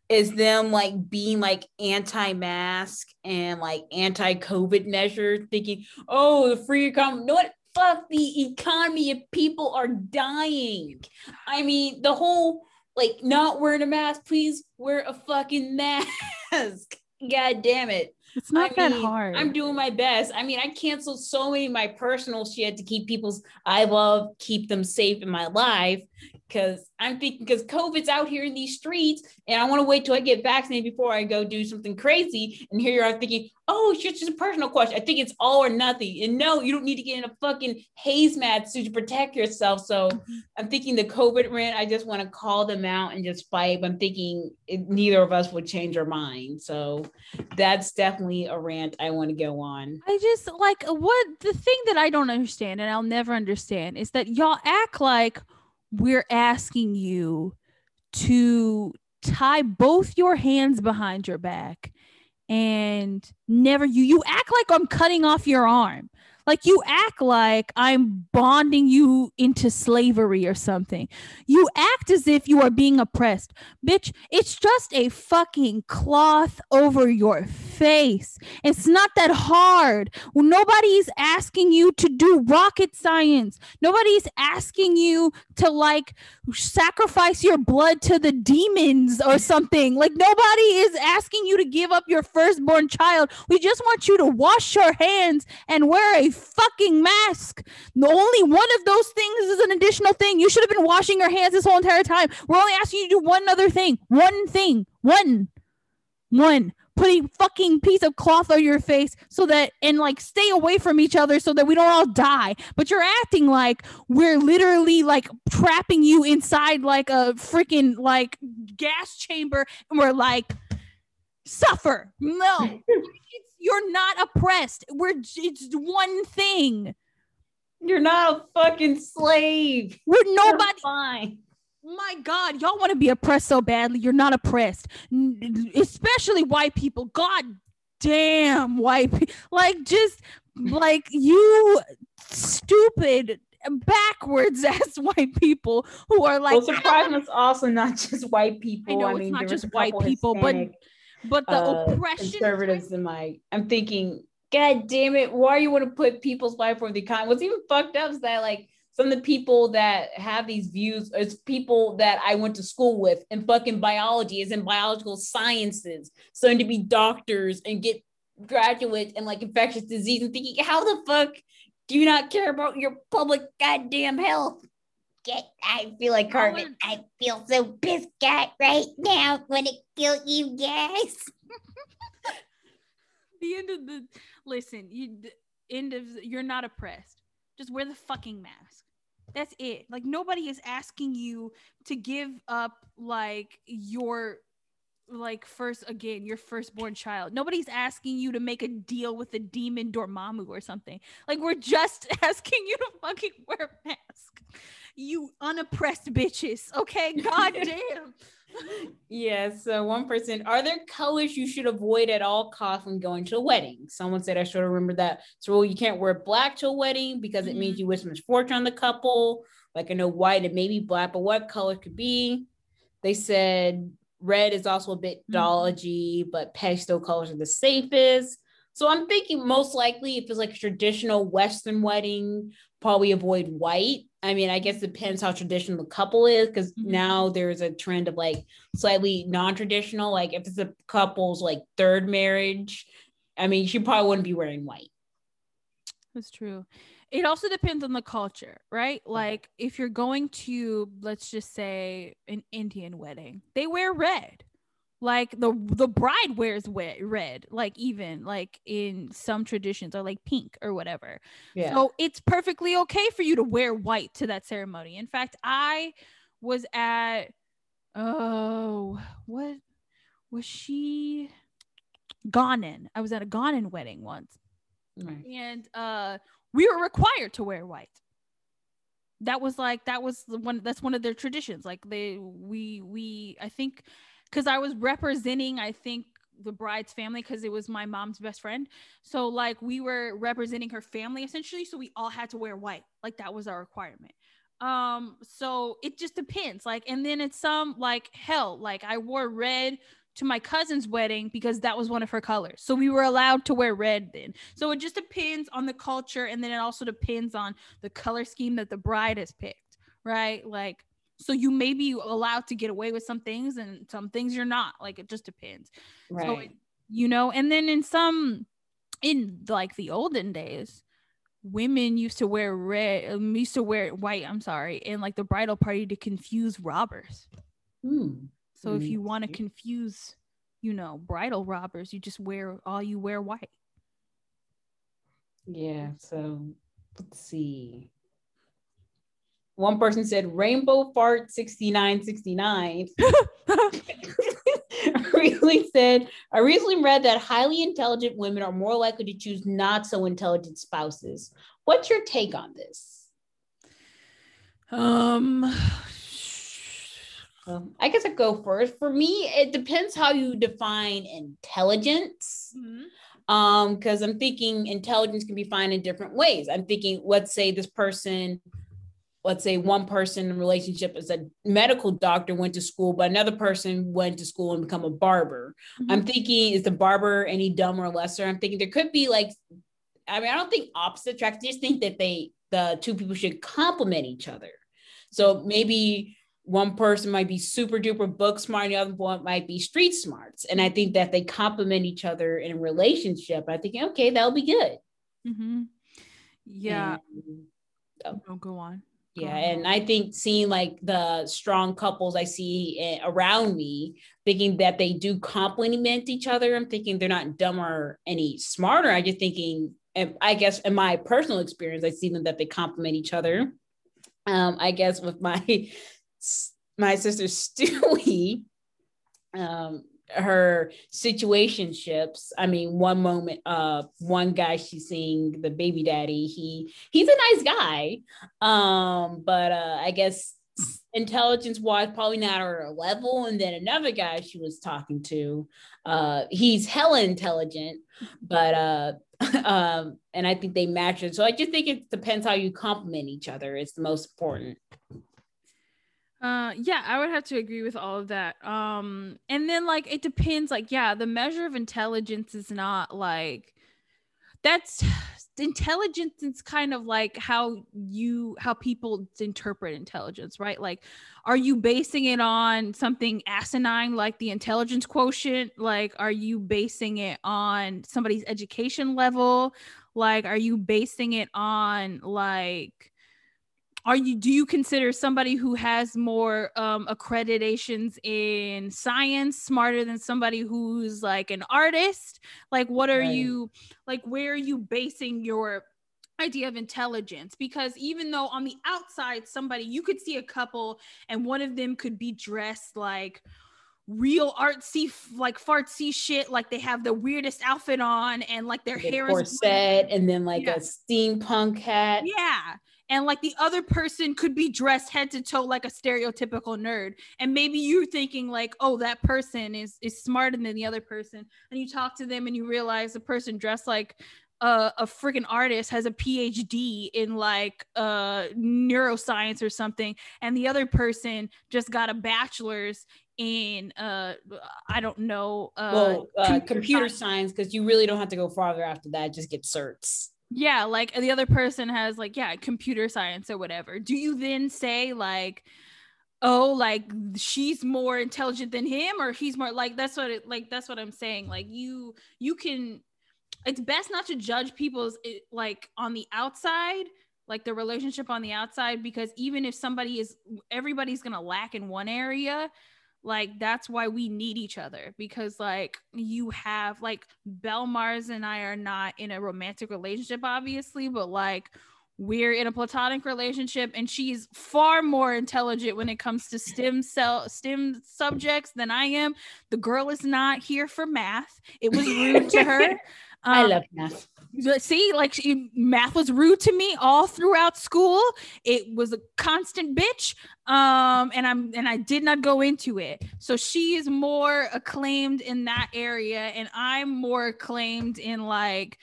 Is them like being like anti-mask and like anti-COVID measures, thinking, oh, the free economy. No, what? Fuck the economy if people are dying. I mean, the whole like not wearing a mask, please wear a fucking mask. God damn it. It's not I that mean, hard. I'm doing my best. I mean, I canceled so many of my personal shit to keep people's I love, keep them safe in my life because I'm thinking because COVID's out here in these streets, and I want to wait till I get vaccinated before I go do something crazy. And here you are thinking, oh, it's just a personal question. I think it's all or nothing. And no, you don't need to get in a fucking hazmat suit to protect yourself. So mm-hmm. I'm thinking the COVID rant, I just want to call them out and just fight. I'm thinking it, neither of us would change our mind. So that's definitely a rant I want to go on. I just like what the thing that I don't understand and I'll never understand is that y'all act like we're asking you to tie both your hands behind your back and never you you act like I'm cutting off your arm like you act like I'm bonding you into slavery or something. You act as if you are being oppressed. Bitch, it's just a fucking cloth over your face. It's not that hard. Nobody's asking you to do rocket science. Nobody's asking you to like sacrifice your blood to the demons or something. Like nobody is asking you to give up your firstborn child. We just want you to wash your hands and wear a fucking mask. The only one of those things is an additional thing. You should have been washing your hands this whole entire time. We're only asking you to do one other thing. One thing. One. One. Put a fucking piece of cloth on your face so that and like stay away from each other so that we don't all die. But you're acting like we're literally like trapping you inside like a freaking like gas chamber and we're like suffer. No. You're not oppressed. We're it's one thing. You're not a fucking slave. We're nobody. You're fine. My God, y'all want to be oppressed so badly. You're not oppressed, especially white people. God damn, white people. Like, just like you stupid backwards ass white people who are like well surprising it's also not just white people i know I it's mean, not just white people Hispanic, but but the uh, oppression conservatives in my i'm thinking god damn it why you want to put people's life for the economy what's even fucked up is that like some of the people that have these views is people that I went to school with in fucking biology, is in biological sciences, starting to be doctors and get graduates in like infectious disease and thinking, how the fuck do you not care about your public goddamn health? Get, I feel like Carmen. I feel so pissed at right now. Want to kill you guys? the end of the listen. You the end of you're not oppressed. Just wear the fucking mask. That's it. Like nobody is asking you to give up like your like first again your firstborn child. Nobody's asking you to make a deal with the demon dormammu or something. Like we're just asking you to fucking wear a mask you unoppressed bitches okay god damn yes so one person are there colors you should avoid at all costs when going to a wedding someone said i should remember that so well, you can't wear black to a wedding because it mm-hmm. means you wish misfortune on the couple like i know white and maybe black but what color could be they said Red is also a bit mm-hmm. dodgy, but pastel colors are the safest. So I'm thinking most likely if it's like a traditional Western wedding, probably avoid white. I mean, I guess it depends how traditional the couple is because mm-hmm. now there's a trend of like slightly non-traditional. Like if it's a couple's like third marriage, I mean, she probably wouldn't be wearing white. That's true it also depends on the culture, right? Like if you're going to let's just say an Indian wedding, they wear red. Like the the bride wears red, like even like in some traditions or like pink or whatever. Yeah. So it's perfectly okay for you to wear white to that ceremony. In fact, I was at oh, what was she Ghanan. I was at a Ghanan wedding once. Right. And uh we were required to wear white that was like that was the one that's one of their traditions like they we we i think because i was representing i think the bride's family because it was my mom's best friend so like we were representing her family essentially so we all had to wear white like that was our requirement um so it just depends like and then it's some like hell like i wore red to my cousin's wedding because that was one of her colors. So we were allowed to wear red then. So it just depends on the culture and then it also depends on the color scheme that the bride has picked, right? Like so you may be allowed to get away with some things and some things you're not. Like it just depends. Right. So, you know, and then in some in like the olden days, women used to wear red um, used to wear white, I'm sorry, in like the bridal party to confuse robbers. Hmm. So if you want to confuse, you know, bridal robbers, you just wear all you wear white. Yeah. So let's see. One person said rainbow fart 6969. really said, I recently read that highly intelligent women are more likely to choose not so intelligent spouses. What's your take on this? Um um, I guess I go first. For me, it depends how you define intelligence. Mm-hmm. Um, because I'm thinking intelligence can be defined in different ways. I'm thinking, let's say this person, let's say one person in relationship is a medical doctor, went to school, but another person went to school and become a barber. Mm-hmm. I'm thinking, is the barber any dumber or lesser? I'm thinking there could be like, I mean, I don't think opposite attract. I just think that they the two people should complement each other. So maybe one person might be super duper book smart and the other one might be street smarts and i think that they complement each other in a relationship i think okay that'll be good mm-hmm. yeah and, oh. oh, go on yeah and i think seeing like the strong couples i see eh, around me thinking that they do complement each other i'm thinking they're not dumber any smarter. I just thinking i guess in my personal experience i see them that they complement each other. Um, I guess with my my sister Stewie, um, her situationships. I mean, one moment, uh, one guy she's seeing the baby daddy. He he's a nice guy, um, but uh, I guess intelligence wise probably not her level and then another guy she was talking to uh he's hella intelligent but uh um and i think they match it so i just think it depends how you complement each other it's the most important uh yeah i would have to agree with all of that um and then like it depends like yeah the measure of intelligence is not like that's intelligence is kind of like how you how people interpret intelligence right? Like are you basing it on something asinine like the intelligence quotient? Like are you basing it on somebody's education level? Like are you basing it on like are you do you consider somebody who has more um, accreditations in science smarter than somebody who's like an artist like what are right. you like where are you basing your idea of intelligence because even though on the outside somebody you could see a couple and one of them could be dressed like real artsy like fartsy shit like they have the weirdest outfit on and like their the hair corset is and then like yeah. a steampunk hat yeah and like the other person could be dressed head to toe like a stereotypical nerd. And maybe you're thinking like oh that person is is smarter than the other person. And you talk to them and you realize the person dressed like a, a freaking artist has a phd in like uh neuroscience or something. And the other person just got a bachelor's in uh i don't know uh, well, uh computer science. because you really don't have to go farther after that. Just get certs yeah like the other person has like yeah computer science or whatever. Do you then say like oh like she's more intelligent than him or he's more like that's what it like that's what i'm saying. Like you you can it's best not to judge people's eh, like on the outside like the relationship on the outside because even if somebody is everybody's gonna lack in one area like that's why we need each other because like you have like Belle Mars and I are not in a romantic relationship obviously but like we're in a platonic relationship and she's far more intelligent when it comes to stem cell stem subjects than I am. The girl is not here for math. It was rude to her. Um, I love math. See, like she, math was rude to me all throughout school. It was a constant bitch. Um, and I'm and I did not go into it. So she is more acclaimed in that area, and I'm more acclaimed in like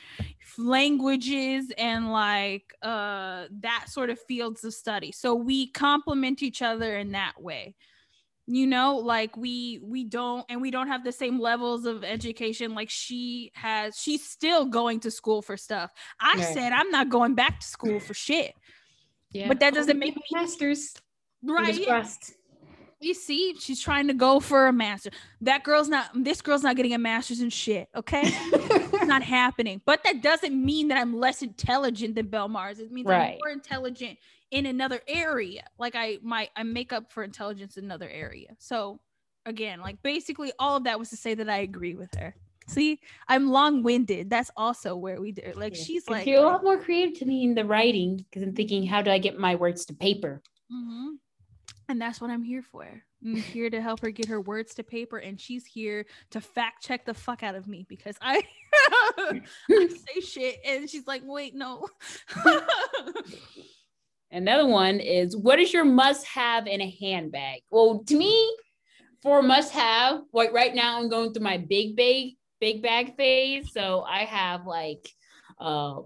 languages and like uh that sort of fields of study. So we complement each other in that way you know like we we don't and we don't have the same levels of education like she has she's still going to school for stuff. I right. said i'm not going back to school for shit. Yeah. But that doesn't make me masters right. you see she's trying to go for a master. That girl's not this girl's not getting a master's in shit okay? It's not happening. But that doesn't mean that i'm less intelligent than belle mars. It means right. i'm more intelligent in another area. Like I my I make up for intelligence in another area. So again, like basically all of that was to say that I agree with her. See, I'm long-winded. That's also where we do. Like yeah. she's like you're a lot more creative to me in the writing because I'm thinking, how do I get my words to paper? Mm-hmm. And that's what I'm here for. I'm here to help her get her words to paper, and she's here to fact check the fuck out of me because I, I say shit, and she's like, "Wait, no." Another one is what is your must have in a handbag? Well, to me, for must have, like right now, I'm going through my big bag, big bag phase. So I have like uh,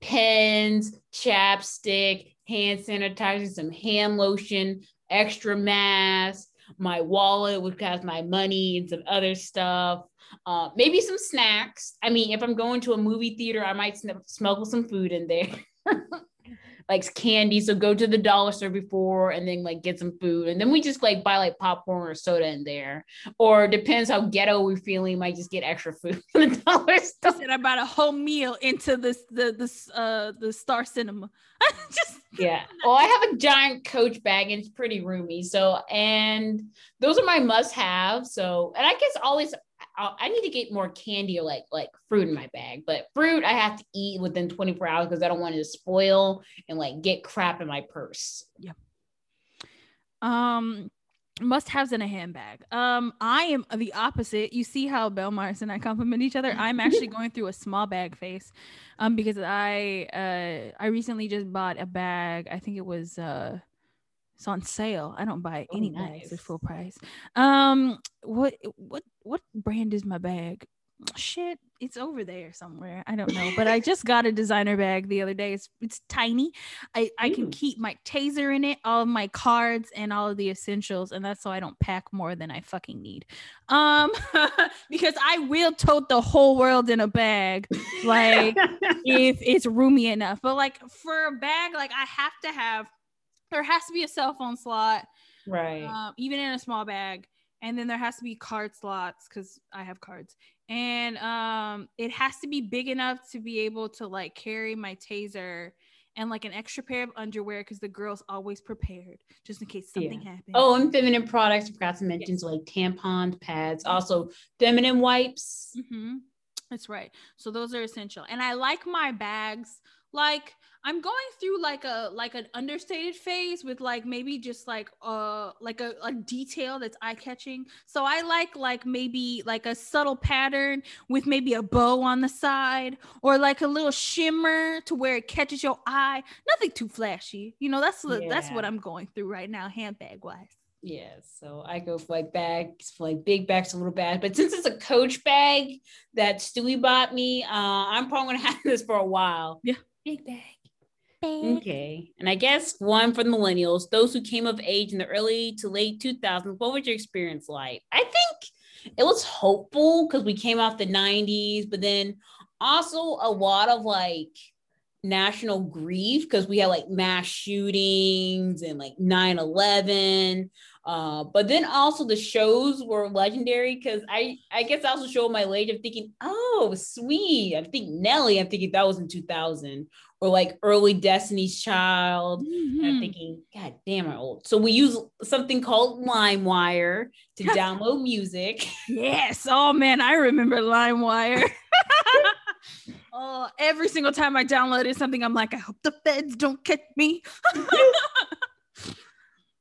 pens, chapstick, hand sanitizer, some hand lotion, extra mask, my wallet, which has my money and some other stuff. Uh, maybe some snacks. I mean, if I'm going to a movie theater, I might smuggle some food in there. likes candy. So go to the dollar store before and then like get some food. And then we just like buy like popcorn or soda in there. Or depends how ghetto we're feeling, might just get extra food in the dollar store. And I bought a whole meal into this the this uh the star cinema. just yeah. Well, I have a giant coach bag and it's pretty roomy. So and those are my must-have. So and I guess always I need to get more candy or like like fruit in my bag. But fruit I have to eat within 24 hours because I don't want it to spoil and like get crap in my purse. Yep. Um must haves in a handbag. Um, I am the opposite. You see how Belle Mars and I compliment each other. I'm actually going through a small bag phase, um, because I uh I recently just bought a bag. I think it was uh it's on sale. I don't buy Oh, any nice. bags at full price. Um, what what what brand is my bag? Shit, it's over there somewhere. I don't know, but I just got a designer bag the other day. It's it's tiny. I I can keep my taser in it, all of my cards, and all of the essentials, and that's so I don't pack more than I fucking need. Um, because I will tote the whole world in a bag, like if it's roomy enough. But like for a bag, like I have to have, there has to be a cell phone slot, right. um, even in a small bag, and then there has to be card slots because I have cards, and um, it has to be big enough to be able to like carry my taser. And like an extra pair of underwear because the girl's always prepared just in case something happens. Oh, and feminine products. I forgot to mention so like tampons, pads, also feminine wipes. Mm-hmm. That's right. So those are essential. And I like my bags. Like I'm going through like a like an understated phase with like maybe just like uh like a, a detail that's eye catching. So I like like maybe like a subtle pattern with maybe a bow on the side or like a little shimmer to where it catches your eye. Nothing too flashy. You know, that's the that's what I'm going through right now, handbag wise. Yeah, so I go for like bags, for like big bags to little bags. But since it's a Coach bag that Stewie bought me, uh, I'm probably gonna have this for a while. Yeah. big bag. Okay, and I guess one for the millennials, those who came of age in the early to late 2000s. What was your experience like? I think it was hopeful because we came off the 90s, but then also a lot of like national grief because we had like mass shootings and like 9-11 uh, but then also the shows were legendary because I I guess I also showed my age. I'm thinking, oh, sweet. I'm thinking Nelly. I'm thinking that was in 2000 or like early Destiny's Child. And I'm thinking, God damn, I'm old. So we use something called LimeWire to download music. Yes. Oh man, I remember LimeWire. oh, every single time I downloaded something, I'm like, I hope the feds don't catch me.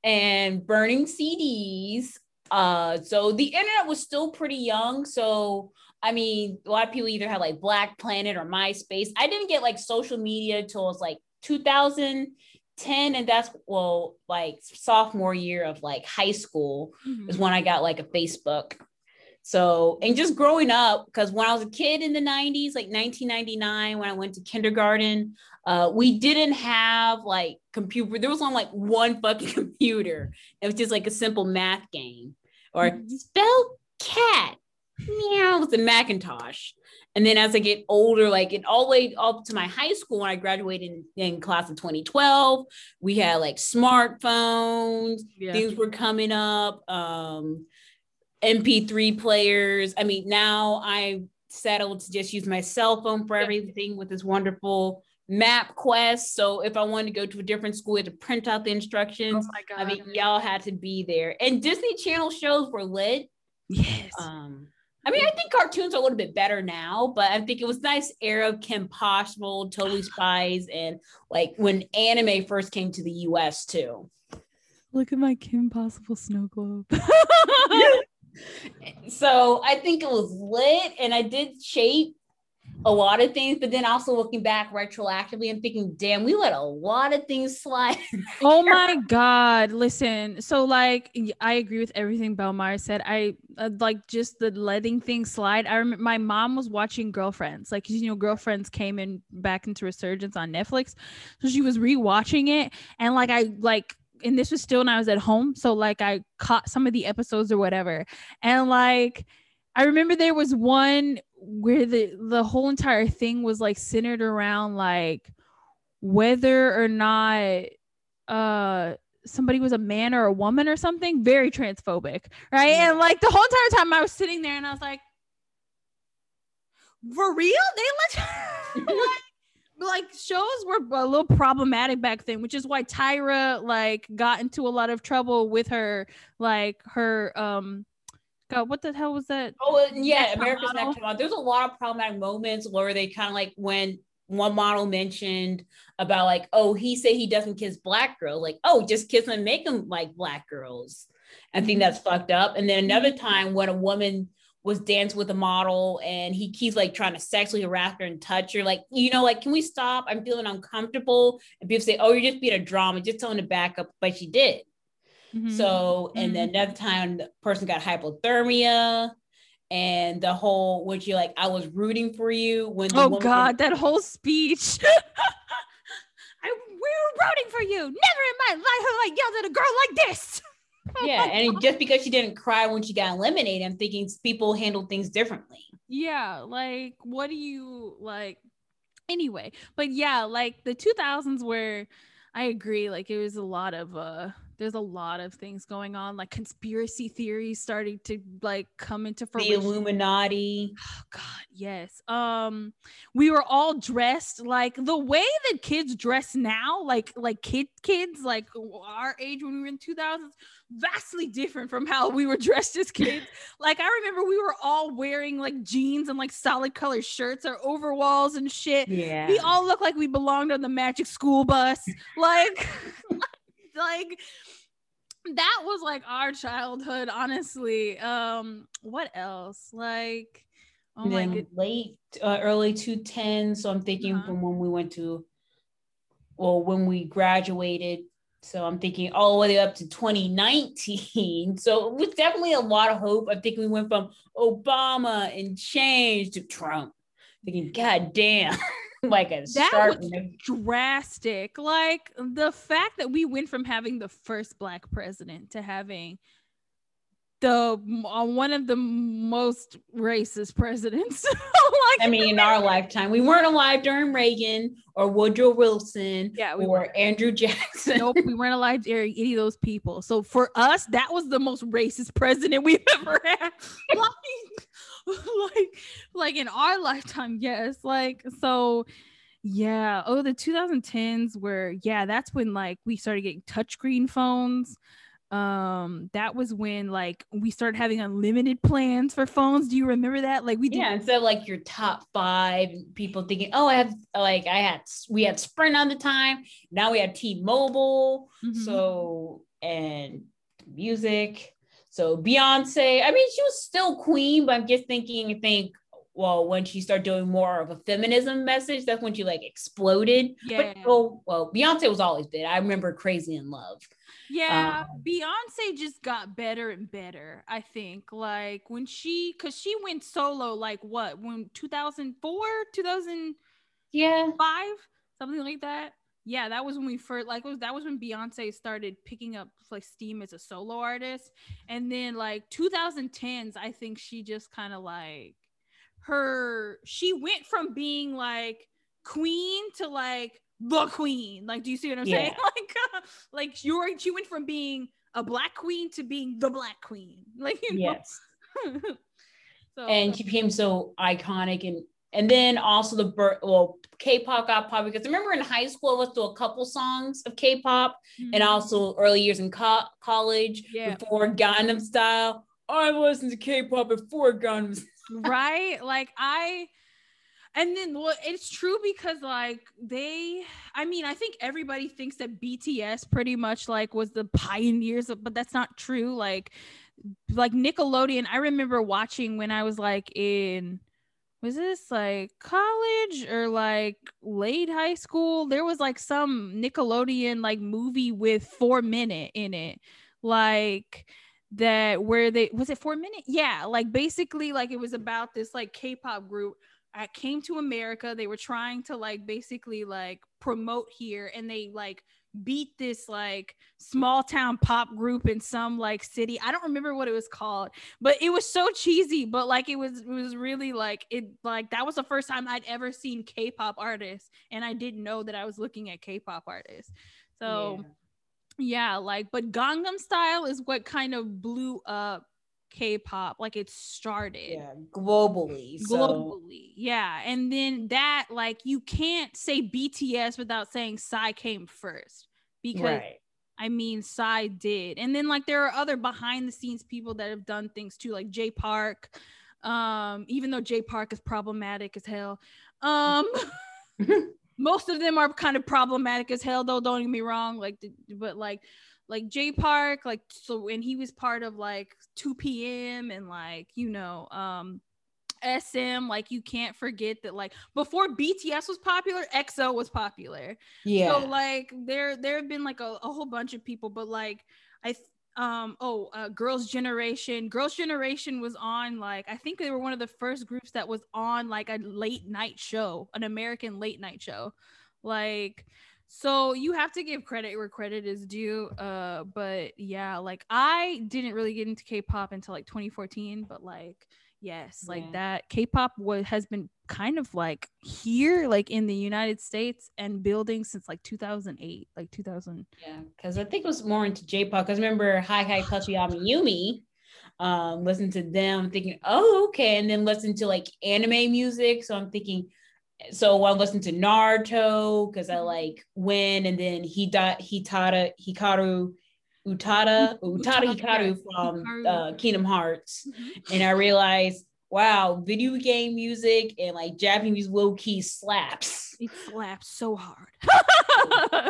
and burning CDs. Uh, so the internet was still pretty young. So I mean, a lot of people either had like Black Planet or MySpace. I didn't get like social media until it was like 2010, and that's well, like sophomore year of like high school is when I got like a Facebook. So, and just growing up, because when I was a kid in the 90s, like 1999, when I went to kindergarten, uh, we didn't have like computer. There was only like one fucking computer. It was just like a simple math game or Mhm. spell cat. Meow with the Macintosh. And then as I get older, like it all the way up to my high school when I graduated in, in class of 2012, we had like smartphones, Yeah. things were coming up um mp3 players i mean now i settled to just use my cell phone for everything with this wonderful MapQuest so if i wanted to go to a different school i had to print out the instructions Oh my god. i mean y'all had to be there and disney channel shows were lit yes. um I mean, I think cartoons are a little bit better now, but I think it was nice era of Kim Possible, Totally Spies, and like when anime first came to the US too. Look at my Kim Possible snow globe. so I think it was lit and I did shape a lot of things, but then also looking back retroactively, I'm thinking, damn, we let a lot of things slide. oh my god listen so like I agree with everything Belle Mars said i uh, like just the letting things slide i remember my mom was watching girlfriends like you know girlfriends came in back into resurgence on netflix so she was rewatching it and like i like and this was still when i was at home so like i caught some of the episodes or whatever and like i remember there was one where the the whole entire thing was like centered around like whether or not uh somebody was a man or a woman or something very transphobic right Yeah. and like the whole entire time i was sitting there and i was like for real they let like, like shows were a little problematic back then which is why tyra like got into a lot of trouble with her like her um god what the hell was that Oh, yeah, Next America's Model. Next Top Model. There's a lot of problematic moments where they kind of like when one model mentioned about like, oh, he said he doesn't kiss black girls. Like, oh, just kiss them, and make them like black girls. I think mm-hmm. that's fucked up. And then another time when a woman was dancing with a model and he keeps like trying to sexually harass her and touch her, like, you know, like, can we stop? I'm feeling uncomfortable. And people say, oh, you're just being a drama, just telling to back up, but she did. Mm-hmm. So, and mm-hmm. then another time the person got hypothermia and the whole when you like I was rooting for you when oh god that whole speech. I we were rooting for you. Never in my life have I yelled at a girl like this. Yeah and just because she didn't cry when she got eliminated I'm thinking people handle things differently. Yeah like what do you like anyway but yeah like the 2000s were I agree like it was a lot of uh there's a lot of things going on, like conspiracy theories starting to like come into fruition. The Illuminati. Oh God, yes. Um, we were all dressed like the way that kids dress now, like like kid kids, like our age when we were in 2000s, vastly different from how we were dressed as kids. like I remember we were all wearing like jeans and like solid color shirts or overalls and shit. Yeah. We all looked like we belonged on the magic school bus. like like that was like our childhood honestly. Um what else? Like oh my god late uh, early 210 so i'm thinking uh-huh. from when we went to well when we graduated. So i'm thinking all the way up to 2019 so it was definitely a lot of hope. I think we went from obama and change to trump. Thinking god damn like a that start was drastic. Like the fact that we went from having the first black president to having the uh, one of the most racist presidents. like, I mean, in our lifetime, we weren't alive during Reagan or Woodrow Wilson yeah, we or were. Andrew Jackson. Nope, we weren't alive during any of those people. So for us, that was the most racist president we've ever had. like, like, like in our lifetime, yes. Like, so yeah. Oh, the 2010s were yeah, that's when like we started getting touchscreen phones um that was when like we started having unlimited plans for phones do you remember that like we did yeah so like your top five people thinking oh i have like i had we had sprint on the time now we have t-mobile mm-hmm. so and music so beyonce i mean she was still queen but i'm just thinking i think well, when she started doing more of a feminism message, that's when she like exploded. Yeah. But, well, well, Beyonce was always big. I remember Crazy in Love. Yeah, um, Beyonce just got better and better. I think like when she, cause she went solo, like what, when 2004, 2000, yeah, something like that. Yeah, that was when we first like was that was when Beyonce started picking up like steam as a solo artist, and then like 2010s, I think she just kind of like her she went from being like queen to like the queen. Like, do you see what I'm yeah. saying? Like, uh, like you're she went from being a black queen to being the black queen. Like, you know? yes. so, and she became so iconic and and then also the birth well k-pop got popular because I remember in high school I was to a couple songs of k-pop mm-hmm. and also early years in co- college yeah. before Gangnam Style I listened to k-pop before Gangnam right? Like I and then well, it's true because like they i mean i think everybody thinks that bts pretty much like was the pioneers of, but that's not true like like nickelodeon i remember watching when i was like in was this like college or like late high school? There was like some nickelodeon like movie with 4Minute in it like that where they was it 4Minute? Yeah like basically like it was about this like k-pop group I came to america. They were trying to like basically like promote here and they like beat this like small town pop group in some like city. I don't remember what it was called but it was so cheesy but like it was it was really like it like that was the first time i'd ever seen k-pop artists and i didn't know that i was looking at k-pop artists. So yeah. yeah, like, but Gangnam Style is what kind of blew up K-pop, like it started. Yeah, globally. Globally, so. yeah. And then that, like, you can't say BTS without saying Psy came first because. Right. I mean, Psy did, and then like there are other behind the scenes people that have done things too, like Jay Park. Um, even though Jay Park is problematic as hell, um, Most of them are kind of problematic as hell, though. Don't get me wrong. Like, but like, like Jay Park, like so, and he was part of like 2PM and like you know, um, SM. Like you can't forget that like before BTS was popular, EXO was popular. Yeah. So like there there have been like a, a whole bunch of people, but like I um oh uh, girls generation girls generation was on like i think they were one of the first groups that was on like a late night show an american late night show like so you have to give credit where credit is due uh but yeah like i didn't really get into k-pop until like 2014 but like yes like Yeah. that k-pop was has been kind of like here like in the united states and building since like 2008 like 2000 Yeah, because I think it was more into J-pop. Because remember, Hi Hi Ami Yumi, um, listen to them, thinking, oh, okay, and then listen to like anime music. So I'm thinking, so I listened to Naruto because I like Win, and then he Hida Hitara Hikaru Utada Utada Hikaru from uh, Kingdom Hearts, and I realized, wow, video game music and like Japanese low key slaps. it slaps so hard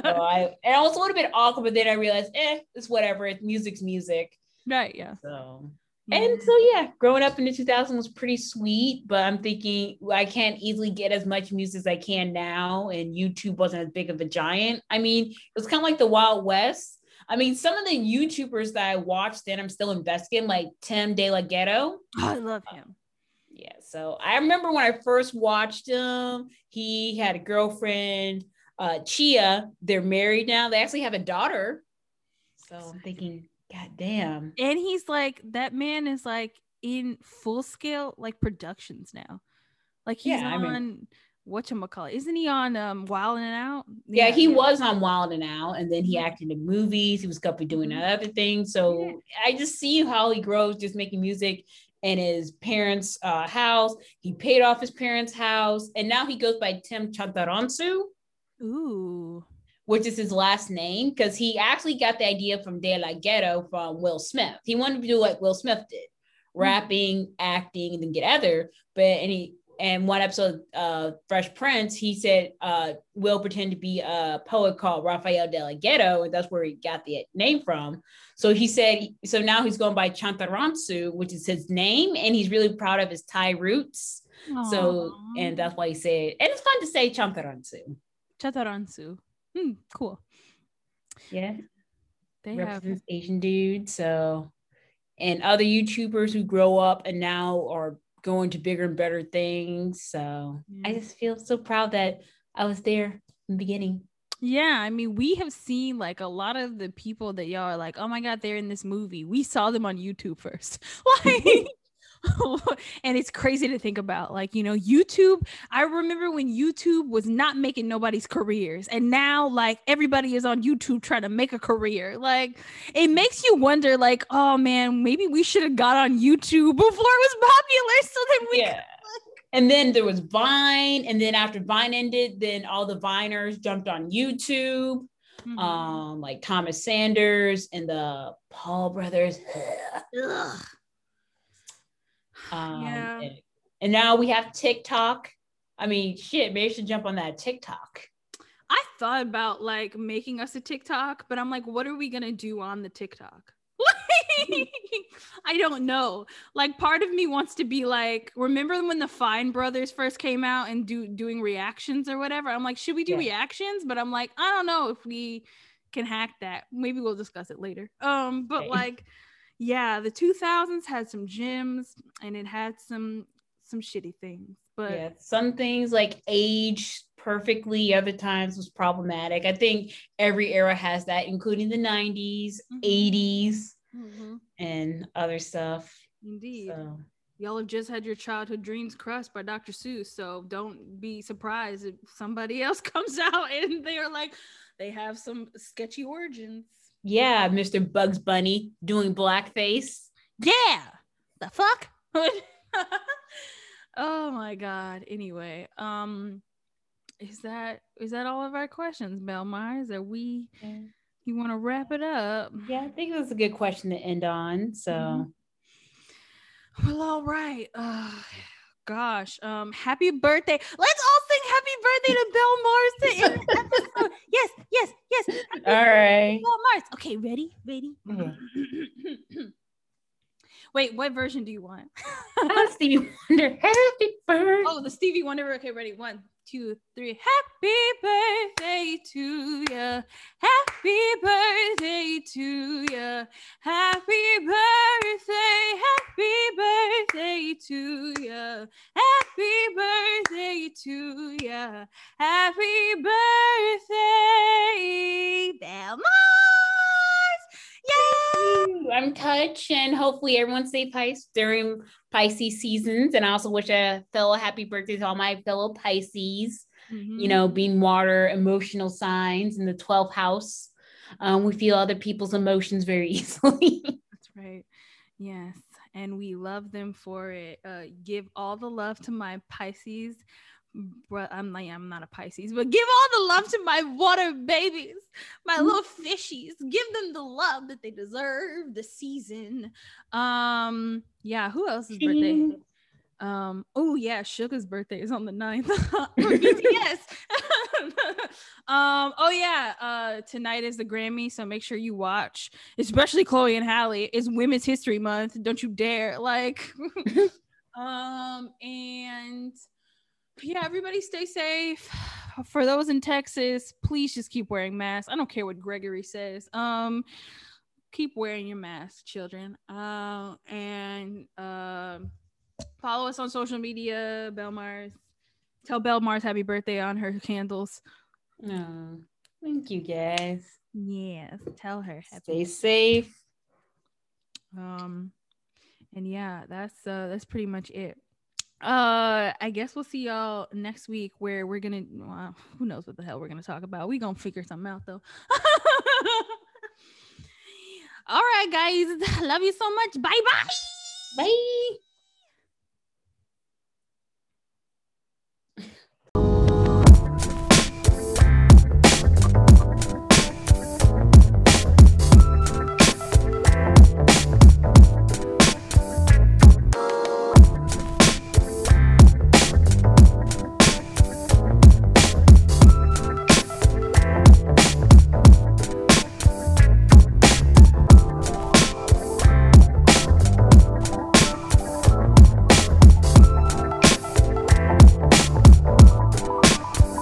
So I and I was a little bit awkward, but then I realized, eh, it's whatever. It's music's music. right yeah So. And so yeah, growing up in the 2000s was pretty sweet, but I'm thinking I can't easily get as much music as I can now, and YouTube wasn't as big of a giant. I mean, it was kind of like the Wild West. I mean, some of the YouTubers that I watched then I'm still invested in, like Tim De La Ghetto. Oh, I love him. Yeah, so I remember when I first watched him, he had a girlfriend, uh, Chia. They're married now. They actually have a daughter. So I'm thinking, God damn. And he's like, that man is like in full scale like productions now. Like he's Yeah, I on mean- whatchamacallit. Isn't he on um Wild and Out? Yeah, he was on Wild and Out, and then he Mhm. acted in movies. He was couple doing Mhm. other things. So I just see how he grows, just making music in his parents' uh, house. He paid off his parents' house, and now he goes by Tim Chantarangsu. Ooh. Which is his last name, because he actually got the idea from De La Ghetto from Will Smith. He wanted to do like Will Smith did, rapping, acting, and then get other. But and he and one episode uh Fresh Prince, he said uh Will pretend to be a poet called Rafael De La Ghetto, and that's where he got the name from. So he said so now he's going by Chantarangsu, which is his name, and he's really proud of his Thai roots. So and that's why he said, and it's fun to say Chantarangsu. Chataransu. Hmm, cool. Yeah. They have represents Asian dude. So, and other YouTubers who grow up and now are going to bigger and better things. So, I just feel so proud that I was there in the beginning. Yeah, I mean, we have seen like a lot of the people that y'all are like, oh my god, they're in this movie. We saw them on YouTube first, like, and it's crazy to think about. Like, you know, YouTube. I remember when YouTube was not making nobody's careers, and now like everybody is on YouTube trying to make a career. Like, it makes you wonder, like, oh man, maybe we should have got on YouTube before it was popular, so that we Yeah. And then there was Vine. And then after Vine ended, then all the Viners jumped on YouTube, Mhm. um, like Thomas Sanders and the Paul brothers. Um, Yeah. and, and now we have TikTok. I mean, shit, maybe I should jump on that TikTok. I thought about like making us a TikTok, but I'm like, what are we gonna do on the TikTok? Like, I don't know. Like, part of me wants to be like, remember when the Fine Brothers first came out and do doing reactions or whatever? I'm like, should we do Yeah. reactions? But I'm like, I don't know if we can hack that. Maybe we'll discuss it later. Um, but Okay. like, yeah, the 2000s had some gems and it had some some shitty things. But yeah, some things like age perfectly, other times was problematic. I think every era has that, including the 90s, Mhm. 80s, Mhm. and other stuff. indeed. So Y'all have just had your childhood dreams crushed by Dr. Seuss, so don't be surprised if somebody else comes out and they're like, they have some sketchy origins. Yeah, Mr. Bugs Bunny doing blackface. Yeah, the fuck. oh my god. Anyway, um, is that is that all of our questions, Belle Mars? Are we? You want to wrap it up? Yeah, I think that's a good question to end on. So Mhm. Well, all right. Uh, gosh. Um, happy birthday. Let's all happy birthday to Bill end episode. Yes, yes, yes. Happy All right. Belle Mars. Okay, ready? Ready? Mhm. Wait, what version do you want? Stevie Wonder, happy birthday. oh, the Stevie Wonder. Okay, ready? One, two, three. Happy birthday to ya. Happy birthday to ya. Happy birthday. Happy birthday to ya. Happy birthday to ya. Happy birthday, Belle Yay! I'm touched, and hopefully everyone stay Pisces during Pisces seasons. And I also wish a fellow happy birthday to all my fellow Pisces. You know, being water emotional signs in the 12th house. Um, we feel other people's emotions very easily. That's right. Yes. And we love them for it. Uh, give all the love to my Pisces. Bro, I'm like, I'm not a Pisces, but give all the love to my water babies, my little fishies. Give them the love that they deserve the season. Um, yeah, who else's birthday? Um, oh yeah, Suga's birthday is on the 9th. BTS. um, oh yeah, uh tonight is the Grammy, so make sure you watch, especially Chloe and Halle. It's Women's History Month. Don't you dare. Like um, and yeah, everybody stay safe. For those in Texas, please just keep wearing masks. I don't care what Gregory says. Um, keep wearing your mask, children. Uh, and um follow us on social media, Belle Mars. Tell Belle Mars happy birthday on her candles. Oh, thank you guys. Yes, tell her Happy Stay happy. safe. Um, and yeah, that's uh that's pretty much it. Uh, I guess we'll see y'all next week where we're gonna. Well, who knows what the hell we're gonna talk about? We gonna figure something out though. All right, guys. Love you so much. Bye bye. Bye.